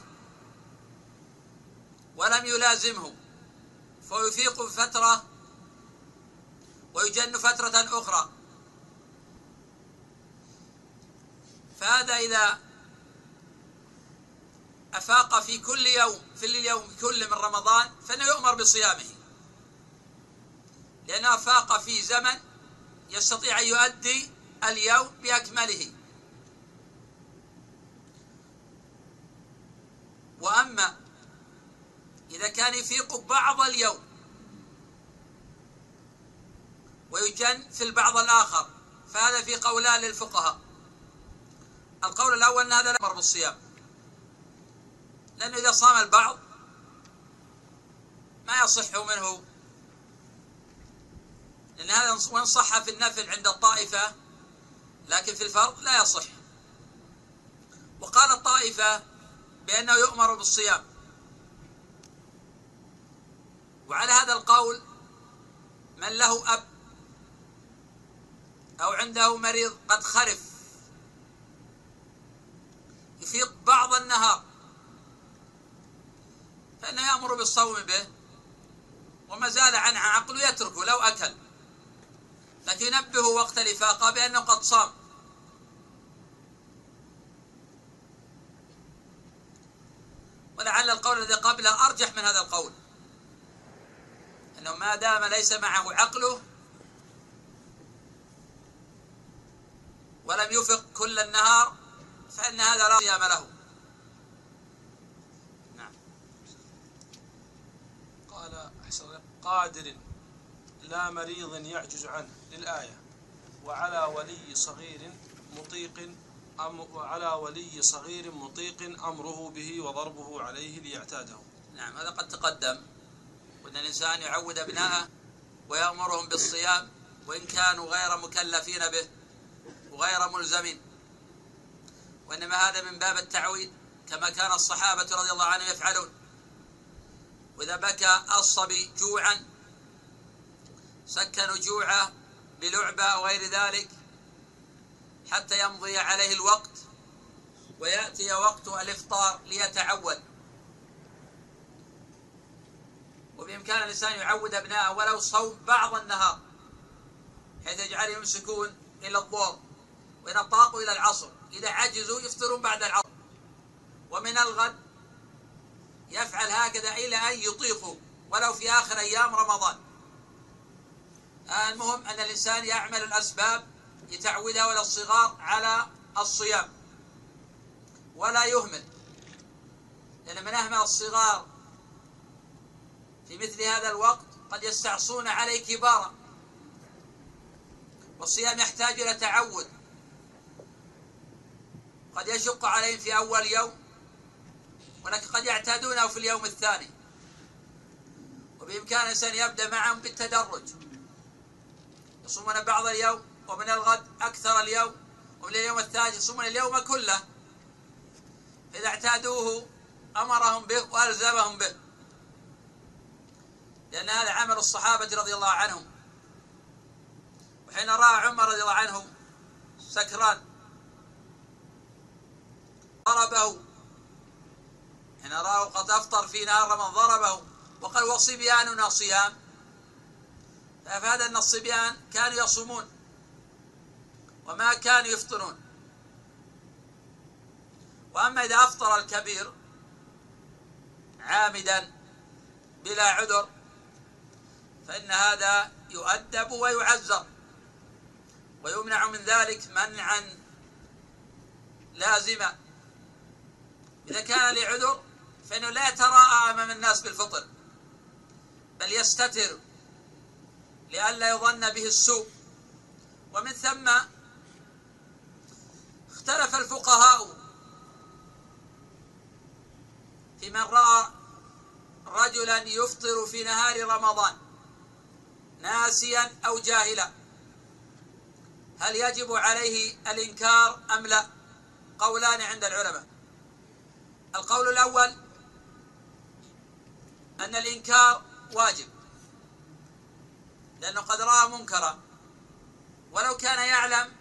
ولم يلازمه فيفيق فترة ويجن فترة أخرى. فهذا إذا أفاق في كل يوم في اليوم كل من رمضان فإنه يؤمر بصيامه. لأنه أفاق في زمن يستطيع أن يؤدي اليوم بأكمله. وأما إذا كان يفيق بعض اليوم ويجن في البعض الآخر فهذا في قولان للفقهاء. القول الأول أن هذا لا يأمر بالصيام. لأنه إذا صام البعض ما يصح منه. لأن هذا وإن صح في النفل عند الطائفة لكن في الفرض لا يصح. وقال الطائفة بأنه يؤمر بالصيام. وعلى هذا القول من له أب أو عنده مريض قد خرف يفيق بعض النهار. فإنه يأمر بالصوم به وما زال عنه عقله يتركه لو أكل. لكن ينبه وقت الإفاقة بأنه قد صام. ولعل القول الذي قبله أرجح من هذا القول. أنه ما دام ليس معه عقله ولم يفق كل النهار فإن هذا لا صيام له. قال أحسن قادر لا مريض يعجز عنه للآية. وعلى ولي صغير مطيق أم وعلى ولي صغير مطيق أمره به وضربه عليه ليعتاده. نعم هذا قد تقدم. وأن الإنسان يعود أبناءه ويأمرهم بالصيام وإن كانوا غير مكلفين به وغير ملزمين. وإنما هذا من باب التعويد كما كان الصحابة رضي الله عنهم يفعلون. وإذا بكى الصبي جوعا سكنوا جوعه بلعبة أو غير ذلك حتى يمضي عليه الوقت ويأتي وقت الإفطار ليتعود. وبإمكان الإنسان يعود أبناءه ولو صوم بعض النهار حيث يجعل يمسكون إلى الظهر وإن طاقوا إلى العصر إذا عجزوا يفطرون بعد العصر. ومن الغد يفعل هكذا إلى أن يطيقوا ولو في آخر أيام رمضان. المهم أن الإنسان يعمل الأسباب لتعويد هؤلاء الصغار على الصيام. ولا يهمل لأن من أهمل الصغار في مثل هذا الوقت قد يستعصون عليه كبارا. والصيام يحتاج إلى تعود. قد يشق عليهم في أول يوم ولكن قد يعتادونه في اليوم الثاني. وبإمكان الإنسان يبدأ معهم بالتدرج. يصومون بعض اليوم ومن الغد أكثر اليوم ومن اليوم الثالث يصومون اليوم كله. إذا اعتادوه أمرهم به وألزمهم به. لأن هذا عمل الصحابة رضي الله عنهم. وحين رأى عمر رضي الله عنه سكران ضربه حين رأى قد أفطر في نهار من ضربه وقال وصبياننا صيام. فأفاد أن الصبيان كانوا يصومون وما كانوا يفطرون. وأما إذا أفطر الكبير عامدا بلا عذر فإن هذا يؤدب ويعزر ويمنع من ذلك منعا لازما. إذا كان لعذر فإنه لا يتراءى أمام الناس بالفطر بل يستتر لئلا يظن به السوء. ومن ثم اختلف الفقهاء في من رأى رجلا يفطر في نهار رمضان ناسيا أو جاهلا. هل يجب عليه الإنكار أم لا؟ قولان عند العلماء. القول الأول أن الإنكار واجب لأنه قد رأى منكرا. ولو كان يعلم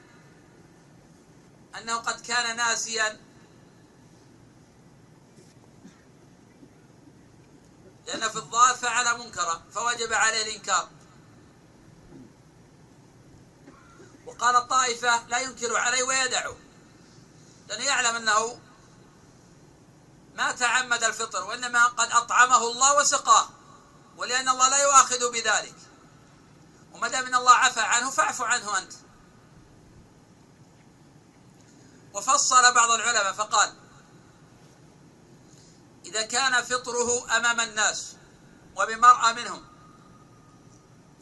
أنه قد كان ناسيا لأن في الظاهر فعل منكرا فوجب عليه الإنكار. وقال الطائفة لا ينكر عليه ويدعه لأنه يعلم أنه ما تعمد الفطر وإنما قد أطعمه الله وسقاه ولأن الله لا يؤاخذ بذلك. وما دام إن الله عفى عنه فاعف عنه أنت. وفصل بعض العلماء فقال إذا كان فطره أمام الناس وبمرأى منهم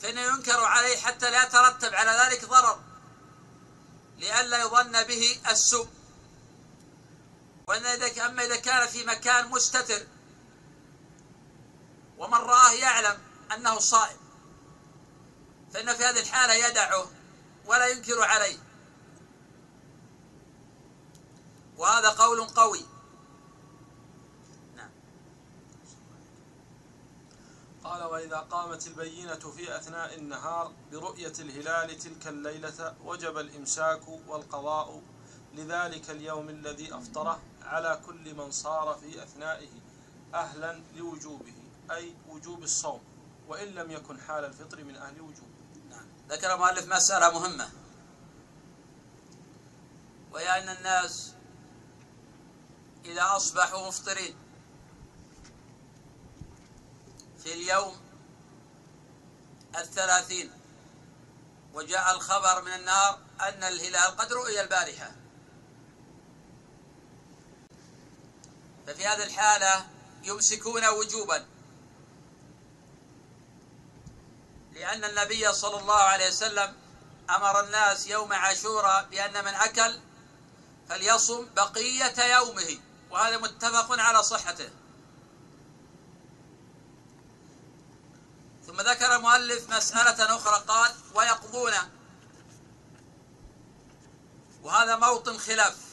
فإنه ينكر عليه حتى لا يترتب على ذلك ضرر لئلا يظن به السوء. وأن إذا أما إذا كان في مكان مستتر ومن رآه يعلم أنه صائم فإن في هذه الحالة يدعه ولا ينكر عليه. وهذا قول قوي. نعم. قال وإذا قامت البينة في أثناء النهار برؤية الهلال تلك الليلة وجب الإمساك والقضاء لذلك اليوم الذي أفطره. على كل من صار في أثنائه أهلا لوجوبه أي وجوب الصوم وإن لم يكن حال الفطر من أهل وجوبه ذكر المؤلف مسألة مهمة. وهي أن الناس إذا أصبحوا مفطرين في اليوم الثلاثين وجاء الخبر من النار أن الهلال قد رؤي البارحة. ففي هذه الحالة يمسكون وجوبا. لأن النبي صلى الله عليه وسلم أمر الناس يوم عاشوراء بأن من أكل فليصم بقية يومه وهذا متفق على صحته. ثم ذكر المؤلف مسألة أخرى قال ويقضون. وهذا موطن خلاف.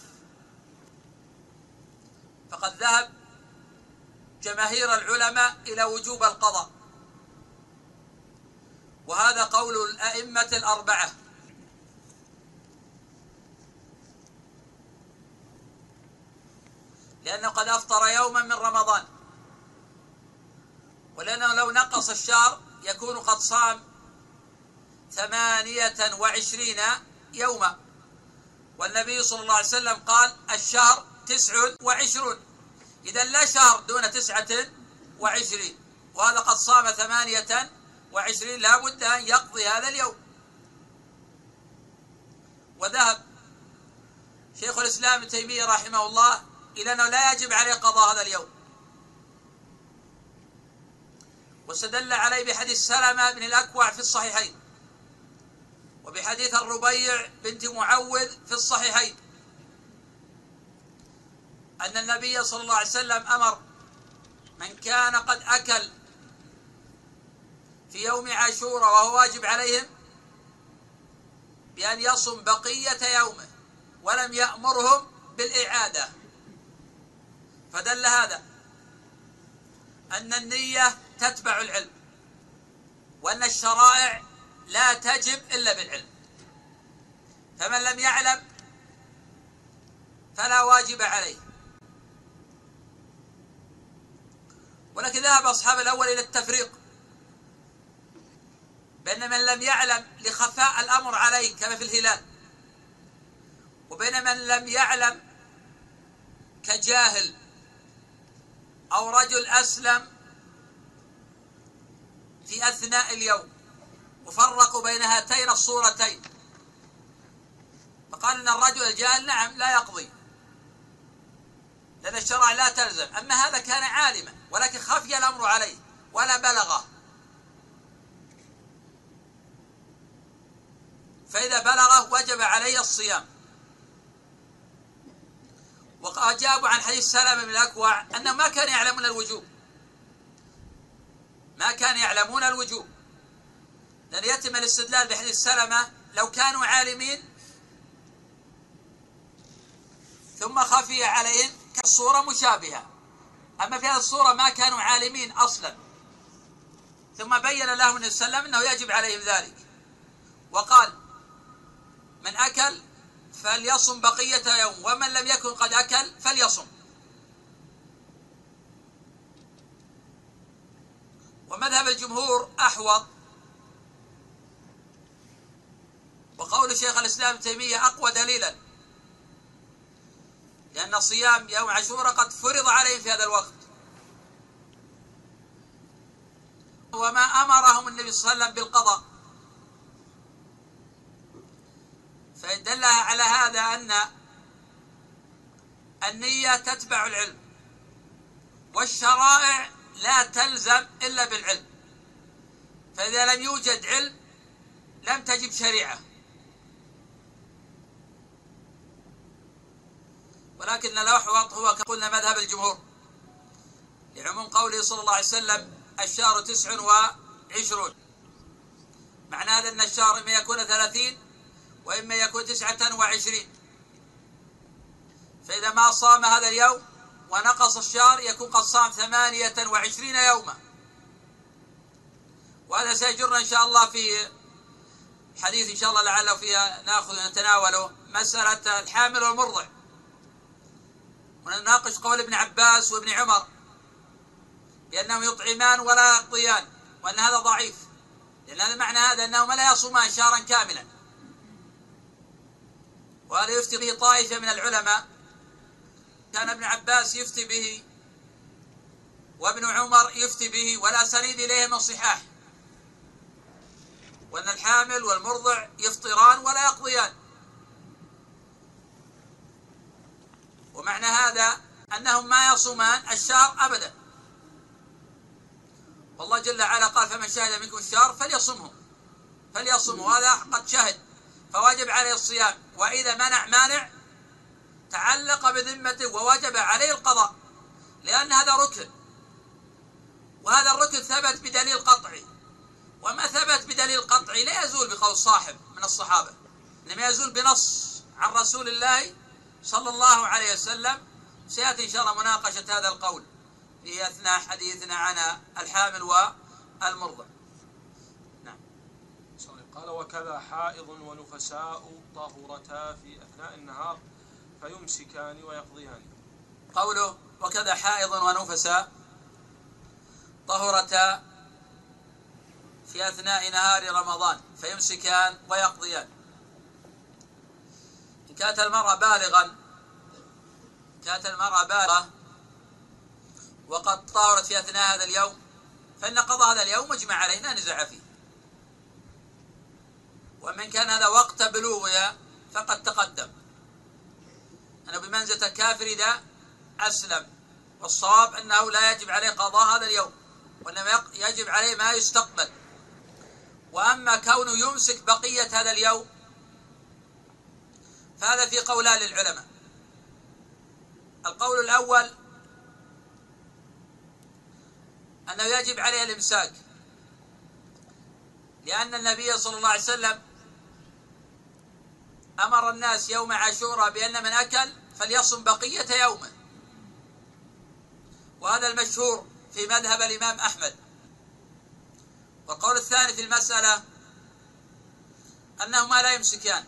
فقد ذهب جماهير العلماء إلى وجوب القضاء. وهذا قول الأئمة الأربعة. لأنه قد أفطر يوما من رمضان. ولأنه لو نقص الشهر يكون قد صام ثمانية وعشرين يوما. والنبي صلى الله عليه وسلم قال الشهر تسع وعشرون. إذا لا شهر دون تسعة وعشرين. وهذا قد صام ثمانية وعشرين. لا بد أن يقضي هذا اليوم. وذهب شيخ الإسلام ابن تيمية رحمه الله إلى أنه لا يجب عليه قضاء هذا اليوم. واستدل عليه بحديث سلمة بن الأكوع في الصحيحين. وبحديث الربيع بنت معوذ في الصحيحين. أن النبي صلى الله عليه وسلم أمر من كان قد أكل في يوم عاشوراء وهو واجب عليهم بأن يصم بقية يومه ولم يأمرهم بالإعادة. فدل هذا أن النية تتبع العلم وأن الشرائع لا تجب إلا بالعلم. فمن لم يعلم فلا واجب عليه. ولكن ذهب أصحاب الأول إلى التفريق. بأن من لم يعلم لخفاء الأمر عليه كما في الهلال. وبين من لم يعلم كجاهل أو رجل أسلم في أثناء اليوم وفرقوا بين هاتين الصورتين فقال أن الرجل الجاهل نعم لا يقضي. لأن الشرع لا تلزم. أما هذا كان عالما ولكن خفي الأمر عليه ولا بلغه. فإذا بلغه وجب عليه الصيام. وأجابوا عن حديث سلمة بن الأكوع أنهم ما كانوا يعلمون الوجوب. ما كانوا يعلمون الوجوب. لأن يتم الاستدلال بحديث سلمة لو كانوا عالمين ثم خفي عليهم كالصورة مشابهة. أما في هذه الصورة ما كانوا عالمين أصلا. ثم بين لهم النبي صلى الله عليه وسلم أنه يجب عليهم ذلك. وقال من أكل فليصم بقية يوم ومن لم يكن قد أكل فليصم. ومذهب الجمهور أحوط. وقول شيخ الإسلام تيمية أقوى دليلا. لأن صيام يوم عاشوراء قد فرض عليهم في هذا الوقت. وما أمرهم النبي صلى الله عليه وسلم بالقضاء. فدل على هذا أن النية تتبع العلم والشرائع لا تلزم إلا بالعلم. فإذا لم يوجد علم لم تجب شريعة. ولكن الأحوط هو كقلنا مذهب الجمهور. لعموم قوله صلى الله عليه وسلم الشهر تسع وعشرون. معنى هذا أن الشهر إما يكون ثلاثين وإما يكون تسعة وعشرين. فإذا ما صام هذا اليوم ونقص الشهر يكون قد صام ثمانية وعشرين يوما. وهذا سيجرنا إن شاء الله في حديث إن شاء الله لعله فيها نأخذ نتناوله مسألة الحامل والمرضع. ونناقش قول ابن عباس وابن عمر بأنهم يطعمان ولا يقضيان وأن هذا ضعيف. لأن هذا معنى هذا أنهما لا يصومان شهرا كاملا. وهذا يفتي به طائفة من العلماء. كان ابن عباس يفتي به وابن عمر يفتي به ولا سنيد إليه من صحاح. وأن الحامل والمرضع يفطران ولا يقضيان. ومعنى هذا أنهم ما يصومان الشهر أبدا. والله جل وعلا قال فمن شهد منكم الشهر فليصمه. فليصم وهذا قد شهد. فواجب عليه الصيام. وإذا منع مانع تعلق بذمته ووجب عليه القضاء. لأن هذا ركن. وهذا الركن ثبت بدليل قطعي. وما ثبت بدليل قطعي لا يزول بقول صاحب من الصحابة. إنما يزول بنص عن رسول الله صلى الله عليه وسلم سيأتي إن شاء الله مناقشة هذا القول في أثناء حديثنا عن الحامل والمرضع. نعم. قال وكذا حائض ونفساء طهرتا في أثناء النهار فيمسكان ويقضيان. قوله وكذا حائض ونفساء طهرتا في أثناء نهار رمضان فيمسكان ويقضيان. كانت المرأة بالغا. كانت المرأة بالغة وقد طهرت في أثناء هذا اليوم. فإن قضاء هذا اليوم مجمع عليه لا فيه. ومن كان هذا وقت بلوغها فقد تقدم. أنه بمنزلة الكافر إذا أسلم. والصواب أنه لا يجب عليه قضاء هذا اليوم وإنما يجب عليه ما يستقبل. وأما كونه يمسك بقية هذا اليوم فهذا في قولان للعلماء القول الأول أنه يجب عليه الإمساك لأن النبي صلى الله عليه وسلم أمر الناس يوم عاشوراء بأن من أكل فليصم بقية يومه. وهذا المشهور في مذهب الإمام أحمد. والقول الثاني في المسألة أنهما لا يمسكان.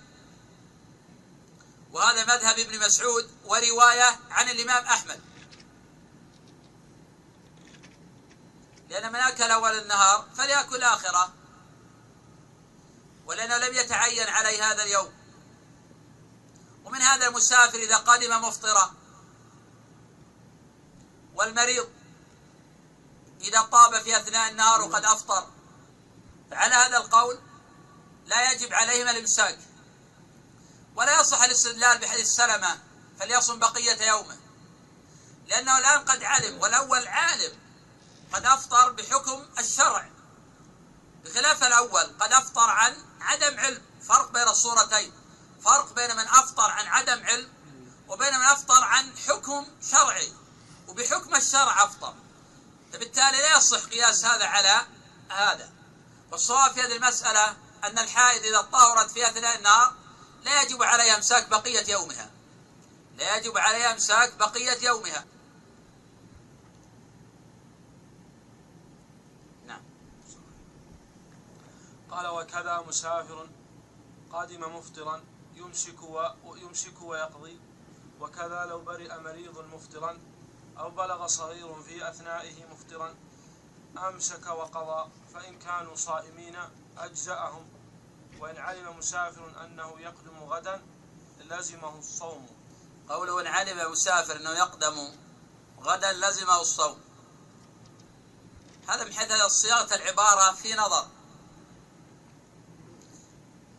وهذا مذهب ابن مسعود ورواية عن الإمام أحمد. لأن من أكل أول النهار فليأكل آخرة. ولأنه لم يتعين عليه هذا اليوم. ومن هذا المسافر إذا قدم مفطرا والمريض إذا طاب في أثناء النهار وقد أفطر. فعلى هذا القول لا يجب عليهم الإمساك. ولا يصح الاستدلال بحديث سلمة فليصم بقية يومه. لأنه الآن قد علم والأول عالم قد أفطر بحكم الشرع. بخلاف الأول قد أفطر عن عدم علم فرق بين الصورتين. فرق بين من أفطر عن عدم علم وبين من أفطر عن حكم شرعي. وبحكم الشرع أفطر. فبالتالي لا يصح قياس هذا على هذا. والصواب في هذه المسألة أن الحائض إذا طهرت في أثناء النهار لا يجب عليها إمساك بقية يومها. لا يجب عليها إمساك بقية يومها. نعم. قال وكذا مسافر قادم مفطرا يمسك ويمسك ويقضي. وكذا لو برئ مريض مفطرا أو بلغ صغير في أثنائه مفطرا أمسك وقضى. فإن كانوا صائمين أجزأهم. وإن علم مسافر أنه يقدم غدا لزمه الصوم. قوله إن علم مسافر أنه يقدم غدا لزمه الصوم. هذا من حيث صياغة العبارة في نظر.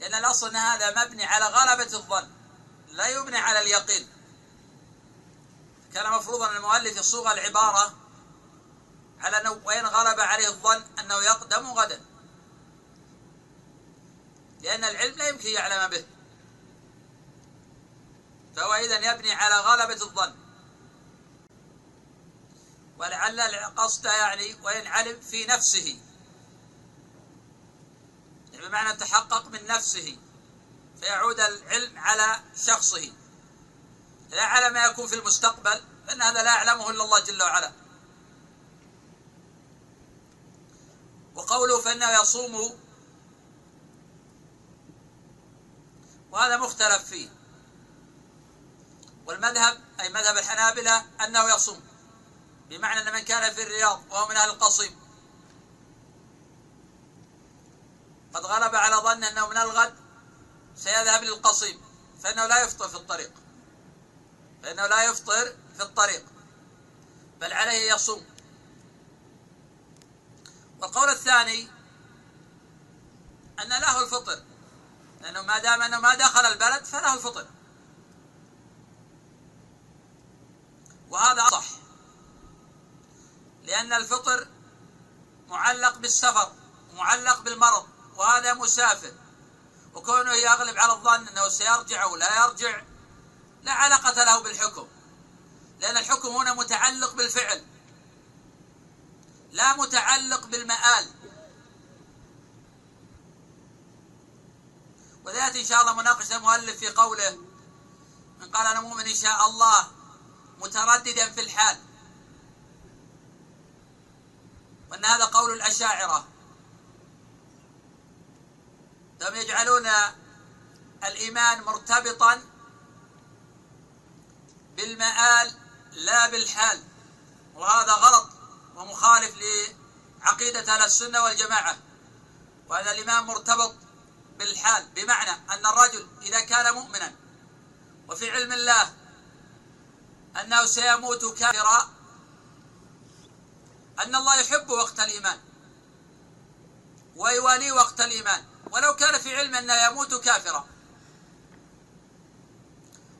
لأن الأصل أن هذا مبني على غلبة الظن لا يبني على اليقين. كان مفروضا أن المؤلف يصوغ العبارة على أنه وإن غلب عليه الظن أنه يقدم غدا. لأن العلم لا يمكن يعلم به. فهو إذا يبني على غلبة الظن. ولعل القصد يعني وإن علم في نفسه. يعني بمعنى تحقق من نفسه. فيعود العلم على شخصه. لا على ما يكون في المستقبل فإن هذا لا يعلمه إلا الله جل وعلا. وقوله فإنه يصوم وهذا مختلف فيه. والمذهب أي مذهب الحنابلة أنه يصوم بمعنى أن من كان في الرياض وهو من أهل القصيم. قد غلب على ظن أنه من الغد سيذهب للقصيم فإنه لا يفطر في الطريق. فإنه لا يفطر في الطريق بل عليه يصوم. والقول الثاني أن له الفطر. لأنه ما دام أنه ما دخل البلد فله الفطر وهذا صح. لأن الفطر معلق بالسفر معلق بالمرض وهذا مسافر. وكونه يغلب على الظن أنه سيرجع أو لا يرجع لا علاقة له بالحكم. لأن الحكم هنا متعلق بالفعل لا متعلق بالمآل. وذات إن شاء الله مناقشة المؤلف في قوله من قال أنا مؤمن إن شاء الله مترددا في الحال. وأن هذا قول الأشاعرة. هم يجعلون الإيمان مرتبطا بالمآل لا بالحال. وهذا غلط ومخالف لعقيدة أهل السنة والجماعة. وهذا الإيمان مرتبط بالحال بمعنى أن الرجل إذا كان مؤمنا وفي علم الله أنه سيموت كافرا أن الله يحب وقت الإيمان ويواليه وقت الإيمان. ولو كان في علم أنه يموت كافرا.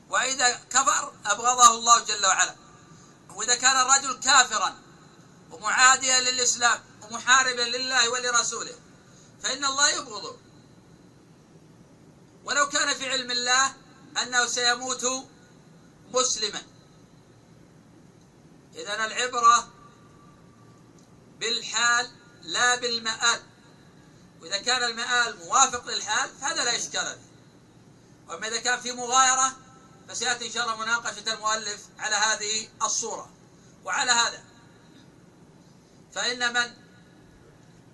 وإذا كفر أبغضه الله جل وعلا. وإذا كان الرجل كافرا ومعاديا للإسلام ومحاربا لله ولرسوله فإن الله يبغضه. ولو كان في علم الله أنه سيموت مسلما. إذا العبرة بالحال لا بالمآل. وإذا كان المآل موافق للحال فهذا لا إشكال فيه. وأما إذا كان في مغايرة فسيأتي إن شاء الله مناقشة المؤلف على هذه الصورة. وعلى هذا فإن من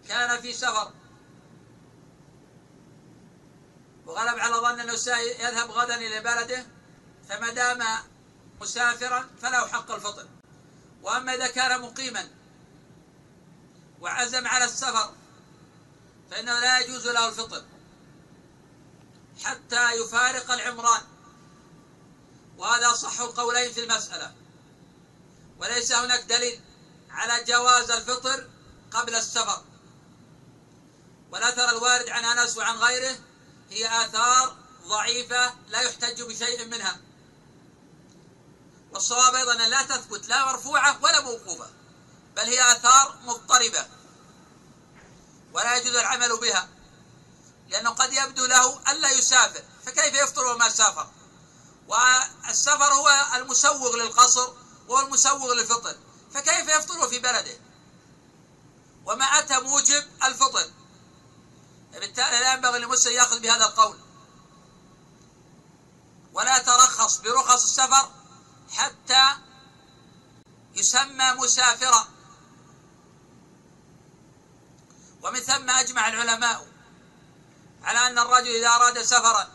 كان في سفر وغلب على ظن أنه سيذهب غدا إلى بلده فما دام مسافرا فله حق الفطر. وأما إذا كان مقيما وعزم على السفر فإنه لا يجوز له الفطر حتى يفارق العمران. وهذا صح القولين في المسألة. وليس هناك دليل على جواز الفطر قبل السفر. والأثر الوارد عن أنس وعن غيره هي آثار ضعيفة لا يحتج بشيء منها. والصواب أيضا لا تثبت لا مرفوعة ولا موقوفة بل هي آثار مضطربة ولا يجوز العمل بها لأنه قد يبدو له ألا يسافر فكيف يفطر وما سافر؟ والسفر هو المسوغ للقصر وهو المسوغ للفطر فكيف يفطر في بلده؟ وما أتى موجب الفطر؟ بالتالي لا ينبغي للمسلم يأخذ بهذا القول. ولا يترخص برخص السفر حتى يسمى مسافرا ومن ثم أجمع العلماء على أن الرجل إذا أراد سفرا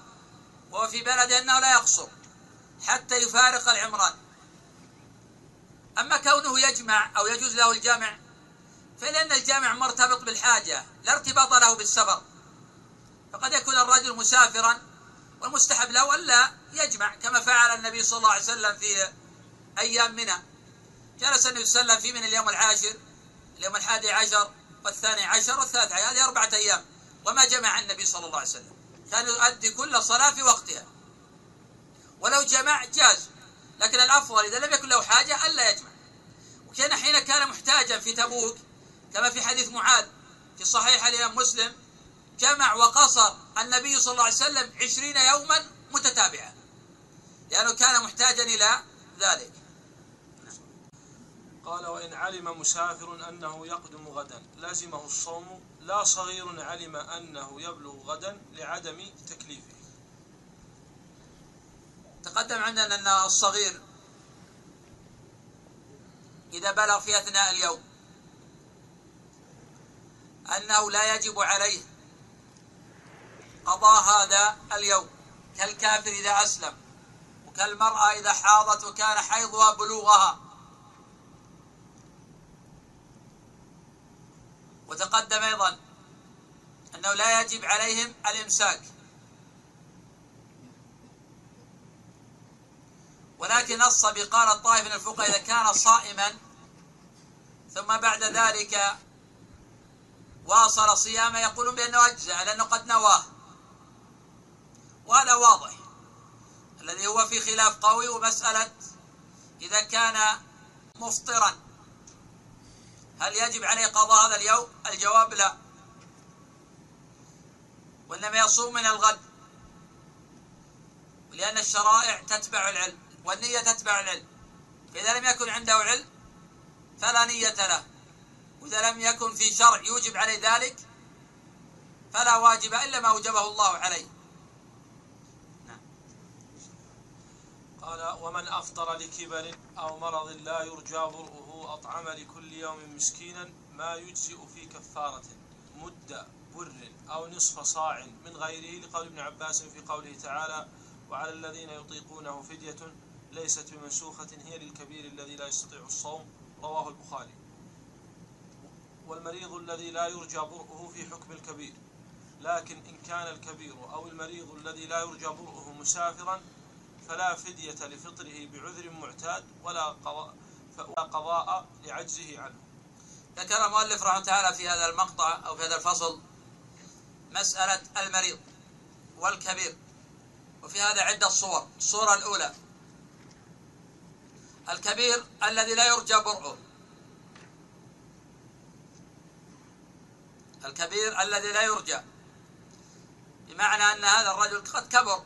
وهو في بلده أنه لا يقصر حتى يفارق العمران. أما كونه يجمع أو يجوز له الجمع فلأن الجامع مرتبط بالحاجة لا ارتباط له بالسفر. فقد يكون الرجل مسافرا والمستحب له ألا يجمع كما فعل النبي صلى الله عليه وسلم في أيام منى. جلس النبي صلى الله عليه وسلم في من اليوم العاشر اليوم الحادي عشر والثاني عشر والثالث عشر هذه أربعة أيام. وما جمع النبي صلى الله عليه وسلم. كان يؤدي كل صلاة في وقتها. ولو جمع جاز لكن الأفضل إذا لم يكن له حاجة ألا يجمع. وكان حين كان محتاجا في تبوك كما في حديث معاذ في صحيح الإمام مسلم جمع وقصر النبي صلى الله عليه وسلم عشرين يوما متتابعة لأنه كان محتاجا إلى ذلك. قال وإن علم مسافر أنه يقدم غدا لازمه الصوم لا صغير علم أنه يبلغ غدا لعدم تكليفه. تقدم عندنا أن الصغير إذا بلغ في أثناء اليوم أنه لا يجب عليه قضاء هذا اليوم. كالكافر إذا أسلم وكالمرأة إذا حاضت وكان حيضها بلوغها. وتقدم أيضا أنه لا يجب عليهم الإمساك. ولكن نص بقال الطائف من الفقهاء إذا كان صائما ثم بعد ذلك واصل صيامه يقولون بأنه أجزع لأنه قد نواه. وهذا واضح. الذي هو في خلاف قوي ومسألة إذا كان مفطرا. هل يجب عليه قضاء هذا اليوم؟ الجواب لا. وإنما يصوم من الغد. لأن الشرائع تتبع العلم والنية تتبع العلم. فإذا لم يكن عنده علم فلا نية له. وإذا لم يكن في شرع يوجب عليه ذلك فلا واجب إلا ما أوجبه الله عليه. نعم. قال ومن أفطر لكبر أو مرض لا يرجى برؤه أطعم لكل يوم مسكينا ما يجزئ في كفارة مد بر أو نصف صاع من غيره لقول ابن عباس في قوله تعالى وعلى الذين يطيقونه فدية ليست بمنسوخة هي للكبير الذي لا يستطيع الصوم. رواه البخاري. والمريض الذي لا يرجى برؤه في حكم الكبير. لكن إن كان الكبير أو المريض الذي لا يرجى برؤه مسافرا فلا فدية لفطره بعذر معتاد ولا قضاء, ولا قضاء لعجزه عنه. ذكر المؤلف رحمه تعالى في هذا المقطع أو في هذا الفصل مسألة المريض والكبير وفي هذا عدة صور. الصورة الأولى. الكبير الذي لا يرجى برؤه. الكبير الذي لا يرجى. بمعنى أن هذا الرجل قد كبر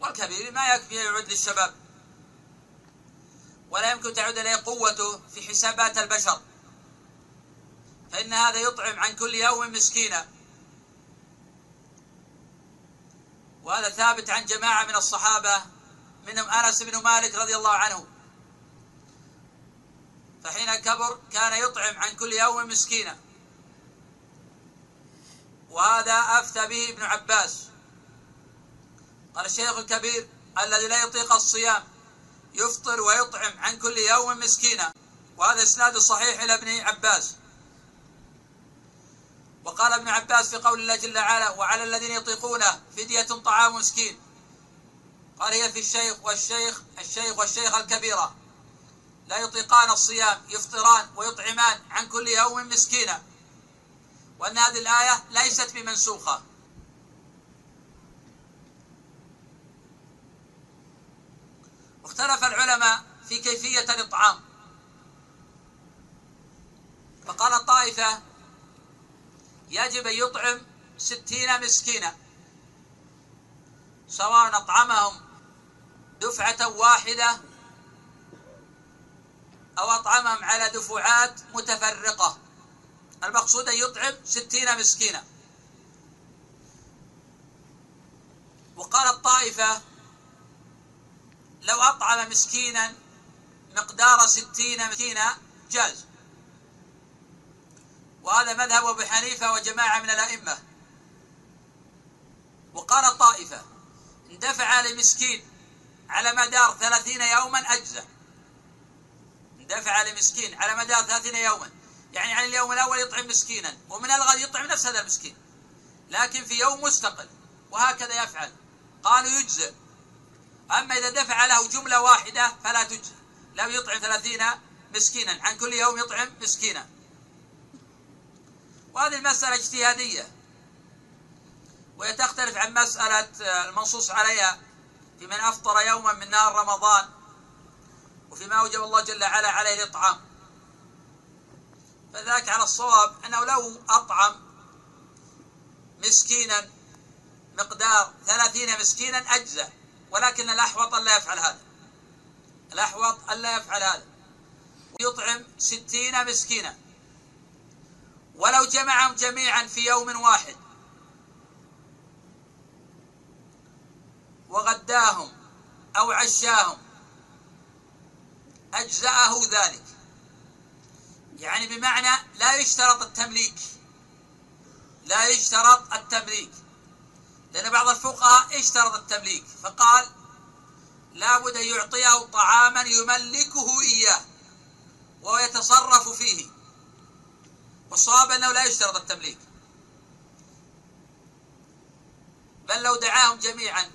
والكبير ما يكفي يعود للشباب. ولا يمكن تعود إليه قوته في حسابات البشر. فإن هذا يطعم عن كل يوم مسكينا. وهذا ثابت عن جماعة من الصحابة منهم أنس بن مالك رضي الله عنه. فحين كبر كان يطعم عن كل يوم مسكينا. وهذا أفتى به ابن عباس. قال الشيخ الكبير الذي لا يطيق الصيام يفطر ويطعم عن كل يوم مسكينا وهذا إسناد صحيح إلى ابن عباس. وقال ابن عباس في قول الله جل وعلا وعلى الذين يطيقونه فدية طعام مسكين قال هي في الشيخ والشيخ الشيخ والشيخ الكبيرة. لا يطيقان الصيام يفطران ويطعمان عن كل يوم مسكينا وأن هذه الآية ليست بمنسوخة. واختلف العلماء في كيفية الإطعام. فقال طائفة يجب أن يطعم ستين مسكينا سواء أطعمهم دفعة واحدة أو أطعمهم على دفعات متفرقة. المقصود أن يطعم ستين مسكينا. وقال الطائفة لو أطعم مسكينا مقدار ستين مسكينا جاز. وهذا مذهب أبو حنيفة وجماعة من الأئمة. وقال الطائفة اندفع لمسكين على مدار ثلاثين يوما أجزى اندفع لمسكين على مدار ثلاثين يوما يعني عن اليوم الأول يطعم مسكينا ومن الغد يطعم نفس هذا المسكين. لكن في يوم مستقل وهكذا يفعل. قالوا يجزئ. أما إذا دفع له جملة واحدة فلا تجزئ. لو يطعم ثلاثين مسكينا عن كل يوم يطعم مسكينا. وهذه المسألة اجتهادية. وهي تختلف عن مسألة المنصوص عليها. في من أفطر يوما من نهار رمضان وفيما أوجب الله جل وعلا عليه الإطعام. فذاك على الصواب أنه لو أطعم مسكينا مقدار ثلاثين مسكينا أجزى ولكن الأحوط ألا يفعل هذا. الأحوط ألا يفعل هذا. ويطعم ستين مسكينا. ولو جمعهم جميعا في يوم واحد. وغداهم أو عشاهم. أجزأه ذلك. يعني بمعنى لا يشترط التمليك. لا يشترط التمليك. لأن بعض الفقهاء اشترط التمليك فقال لابد أن يعطيه طعاما يملكه إياه وهو يتصرف فيه. والصواب أنه لا يشترط التمليك. بل لو دعاهم جميعا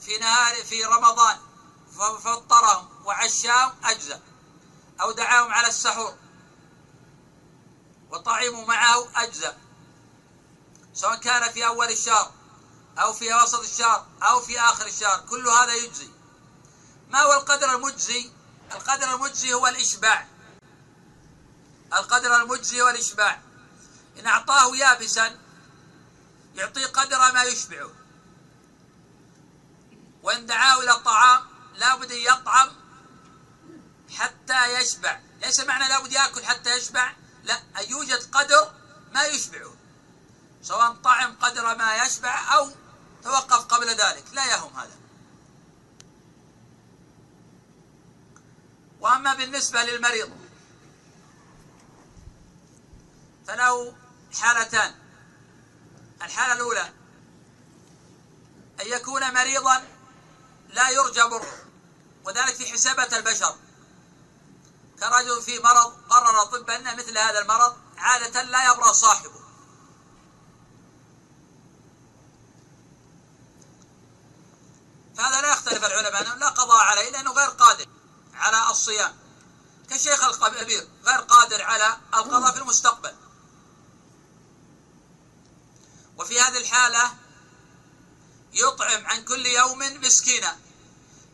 في نهار في رمضان ففطرهم وعشاهم أجزى أو دعاهم على السحور وطعموا معه أجزى سواء كان في أول الشهر أو في وسط الشهر أو في آخر الشهر كل هذا يجزي. ما هو القدر المجزي؟ القدر المجزي هو الإشباع. القدر المجزي هو الإشباع. إن أعطاه يابسا يعطيه قدر ما يشبعه. وإن دعاه إلى الطعام لابد أن يطعم حتى يشبع. ليس معنى لابد يأكل حتى يشبع؟ لا يوجد قدر ما يشبعه. سواء طعم قدر ما يشبع أو توقف قبل ذلك. لا يهم هذا. وأما بالنسبة للمريض فله حالتان. الحالة الأولى أن يكون مريضا لا يرجى بره وذلك في حسابة البشر. كرجل في مرض قرر الطب أن مثل هذا المرض عادة لا يبرأ صاحبه. فهذا لا يختلف العلماء أنه لا قضاء عليه لأنه غير قادر على الصيام. كالشيخ الكبير غير قادر على القضاء في المستقبل. وفي هذه الحالة يطعم عن كل يوم مسكينا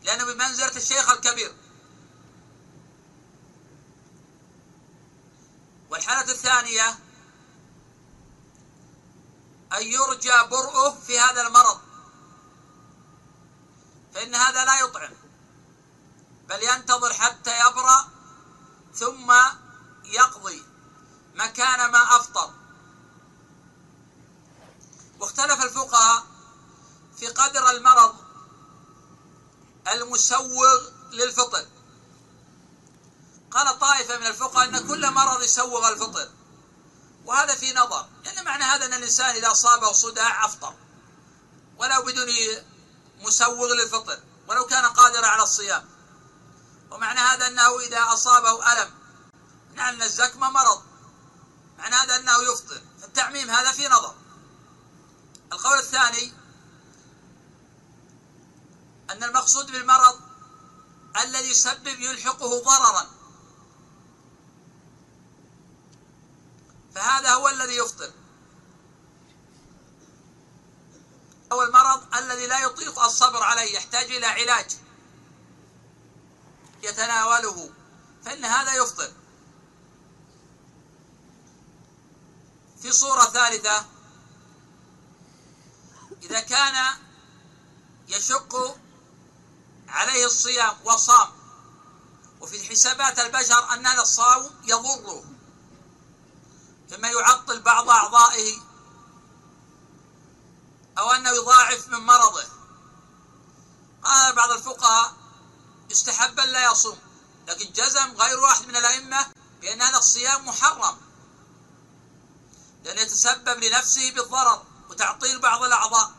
لأنه بمنزلة الشيخ الكبير. والحالة الثانية أن يرجى برؤه في هذا المرض فإن هذا لا يطعم بل ينتظر حتى يبرأ ثم يقضي مكان ما أفطر. واختلف الفقهاء في قدر المرض المسوغ للفطر. قال طائفة من الفقهاء أن كل مرض يسوغ الفطر. وهذا في نظر. لأن معنى هذا أن الإنسان إذا أصابه صداع أفطر. ولو بدون مسوغ للفطر. ولو كان قادرا على الصيام. ومعنى هذا أنه إذا أصابه ألم. نعم الزكمة مرض. معنى هذا أنه يفطر. التعميم هذا في نظر. القول الثاني أن المقصود بالمرض الذي يسبب يلحقه ضررا. فهذا هو الذي يفطر. هو المرض الذي لا يطيق الصبر عليه يحتاج إلى علاج. يتناوله. فإن هذا يفطر. في صورة ثالثة إذا كان يشق عليه الصيام وصام وفي حسابات البشر أن هذا الصوم يضره. فيما يعطل بعض أعضائه أو أنه يضاعف من مرضه. قال بعض الفقهاء يستحب أن لا يصوم لكن جزم غير واحد من الأئمة بأن هذا الصيام محرم. لأنه يتسبب لنفسه بالضرر وتعطيل بعض الأعضاء.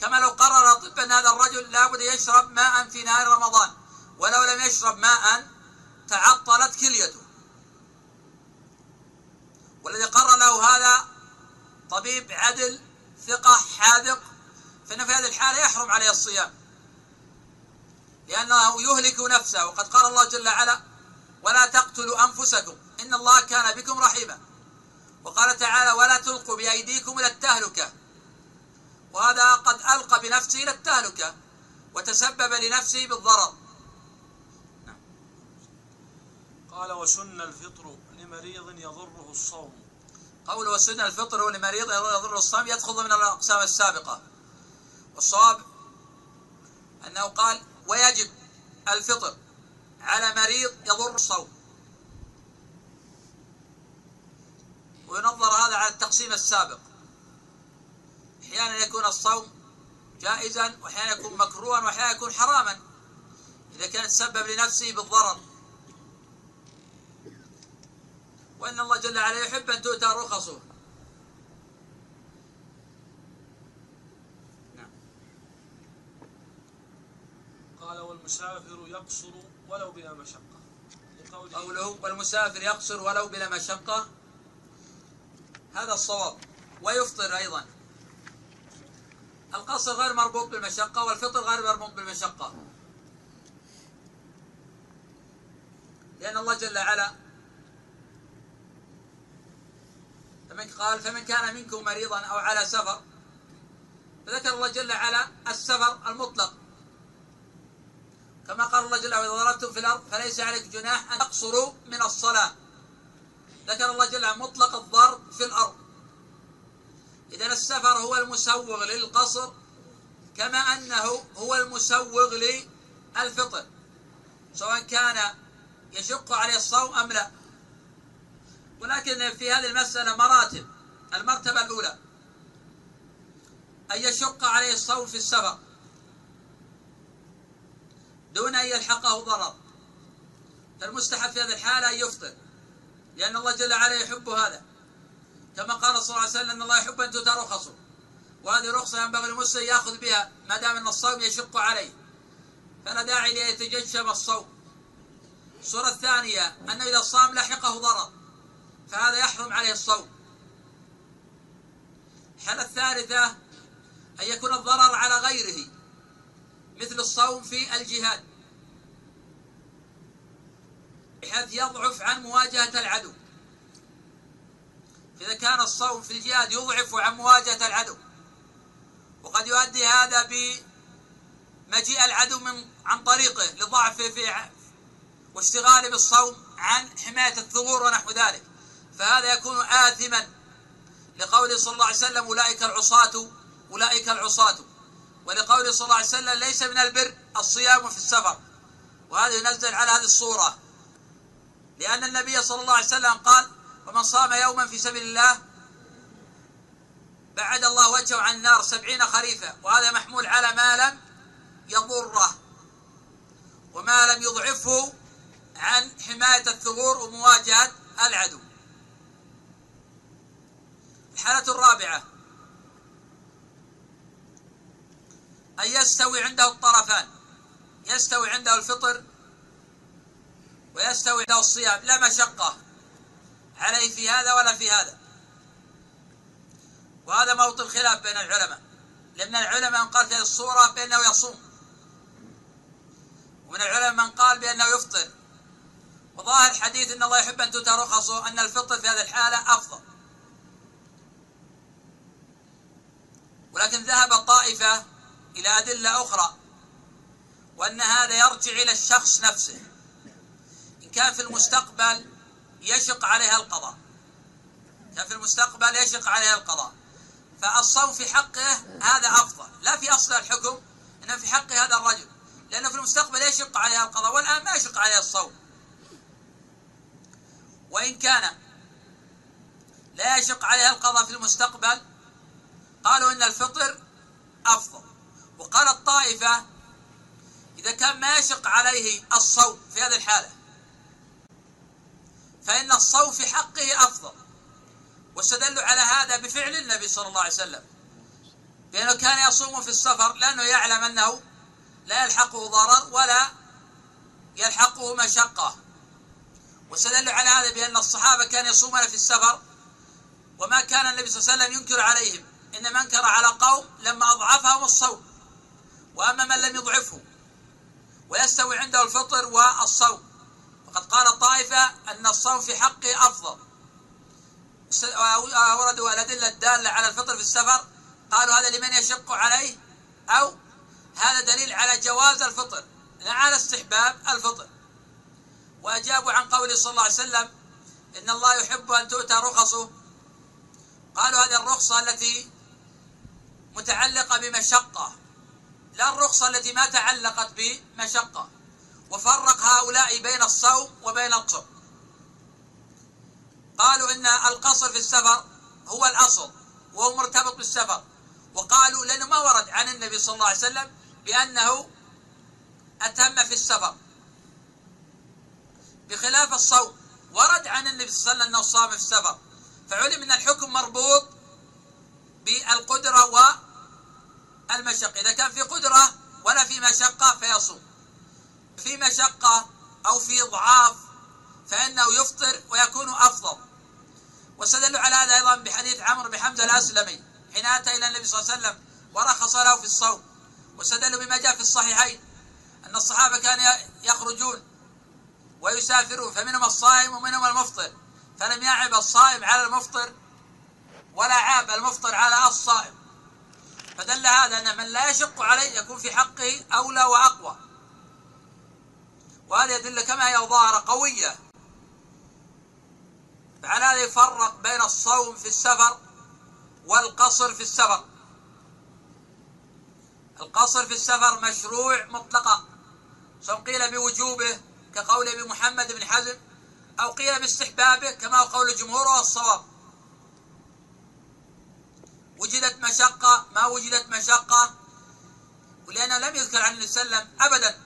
كما لو قرر طب أن هذا الرجل لابد يشرب ماء في نهار رمضان ولو لم يشرب ماء تعطلت كليته. والذي قرر له هذا طبيب عدل ثقة حاذق فإنه في هذه الحالة يحرم عليه الصيام. لأنه يهلك نفسه. وقد قال الله جل وعلا ولا تقتلوا أنفسكم إن الله كان بكم رحيما وقال تعالى ولا تلقوا بأيديكم إلى التهلكة وهذا قد ألقى بنفسه إلى التهلكة وتسبب لنفسه بالضرر. قال وسن الفطر لمريض يضره الصوم قول وسن الفطر لمريض يضر الصوم يدخل ضمن الأقسام السابقة. والصواب أنه قال ويجب الفطر على مريض يضر الصوم. وينظر هذا على التقسيم السابق. أحيانا يكون الصوم جائزا وأحيانا يكون مكروها وأحيانا يكون حراما. إذا كان تسبب لنفسه بالضرر. وإن الله جل وعلا يحب أن تؤتى رخصه نعم. قال والمسافر يقصر ولو بلا مشقة. قوله والمسافر يقصر ولو بلا مشقة. هذا الصواب. ويفطر أيضا. القصر غير مربوط بالمشقة والفطر غير مربوط بالمشقة. لأن الله جل وعلا فمن قال فمن كان منكم مريضا أو على سفر فذكر الله جل وعلا السفر المطلق. كما قال الله جل وعلا إذا ضربتم في الأرض فليس عليك جناح أن تقصروا من الصلاة. ذكر الله جل وعلا مطلق الضرب في الأرض. السفر هو المسوغ للقصر كما أنه هو المسوغ للفطر سواء كان يشق عليه الصوم أم لا. ولكن في هذه المسألة مراتب. المرتبة الأولى. أن يشق عليه الصوم في السفر. دون أن يلحقه ضرر. فالمستحب في هذه الحالة أن يفطر. لأن الله جل وعلا يحب هذا. كما قال صلى الله عليه وسلم أن الله يحب أن تؤتى رخصه. وهذه رخصة ينبغي المسلم يأخذ بها ما دام أن الصوم يشق عليه. فلا داعي ليتجشم الصوم. الصورة الثانية أنه إذا صام لحقه ضرر. فهذا يحرم عليه الصوم. الحالة الثالثة أن يكون الضرر على غيره مثل الصوم في الجهاد. بحيث يضعف عن مواجهة العدو. إذا كان الصوم في الجهاد يضعف عن مواجهة العدو. وقد يؤدي هذا بمجيء العدو من عن طريقه لضعفه في واشتغاله بالصوم عن حماية الثغور ونحو ذلك. فهذا يكون آثما لقوله صلى الله عليه وسلم أولئك العصاة أولئك العصاة. ولقوله صلى الله عليه وسلم ليس من البر الصيام في السفر. وهذا ينزل على هذه الصورة. لأن النبي صلى الله عليه وسلم قال ومن صام يوما في سبيل الله بعد الله وجهه عن النار سبعين خريفا وهذا محمول على ما لم يضره. وما لم يضعفه عن حماية الثغور ومواجهة العدو. الحالة الرابعة. أن يستوي عنده الطرفان. يستوي عنده الفطر ويستوي عنده الصيام. لا مشقة عليه في هذا ولا في هذا. وهذا موطن خلاف بين العلماء. لأن العلماء من قال في هذه الصورة بأنه يصوم. ومن العلماء من قال بأنه يفطر. وظاهر الحديث أن الله يحب أن تؤتى رخصه أن الفطر في هذه الحالة أفضل. ولكن ذهب طائفة إلى أدلة أخرى وأن هذا يرجع إلى الشخص نفسه. إن كان في المستقبل يشق عليها القضاء. كان في المستقبل يشق عليها القضاء. فالصوم في حقه هذا أفضل. لا في أصل الحكم إنما في حق هذا الرجل. لأنه في المستقبل يشق عليها القضاء والآن ما يشق عليها الصوم. وإن كان لا يشق عليها القضاء في المستقبل قالوا إن الفطر أفضل. وقال الطائفة إذا كان ما يشق عليه الصوم في هذه الحالة فإن الصوم في حقه أفضل. واستدلوا على هذا بفعل النبي صلى الله عليه وسلم. بأنه كان يصوم في السفر لأنه يعلم أنه لا يلحقه ضرر ولا يلحقه مشقة. واستدلوا على هذا بأن الصحابة كانوا يصومون في السفر وما كان النبي صلى الله عليه وسلم ينكر عليهم. إنما أنكر على قوم لما أضعفهم الصوم وأما من لم يضعفه ويستوي عنده الفطر والصوم. فقد قال الطائفة أن الصوم في حقه أفضل. وردوا الأدلة الدالة على الفطر في السفر. قالوا هذا لمن يشق عليه؟ أو هذا دليل على جواز الفطر لا على استحباب الفطر. وأجابوا عن قوله صلى الله عليه وسلم إن الله يحب أن تؤتى رخصه. قالوا هذه الرخصة التي متعلقة بمشقة. لا الرخصة التي ما تعلقت بمشقة. وفرق هؤلاء بين الصوم وبين القصر قالوا إن القصر في السفر هو الأصل وهو مرتبط بالسفر. وقالوا لأنه ما ورد عن النبي صلى الله عليه وسلم بأنه أتم في السفر. بخلاف الصوم ورد عن النبي صلى الله عليه وسلم أنه صام في السفر. فعلم أن الحكم مربوط بالقدرة والمشقة. إذا كان في قدرة ولا في مشقة فيصوم. في مشقة أو في ضعاف فإنه يفطر ويكون أفضل. واستدلوا على هذا أيضا بحديث عمرو بن حمزة الأسلمي. حين أتى إلى النبي صلى الله عليه وسلم ورخص له في الصوم. واستدلوا بما جاء في الصحيحين أن الصحابة كانوا يخرجون ويسافرون. فمنهم الصائم ومنهم المفطر. فلم يعب الصائم على المفطر ولا عاب المفطر على الصائم. فدل هذا أن من لا يشق عليه يكون في حقه أولى وأقوى. وهذه أدلة كما هي ظاهرة قوية. فعلى هذا يفرق بين الصوم في السفر والقصر في السفر. القصر في السفر مشروع مطلقا سواء قيل بوجوبه كقول ابي محمد بن حزم أو قيل باستحبابه كما هو قول الجمهور والصواب. وجدت مشقة ما وجدت مشقة. ولأنه لم يذكر عن النبي صلى الله عليه وسلم أبدا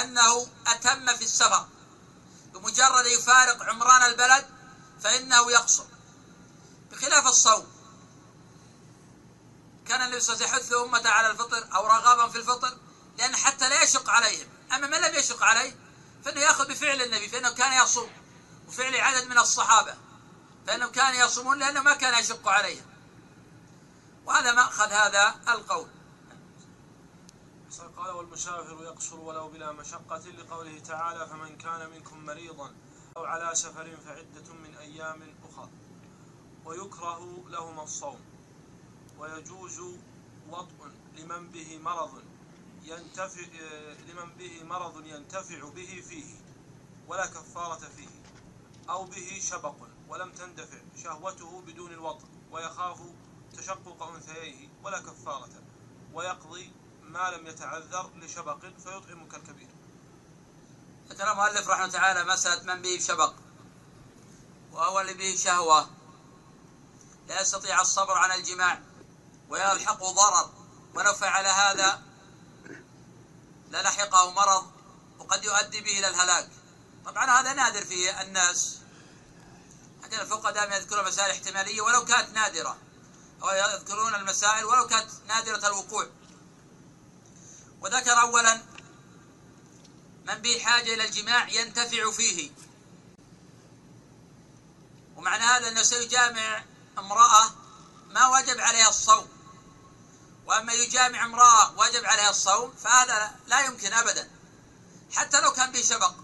أنه أتم في السفر. بمجرد يفارق عمران البلد فإنه يقصر. بخلاف الصوم كان النبي صلى الله عليه وسلم يحث أمته على الفطر أو رغبا في الفطر لأن حتى لا يشق عليهم. أما من لم يشق عليه فإنه يأخذ بفعل النبي فإنه كان يصوم. وفعل عدد من الصحابة فإنهم كانوا يصومون لأنه ما كان يشق عليهم. وهذا مأخذ هذا القول. قال والمسافر يقصر ولو بلا مشقة لقوله تعالى فمن كان منكم مريضا أو على سفر فعدة من أيام أخرى ويكره لهما الصوم. ويجوز وطء لمن به مرض ينتفع لمن به مرض ينتفع به فيه ولا كفارة فيه. أو به شبق ولم تندفع شهوته بدون الوطء. ويخاف تشقق أنثييه ولا كفارة ويقضي ما لم يتعذر لشبق فيطعم كالكبير ذكر المؤلف رحمه الله تعالى مسألة من به شبق وهو اللي به شهوة. لا يستطيع الصبر عن الجماع ويلحقه ضرر ولو فعل هذا. للحقه مرض وقد يؤدي به إلى الهلاك. طبعا هذا نادر في الناس لكن الفقهاء دائما يذكرون مسائل احتمالية ولو كانت نادرة. أو يذكرون المسائل ولو كانت نادرة الوقوع. وذكر أولا من به حاجة إلى الجماع ينتفع فيه. ومعنى هذا أنه سيجامع امرأة ما وجب عليها الصوم. وأما يجامع امرأة وجب عليها الصوم فهذا لا يمكن أبدا. حتى لو كان به شبق.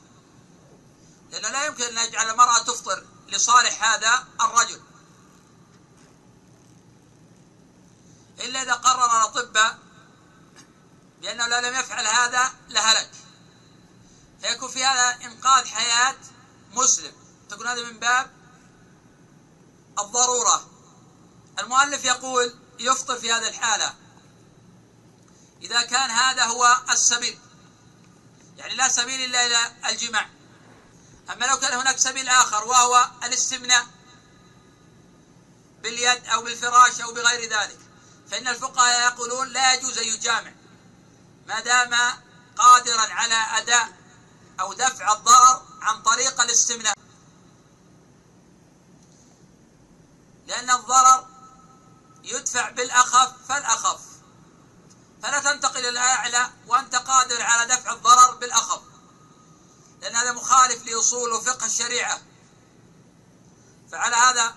لأنه لا يمكن أن يجعل المرأة تفطر لصالح هذا الرجل. إلا إذا قرر الأطباء بأنه لو لم يفعل هذا لهلك. فيكون في هذا إنقاذ حياة مسلم. تكون هذا من باب الضرورة. المؤلف يقول يفطر في هذه الحالة. إذا كان هذا هو السبيل. يعني لا سبيل إلا إلى الجماع. أما لو كان هناك سبيل آخر وهو الاستمناء باليد أو بالفراش أو بغير ذلك. فإن الفقهاء يقولون لا يجوز أن يجامع ما دام قادرا على أداء أو دفع الضرر عن طريق الاستمناء. لأن الضرر يدفع بالأخف فالأخف. فلا تنتقل إلى الأعلى وأنت قادر على دفع الضرر بالأخف. لأن هذا مخالف لأصول وفقه الشريعة. فعلى هذا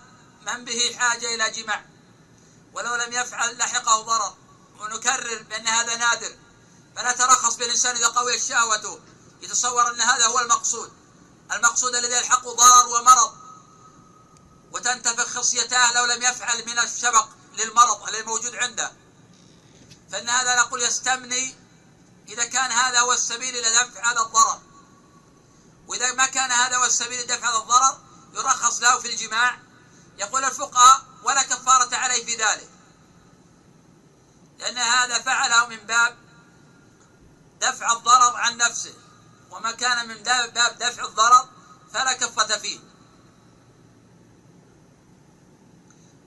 من به حاجة إلى جماع. ولو لم يفعل لحقه ضرر ونكرر بأن هذا نادر. فلا ترخص بالإنسان إذا قوي شهوته. يتصور أن هذا هو المقصود. المقصود الذي يلحقه ضرر ومرض. وتنتفخ خصيته لو لم يفعل من الشبق للمرض الذي موجود عنده. فإن هذا نقول يستمني إذا كان هذا هو السبيل إلى دفع هذا الضرر. وإذا ما كان هذا هو السبيل لدفع هذا الضرر يرخص له في الجماع. يقول الفقهاء ولا كفارة عليه في ذلك. لأن هذا فعله من باب دفع الضرر عن نفسه. وما كان من باب دفع الضرر فلا كفة فيه.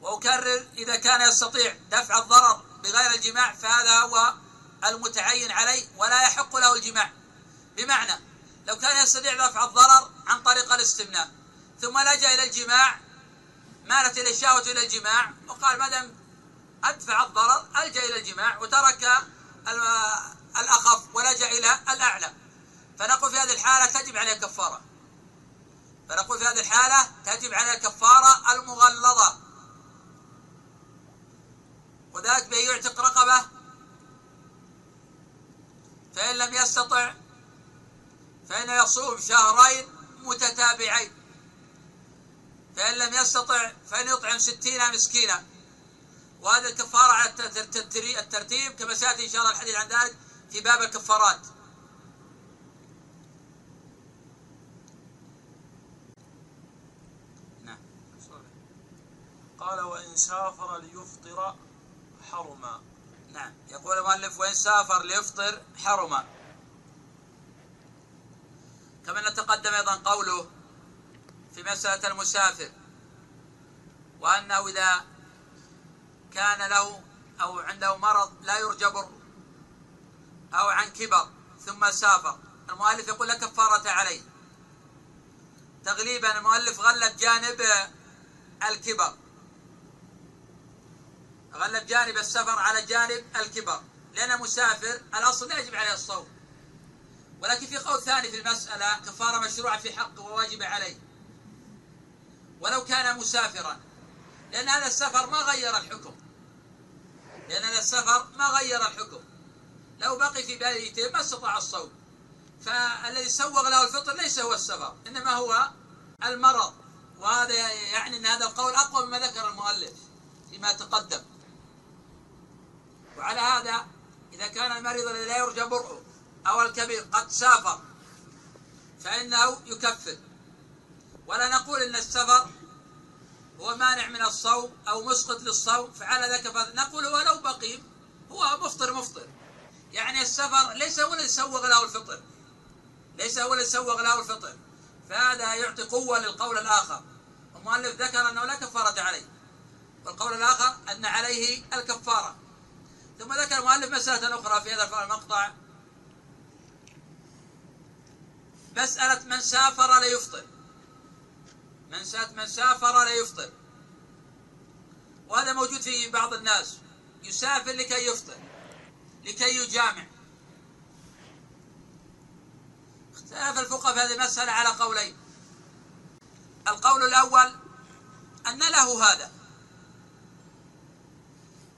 وأكرر إذا كان يستطيع دفع الضرر بغير الجماع فهذا هو المتعين عليه ولا يحق له الجماع. بمعنى لو كان يستطيع دفع الضرر عن طريق الاستمناء ثم لجأ إلى الجماع مالت إلى الشهوة إلى الجماع وقال ما دام أدفع الضرر ألجأ إلى الجماع وترك الأخف ولجأ إلى الأعلى. فنقول في هذه الحالة تجب عليه كفارة فنقول في هذه الحالة تجب عليه الكفارة المغلظة. وذلك بأن يعتق رقبة. فإن لم يستطع فإنه يصوم شهرين متتابعين. فإن لم يستطع فإن يطعم ستين مسكينا. وهذا الكفارة على الترتيب كما سيأتي إن شاء الله الحديث عن ذلك في باب الكفارات. قال وإن سافر ليفطر حرما. نعم. يقول المؤلف وإن سافر ليفطر حرما. كما نتقدم أيضا قوله في مسألة المسافر وأنه إذا كان له أو عنده مرض لا يرجى بر أو عن كبر ثم سافر المؤلف يقول لا كفارة عليه. تغليبا المؤلف غلب جانب الكبر غلب جانب السفر على جانب الكبر لأن المسافر الأصل لا يجب عليه الصوم. ولكن في قول ثاني في المسألة كفارة مشروعة في حقه وواجب عليه. ولو كان مسافرا. لأن هذا السفر ما غير الحكم. لأن هذا السفر ما غير الحكم. لو بقي في بيته ما استطاع الصوم. فالذي سوغ له الفطر ليس هو السفر إنما هو المرض. وهذا يعني أن هذا القول أقوى مما ذكر المؤلف فيما تقدم. وعلى هذا إذا كان المريض الذي لا يرجى برؤه أو الكبير قد سافر فإنه يكفر. ولا نقول إن السفر هو مانع من الصوم أو مسقط للصوم فعلى ذلك نقول ولو بقي هو مفطر مفطر. يعني السفر ليس هو الذي سوغ له الفطر ليس هو الذي سوغ له الفطر. فهذا يعطي قوة للقول الآخر. المؤلف ذكر أنه لا كفارة عليه. والقول الآخر أن عليه الكفارة. ثم ذكر المؤلف مسألة أخرى في هذا المقطع. مسألة من سافر ليفطر. من من سافر ليفطر وهذا موجود في بعض الناس. يسافر لكي يفطر لكي يجامع. اختلف الفقهاء في هذه المسألة على قولين. القول الأول أن له هذا.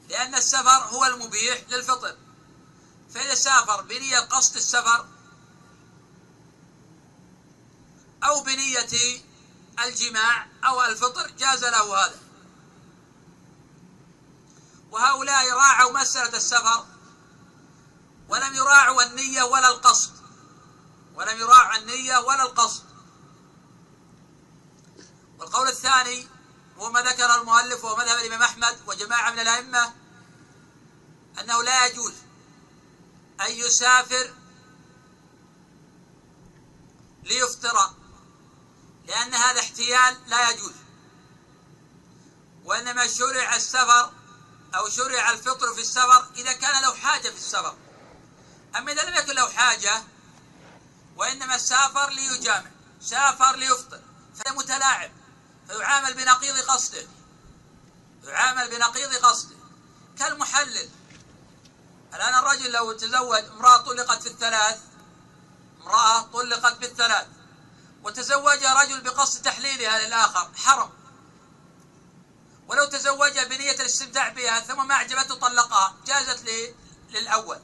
لأن السفر هو المبيح للفطر. فإذا سافر بنية قصد السفر أو بنية الجماع أو الفطر جاز له هذا. وهؤلاء راعوا مسألة السفر ولم يراعوا النية ولا القصد. ولم يراعوا النية ولا القصد. والقول الثاني هو ما ذكر المؤلف وهو مذهب الإمام أحمد وجماعة من الأئمة أنه لا يجوز أن يسافر ليفطر لأن هذا احتيال لا يجوز. وإنما شرع السفر أو شرع الفطر في السفر إذا كان له حاجة في السفر. أما إذا لم يكن له حاجة وإنما سافر ليجامع سافر ليفطر فهو متلاعب فيعامل بنقيض قصده يعامل بنقيض قصده. كالمحلل الآن الرجل لو تزوج امرأة طلقت في الثلاث امرأة طلقت بالثلاث وتزوجها رجل بقصد تحليلها للآخر حرم ولو تزوجها بنية الاستمتاع بها ثم ما أعجبته طلقها. جازت للأول.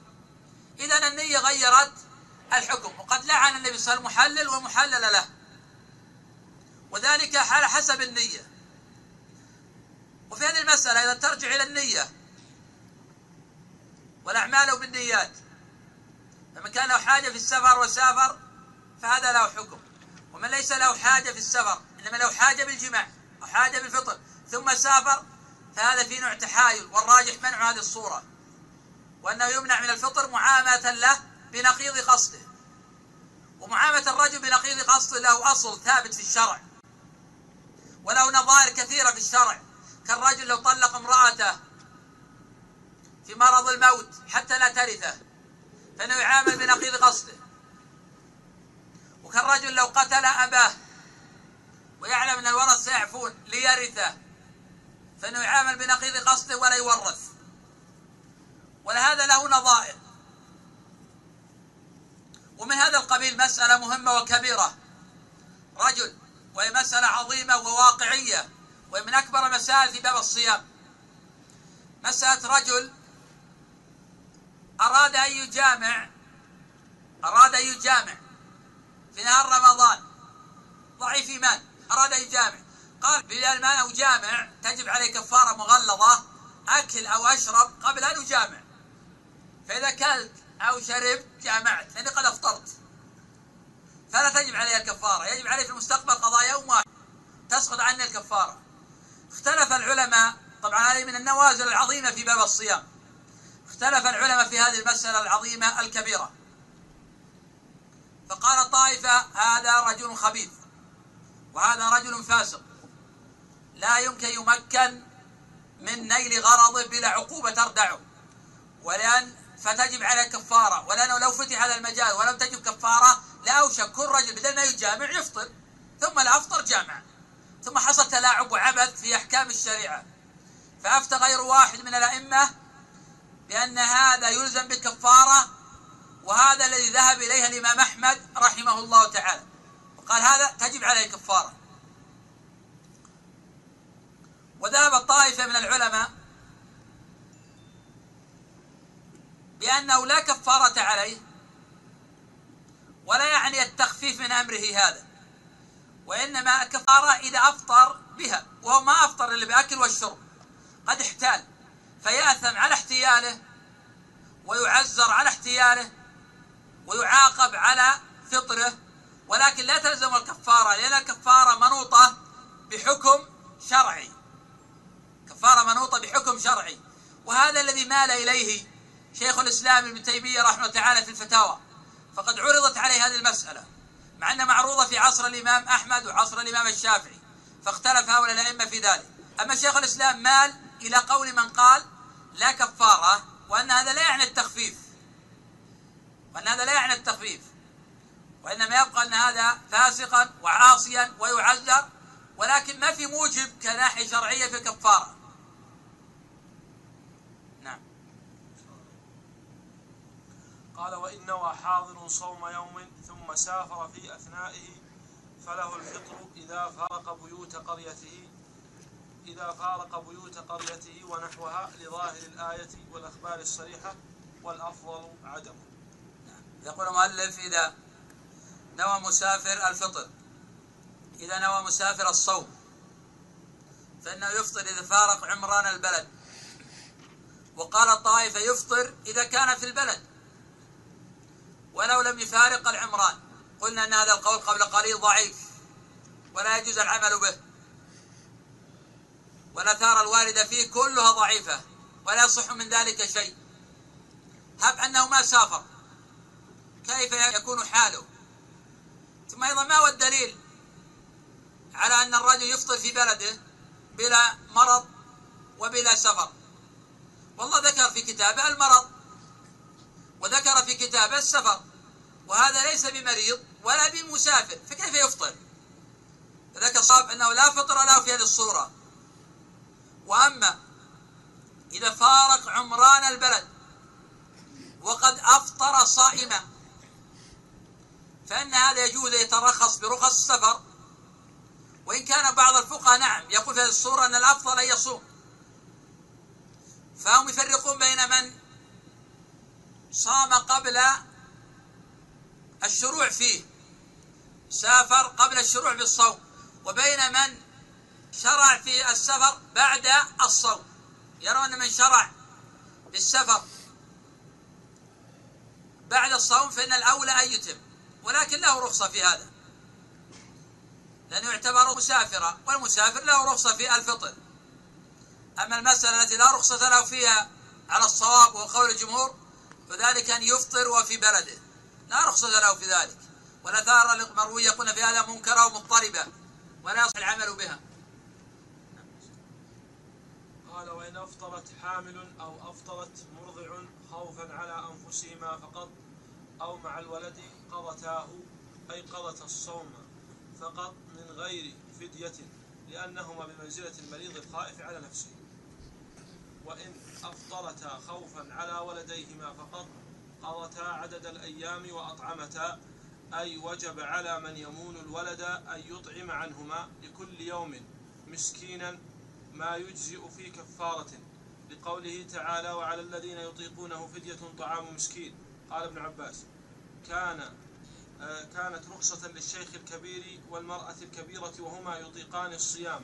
إذا النية غيرت الحكم. وقد لعن النبي صلى الله عليه وسلم محلل ومحلل له. وذلك على حسب النية. وفي هذه المسألة إذا ترجع إلى النية. والأعمال بالنيات. فمن كان له حاجة في السفر وسافر فهذا له حكم. ومن ليس له حاجة في السفر إنما له حاجة بالجماع أو حاجة بالفطر ثم سافر فهذا في نوع تحايل والراجح منع هذه الصورة وأنه يمنع من الفطر معاملة له بنقيض قصده ومعاملة الرجل بنقيض قصده له أصل ثابت في الشرع وله نظائر كثيرة في الشرع كالرجل لو طلق امرأته في مرض الموت حتى لا ترثه فإنه يعامل بنقيض قصده. وكالرجل لو قتل أباه ويعلم أن الورث سيعفون ليرثه فإنه يعامل بنقيض قصده ولا يورث. ولهذا له نظائر. ومن هذا القبيل مسألة مهمة وكبيرة. رجل وهي مسألة عظيمة وواقعية وهي من أكبر مسائل في باب الصيام. مسألة رجل أراد أن يجامع أراد أن يجامع. في نهار رمضان. ضعيف إيمان. أراد أن يجامع قال بدل ما أجامع تجب عليه كفارة مغلظة أكل أو أشرب قبل أن أجامع فإذا أكلت أو شربت جامعت لأني قد أفطرت. فلا تجب عليه الكفارة. يجب عليه في المستقبل قضاء يوم واحد. تسقط عني الكفارة. اختلف العلماء طبعا هذه من النوازل العظيمة في باب الصيام. اختلف العلماء في هذه المسألة العظيمة الكبيرة. فقال طائفة هذا رجل خبيث وهذا رجل فاسق. لا يمكن يمكن من نيل غرضه بلا عقوبة تردعه. ولأن فتجب عليه كفارة ولأنه لو فتح هذا المجال ولم تجب كفارة لأوشك كل رجل بدل ما يجامع يفطر ثم لا جامع. ثم حصل تلاعب وعبث في أحكام الشريعة. فأفتى غير واحد من الأئمة بأن هذا يلزم بالكفارة وهذا الذي ذهب إليه الإمام أحمد رحمه الله تعالى. وقال هذا تجب عليه كفارة. وذهب طائفة من العلماء بأنه لا كفارة عليه ولا يعني التخفيف من أمره هذا وإنما الكفارة إذا أفطر بها وهو ما أفطر إلا بأكل والشرب. قد احتال فيأثم على احتياله ويعزر على احتياله ويعاقب على فطره ولكن لا تلزم الكفارة لأن الكفارة منوطة بحكم شرعي. كفارة منوطة بحكم شرعي. وهذا الذي مال إليه شيخ الإسلام ابن تيمية رحمه الله تعالى في الفتاوى. فقد عرضت عليه هذه المسألة. مع أنها معروضة في عصر الإمام أحمد وعصر الإمام الشافعي. فاختلف هؤلاء الأئمة في ذلك. أما شيخ الإسلام مال إلى قول من قال لا كفارة وأن هذا لا يعني التخفيف. وأن هذا لا يعني التخفيف وإنما يبقى أن هذا فاسقا وعاصيا ويعذر ولكن ما في موجب كناحية شرعية في الكفارة. نعم. قال وإن نوى حاضر صوم يوم ثم سافر في أثنائه فله الفطر إذا فارق بيوت قريته إذا فارق بيوت قريته ونحوها لظاهر الآية والأخبار الصريحة والأفضل عدمه. يقول المؤلف إذا نوى مسافر الفطر إذا نوى مسافر الصوم فإنه يفطر إذا فارق عمران البلد. وقال الطائفة يفطر إذا كان في البلد ولو لم يفارق العمران. قلنا أن هذا القول قبل قليل ضعيف ولا يجوز العمل به. والآثار الواردة فيه كلها ضعيفة ولا يصح من ذلك شيء. هب أنه ما سافر. كيف يكون حاله؟ ثم أيضا ما هو الدليل على أن الرجل يفطر في بلده بلا مرض وبلا سفر؟ والله ذكر في كتابه المرض وذكر في كتابه السفر وهذا ليس بمريض ولا بمسافر فكيف يفطر؟ فذاك الصواب أنه لا فطر له في هذه الصورة. وأما إذا فارق عمران البلد وقد أفطر صائما فإن هذا يجوز يترخص برخص السفر. وإن كان بعض الفقهاء نعم يقول في هذه الصورة أن الأفضل أن يصوم. فهم يفرقون بين من صام قبل الشروع فيه سافر قبل الشروع بالصوم وبين من شرع في السفر بعد الصوم. يرون من شرع بالسفر بعد الصوم فإن الأولى أن يتم. ولكن له رخصة في هذا. لأنه يعتبر مسافرا والمسافر له رخصة في الفطر. أما المسألة التي لا رخصة له فيها على الصواب وقول الجمهور فذلك أن يفطر وفي بلده. لا رخصة له في ذلك. والآثار المروية قلنا في هذا منكرة ومضطربة ولا يصح العمل بها. قال وإن أفطرت حامل أو أفطرت مرضع خوفا على أنفسهما فقط أو مع الولد قضتاه أي قضت الصوم فقط من غير فدية لأنهما بمنزلة المريض الخائف على نفسه. وإن أفطرتا خوفا على ولديهما فقط قضتا عدد الأيام وأطعمتا أي وجب على من يمون الولد أن يطعم عنهما لكل يوم مسكينا ما يجزئ في كفارة. لقوله تعالى وعلى الذين يطيقونه فدية طعام مسكين قال ابن عباس كان كانت رخصة للشيخ الكبير والمرأة الكبيرة وهما يطيقان الصيام.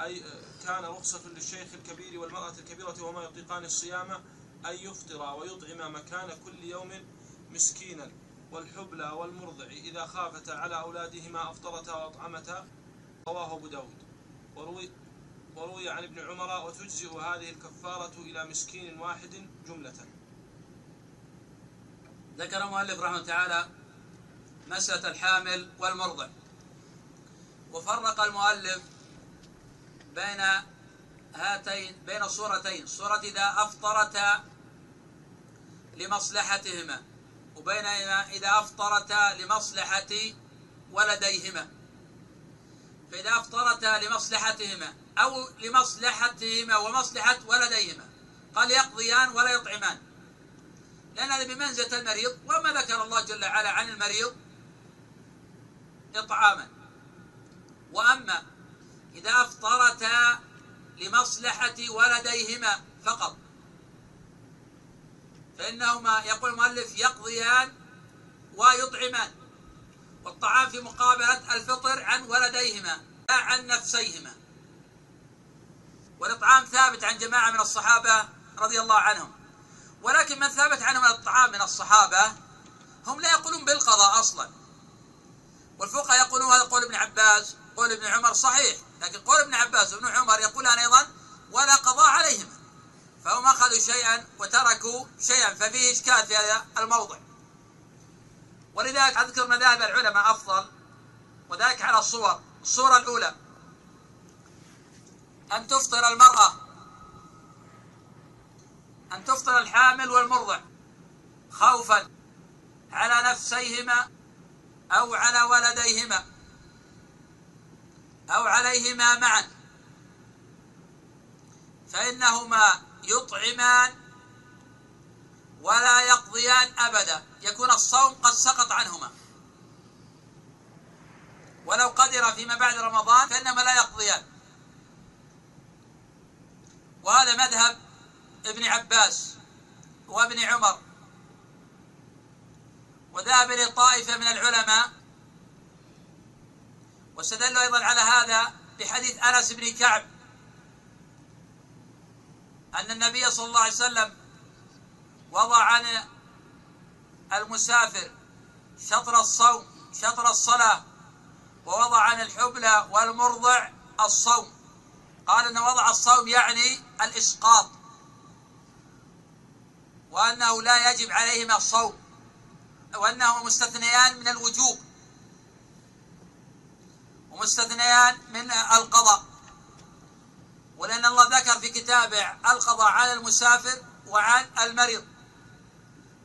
أي آه، كان رخصة للشيخ الكبير والمرأة الكبيرة وهما يطيقان الصيام أن يفطرا ويطعما مكان كل يوم مسكينا. والحبلى والمرضع إذا خافتا على أولادهما أفطرتا وأطعمتا رواه أبو داود. وروي وروي عن ابن عمر وتجزئ هذه الكفارة إلى مسكين واحد جملة. ذكر المؤلف رحمه تعالى مسألة الحامل والمرضع. وفرق المؤلف بين هاتين بين صورتين. صورة إذا أفطرتا لمصلحتهما وبين إذا أفطرتا لمصلحة ولديهما. فإذا أفطرتا لمصلحتهما أو لمصلحتهما ومصلحة ولديهما قال يقضيان ولا يطعمان. لأن هذا بمنزلة المريض وما ذكر الله جل وعلا عن المريض إطعاما. وأما إذا أفطرتا لمصلحة ولديهما فقط. فإنهما يقول المؤلف يقضيان ويطعمان. والطعام في مقابلة الفطر عن ولديهما لا عن نفسيهما. والإطعام ثابت عن جماعة من الصحابة رضي الله عنهم. ولكن من ثابت عنهم الطعام من الصحابة هم لا يقولون بالقضاء أصلا. والفقهاء يقولون هذا قول ابن عباس قول ابن عمر صحيح لكن قول ابن عباس وابن عمر يقولان أيضا ولا قضاء عليهما. فهم أخذوا شيئا وتركوا شيئا ففيه إشكال في هذا الموضع. ولذلك أذكر مذاهب العلماء أفضل وذلك على الصور. الصورة الأولى أن تفطر المرأة أن تفطر الحامل والمرضع خوفا على نفسيهما أو على ولديهما. أو عليهما معا. فإنهما يطعمان ولا يقضيان أبدا. يكون الصوم قد سقط عنهما. ولو قدر فيما بعد رمضان فإنما لا يقضيان. وهذا مذهب ابن عباس وابن عمر. وذهب إليه طائفة من العلماء. واستدلوا أيضا على هذا بحديث أنس بن كعب. أن النبي صلى الله عليه وسلم وضع عن المسافر شطر الصوم شطر الصلاة ووضع عن الحبلى والمرضع الصوم. قال أن وضع الصوم يعني الإسقاط وأنه لا يجب عليهما الصوم. وأنهما مستثنيان من الوجوب. ومستثنيان من القضاء. ولأن الله ذكر في كتابه القضاء على المسافر وعن المريض.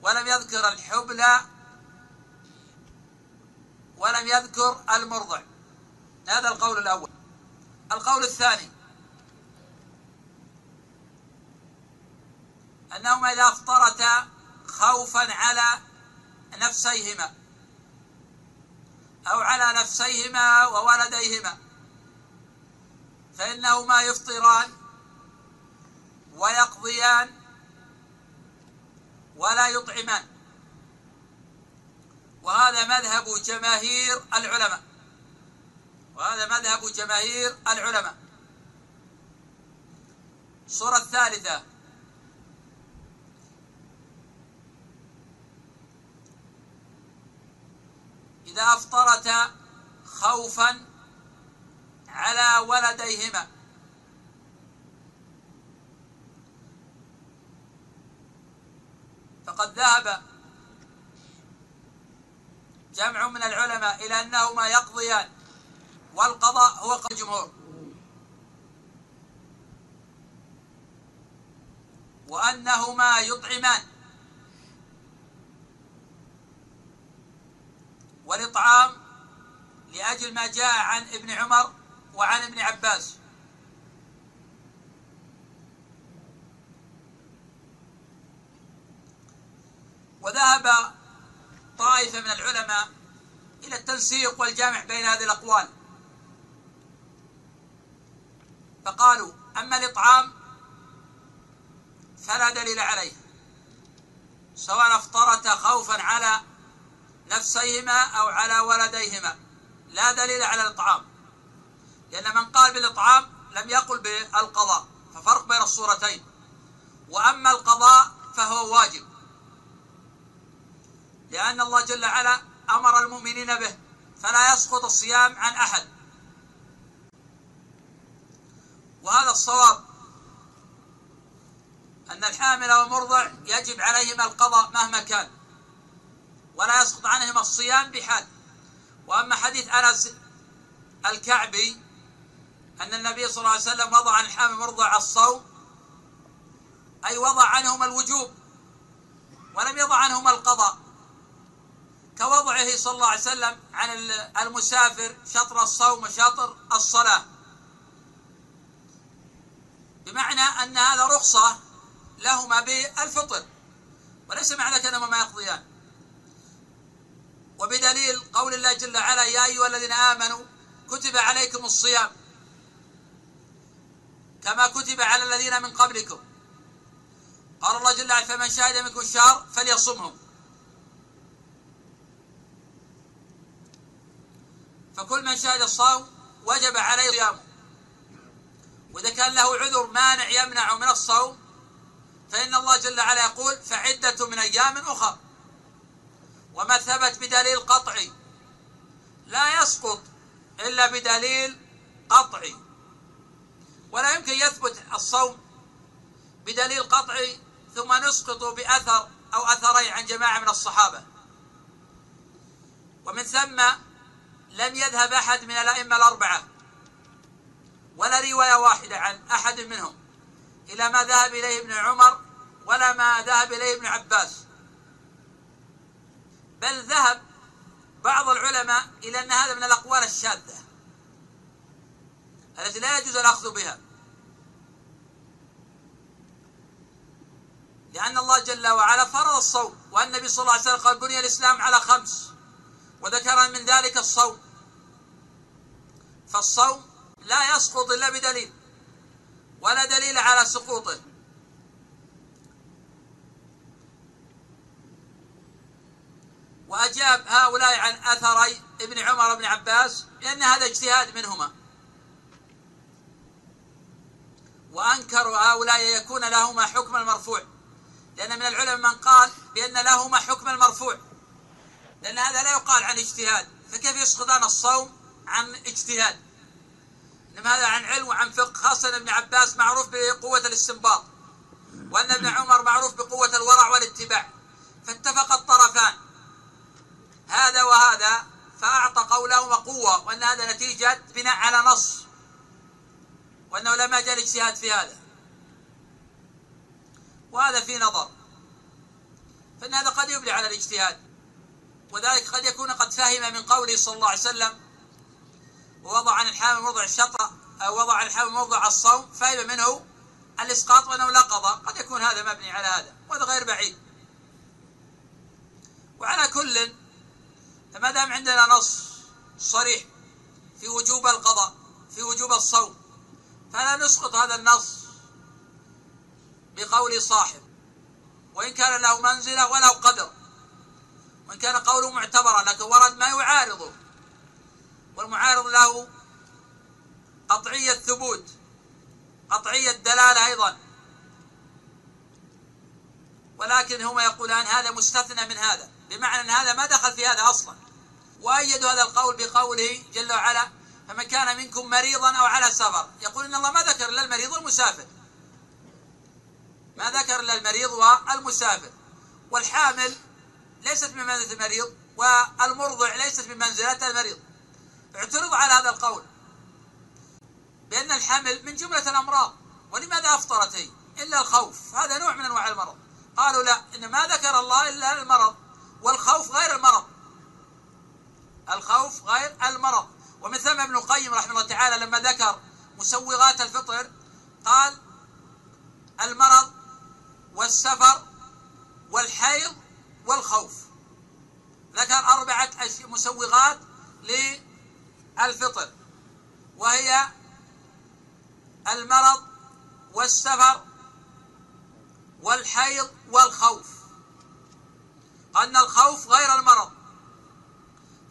ولم يذكر الحبلى ولم يذكر المرضع. هذا القول الأول. القول الثاني. أنهما إذا أفطرتا خوفا على نفسيهما أو على نفسيهما وولديهما فإنهما يفطران ويقضيان ولا يطعمان. وهذا مذهب جماهير العلماء. وهذا مذهب جماهير العلماء. الصورة الثالثة. إذا أفطرتا خوفا على ولديهما. فقد ذهب جمع من العلماء إلى أنهما يقضيان والقضاء هو قول الجمهور. وأنهما يطعمان. والإطعام لأجل ما جاء عن ابن عمر وعن ابن عباس. وذهب طائفة من العلماء إلى التنسيق والجامع بين هذه الأقوال. فقالوا أما الإطعام فلا دليل عليه سواء أفطرت خوفا على نفسيهما أو على ولديهما. لا دليل على الإطعام. لأن من قال بالإطعام لم يقل بالقضاء ففرق بين الصورتين. وأما القضاء فهو واجب. لأن الله جل وعلا أمر المؤمنين به فلا يسقط الصيام عن أحد. وهذا الصواب أن الحامل والمرضع يجب عليهما القضاء مهما كان. ولا يسقط عنهما الصيام بحال وأما حديث أنس الكعبي أن النبي صلى الله عليه وسلم وضع عن الحامل والمرضع الصوم أي وضع عنهما الوجوب ولم يضع عنهما القضاء. كوضعه صلى الله عليه وسلم عن المسافر شطر الصوم وشطر الصلاة. بمعنى أن هذا رخصة لهما بالفطر وليس معنى كأنهما ما يقضيان. وبدليل قول الله جل وعلا يا أيها الذين آمنوا كتب عليكم الصيام كما كتب على الذين من قبلكم. قال الله جل وعلا فمن شهد منكم الشهر فليصمهم فكل من شهد الصوم وجب عليه صيامه. وإذا كان له عذر مانع يمنع من الصوم فإن الله جل وعلا يقول فعدة من أيام أخرى وما ثبت بدليل قطعي. لا يسقط إلا بدليل قطعي. ولا يمكن يثبت الصوم بدليل قطعي ثم نسقط بأثر أو أثرين عن جماعة من الصحابة. ومن ثم لم يذهب أحد من الأئمة الأربعة ولا رواية واحدة عن أحد منهم إلى ما ذهب إليه ابن عمر ولا ما ذهب إليه ابن عباس. بل ذهب بعض العلماء إلى أن هذا من الأقوال الشاذة التي لا يجوز الأخذ بها. لأن الله جل وعلا فرض الصوم وأن النبي صلى الله عليه وسلم قال بني الإسلام على خمس وذكر من ذلك الصوم. فالصوم لا يسقط إلا بدليل ولا دليل على سقوطه. وأجاب هؤلاء عن أثري ابن عمر بن عباس لأن هذا اجتهاد منهما. وأنكروا هؤلاء يكون لهما حكم المرفوع. لأن من العلماء من قال بأن لهما حكم المرفوع. لأن هذا لا يقال عن اجتهاد. فكيف يسقطان الصوم عن اجتهاد؟ إنما هذا عن علم وعن فقه خاصة ابن عباس معروف بقوة الاستنباط وأن ابن عمر معروف بقوة الورع والاتباع. فاتفق الطرفان. هذا وهذا فأعطى قولهما قوة وأن هذا نتيجة بناء على نص وأنه لم يجعل اجتهاد في هذا. وهذا في نظر فإن هذا قد يبلي على الاجتهاد وذلك قد يكون قد فهم من قوله صلى الله عليه وسلم ووضع عن الحامل موضع الشطر أو وضع عن الحامل موضع الصوم فهم منه الإسقاط وأنه لا قضاء. قد يكون هذا مبني على هذا وهذا غير بعيد. وعلى كل فما دام عندنا نص صريح في وجوب القضاء في وجوب الصوم فلا نسقط هذا النص بقول صاحب. وإن كان له منزلة وله قدر وإن كان قوله معتبرا لكن ورد ما يعارضه والمعارض له قطعية ثبوت قطعية دلالة أيضا. ولكن هما يقولان هذا مستثنى من هذا بمعنى أن هذا ما دخل في هذا أصلا. وأيدوا هذا القول بقوله جل وعلا فمن كان منكم مريضا أو على سفر. يقول إن الله ما ذكر إلا المريض والمسافر. ما ذكر إلا المريض والمسافر. والحامل ليست بمنزلة المريض والمرضع ليست بمنزلة المريض. اعترض على هذا القول. بأن الحمل من جملة الأمراض. ولماذا أفطرت هي؟ إلا الخوف. هذا نوع من أنواع المرض. قالوا لا إن ما ذكر الله إلا المرض والخوف غير المرض. الخوف غير المرض. ومن ثم ابن القيم رحمه الله تعالى لما ذكر مسوغات الفطر قال المرض والسفر والحيض والخوف. ذكر أربعة مسوغات للفطر وهي المرض والسفر والحيض والخوف. أن الخوف غير المرض.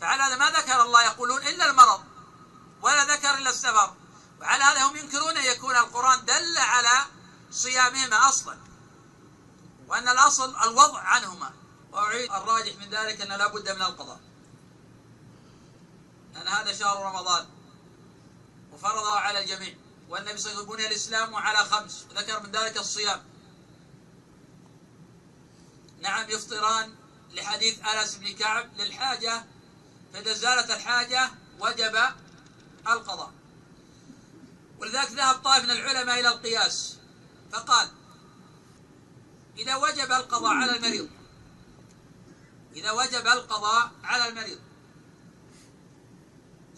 فعلى هذا ما ذكر الله يقولون إلا المرض ولا ذكر إلا السفر. وعلى هذا هم ينكرون أن يكون القرآن دل على صيامهما أصلا وأن الأصل الوضع عنهما. وأعيد الراجح من ذلك أن لا بد من القضاء لأن هذا شهر رمضان وفرضه على الجميع والنبي صلى الله عليه وسلم الإسلام على خمس وذكر من ذلك الصيام. نعم يفطران لحديث أنس بن كعب للحاجة فإذا زالت الحاجة وجب القضاء. ولذلك ذهب طائف من العلماء إلى القياس فقال إذا وجب القضاء على المريض إذا وجب القضاء على المريض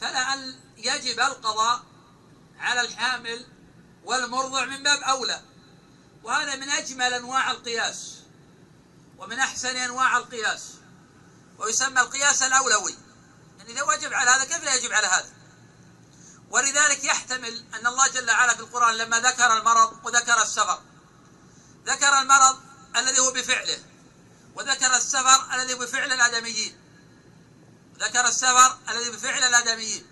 فلا يجب القضاء على الحامل والمرضع من باب أولى. وهذا من أجمل أنواع القياس ومن أحسن أنواع القياس ويسمى القياس الأولوي. يعني إذا وجب على هذا كيف لا يجب على هذا؟ ولذلك يحتمل أن الله جل وعلا في القرآن لما ذكر المرض وذكر السفر ذكر المرض الذي هو بفعله وذكر السفر الذي بفعل الآدميين ذكر السفر الذي بفعل الآدميين.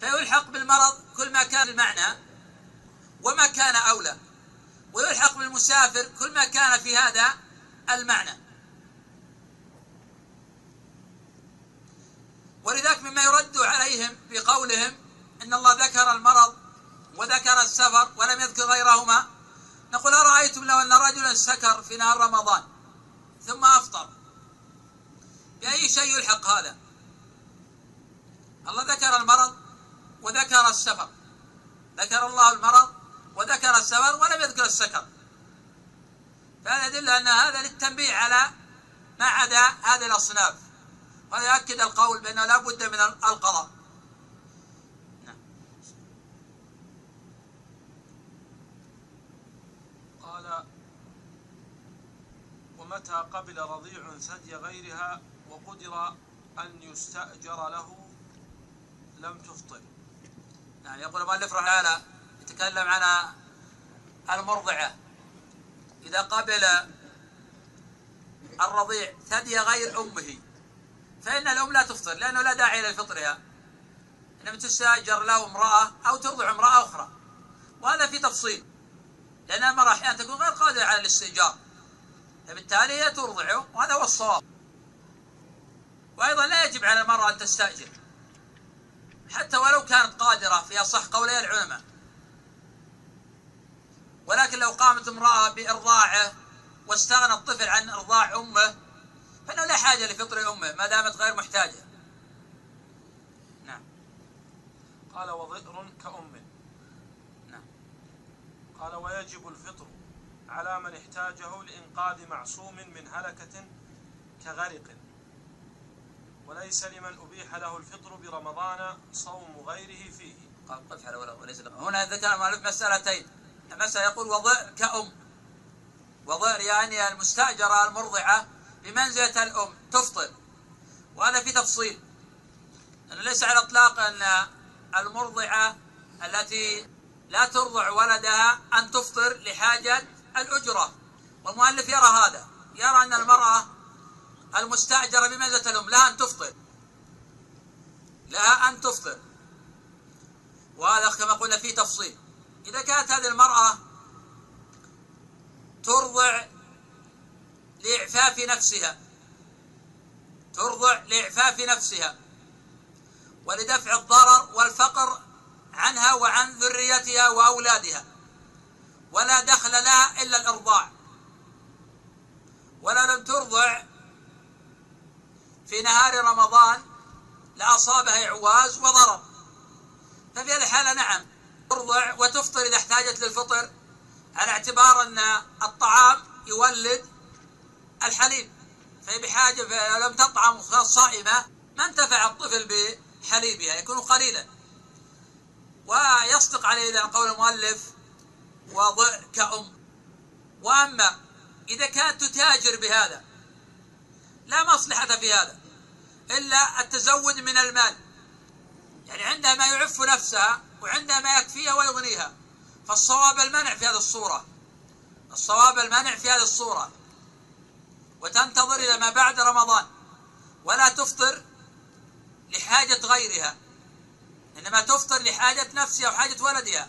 فيلحق بالمرض كل ما كان المعنى وما كان أولى ويلحق بالمسافر كل ما كان في هذا المعنى. ولذلك مما يرد عليهم بقولهم إن الله ذكر المرض وذكر السفر ولم يذكر غيرهما. نقول أرأيتم لو أن رجلا سكر في نهار رمضان ثم أفطر؟ بأي شيء يلحق هذا؟ الله ذكر المرض وذكر السفر. ذكر الله المرض وذكر السفر ولم يذكر السكر. فهذا يدل أن هذا للتنبيه على ما عدا هذه الأصناف. وهذا يؤكد القول بأنه لا بد من القضاء. نعم. قال ومتى قبل رضيع ثدي غيرها وقدر أن يستأجر له؟ لم تفطر. نعم يقول المؤلف رحمه الله يتكلم عن المرضعة. إذا قبل الرضيع ثدي غير أمه فإن الأم لا تفطر لأنه لا داعي لفطرها إنما تستأجر له امرأة أو ترضع امرأة أخرى. وهذا في تفصيل. لأن المرأة أحيانا تكون غير قادرة على الاستئجار. فبالتالي هي ترضعه وهذا هو الصواب. وأيضا لا يجب على المرأة أن تستأجر. حتى ولو كانت قادرة في أصح قولي العلماء. ولكن لو قامت امرأة بإرضاعه واستغنى الطفل عن إرضاع أمه فإنه لا حاجة لفطر أمه ما دامت غير محتاجة. نعم. قال وضئر كأم. نعم. قال ويجب الفطر على من احتاجه لإنقاذ معصوم من هلكة كغرق. وليس لمن أبيح له الفطر برمضان صوم غيره فيه. قال قف على وليس هنا ذكر المؤلف مسألتين. المسألة يقول وضئر كأم. وضئر يعني المستأجرة المرضعة بمنزلة الأم. تفطر. وهذا في تفصيل. أنه ليس على إطلاق أن المرضعة التي لا ترضع ولدها أن تفطر لحاجة الأجرة. والمؤلف يرى هذا. يرى أن المرأة المستأجرة بمنزلة الأم لها أن تفطر. لها أن تفطر. وهذا كما قلنا فيه تفصيل. إذا كانت هذه المرأة ترضع لإعفاف نفسها. ترضع لإعفاف نفسها. ولدفع الضرر والفقر عنها وعن ذريتها وأولادها. ولا دخل لها إلا الإرضاع. ولا لم ترضع في نهار رمضان لأصابها إعواز وضرر. ففي هذه الحالة نعم ترضع وتفطر إذا احتاجت للفطر على اعتبار أن الطعام يولد الحليب. فهي بحاجة لم تطعم صائمة ما انتفع الطفل بحليبها يكون قليلا. ويصدق عليه إذا قول المؤلف وضع كأم. وأما إذا كانت تتاجر بهذا لا مصلحة في هذا إلا التزود من المال. يعني عندها ما يعف نفسها وعندها ما يكفيها ويغنيها فالصواب المنع في هذه الصورة. الصواب المنع في هذه الصورة. وتنتظر إلى ما بعد رمضان. ولا تفطر لحاجة غيرها. إنما تفطر لحاجة نفسها وحاجة ولدها.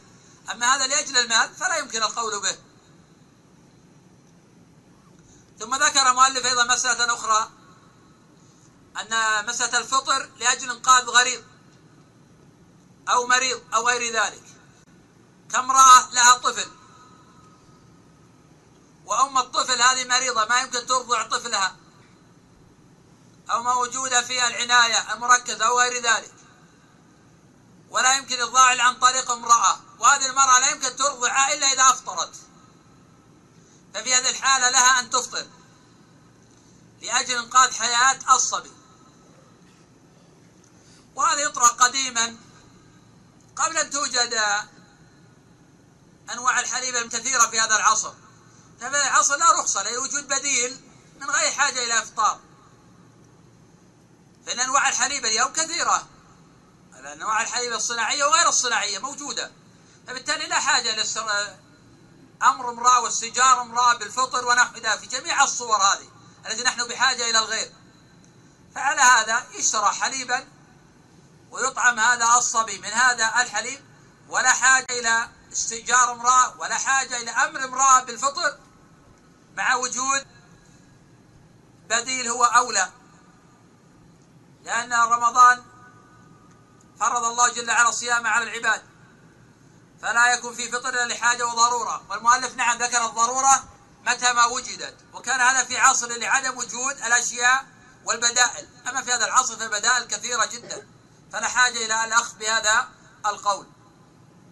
أما هذا لأجل المال فلا يمكن القول به. ثم ذكر مؤلف أيضا مسألة أخرى أن مسألة الفطر لأجل إنقاذ غريض أو مريض أو غير ذلك. كامرأة لها طفل. وأم الطفل هذه مريضة ما يمكن ترضع طفلها. أو موجودة فيها العناية المركزة أو غير ذلك. ولا يمكن الضاع عن طريق امرأة. وهذه المرأة لا يمكن ترضع إلا إذا أفطرت. ففي هذه الحالة لها أن تفطر. لأجل إنقاذ حياة الصبي. وهذا يطرق قديما. قبل أن توجد أنواع الحليب الكثيرة في هذا العصر. هذا العصر لا رخصة لوجود بديل من غير حاجة إلى إفطار. فإن أنواع الحليب اليوم كثيرة. أنواع الحليب الصناعية وغير الصناعية موجودة. فبالتالي لا حاجة إلى أمر امرأة واستجار امرأة بالفطر ونحو في جميع الصور هذه التي نحن بحاجة إلى الغير. فعلى هذا يشترى حليبا ويطعم هذا الصبي. من هذا الحليب ولا حاجة إلى استئجار امرأة ولا حاجة إلى أمر امرأة بالفطر مع وجود بديل هو أولى لأن رمضان فرض الله جل وعلا الصيام على العباد فلا يكون في فطر إلا لحاجة وضرورة. والمؤلف نعم ذكر الضرورة متى ما وجدت وكان هذا في عصر لعدم وجود الأشياء والبدائل. أما في هذا العصر فالبدائل كثيرة جدا فلا حاجة إلى الأخذ بهذا القول.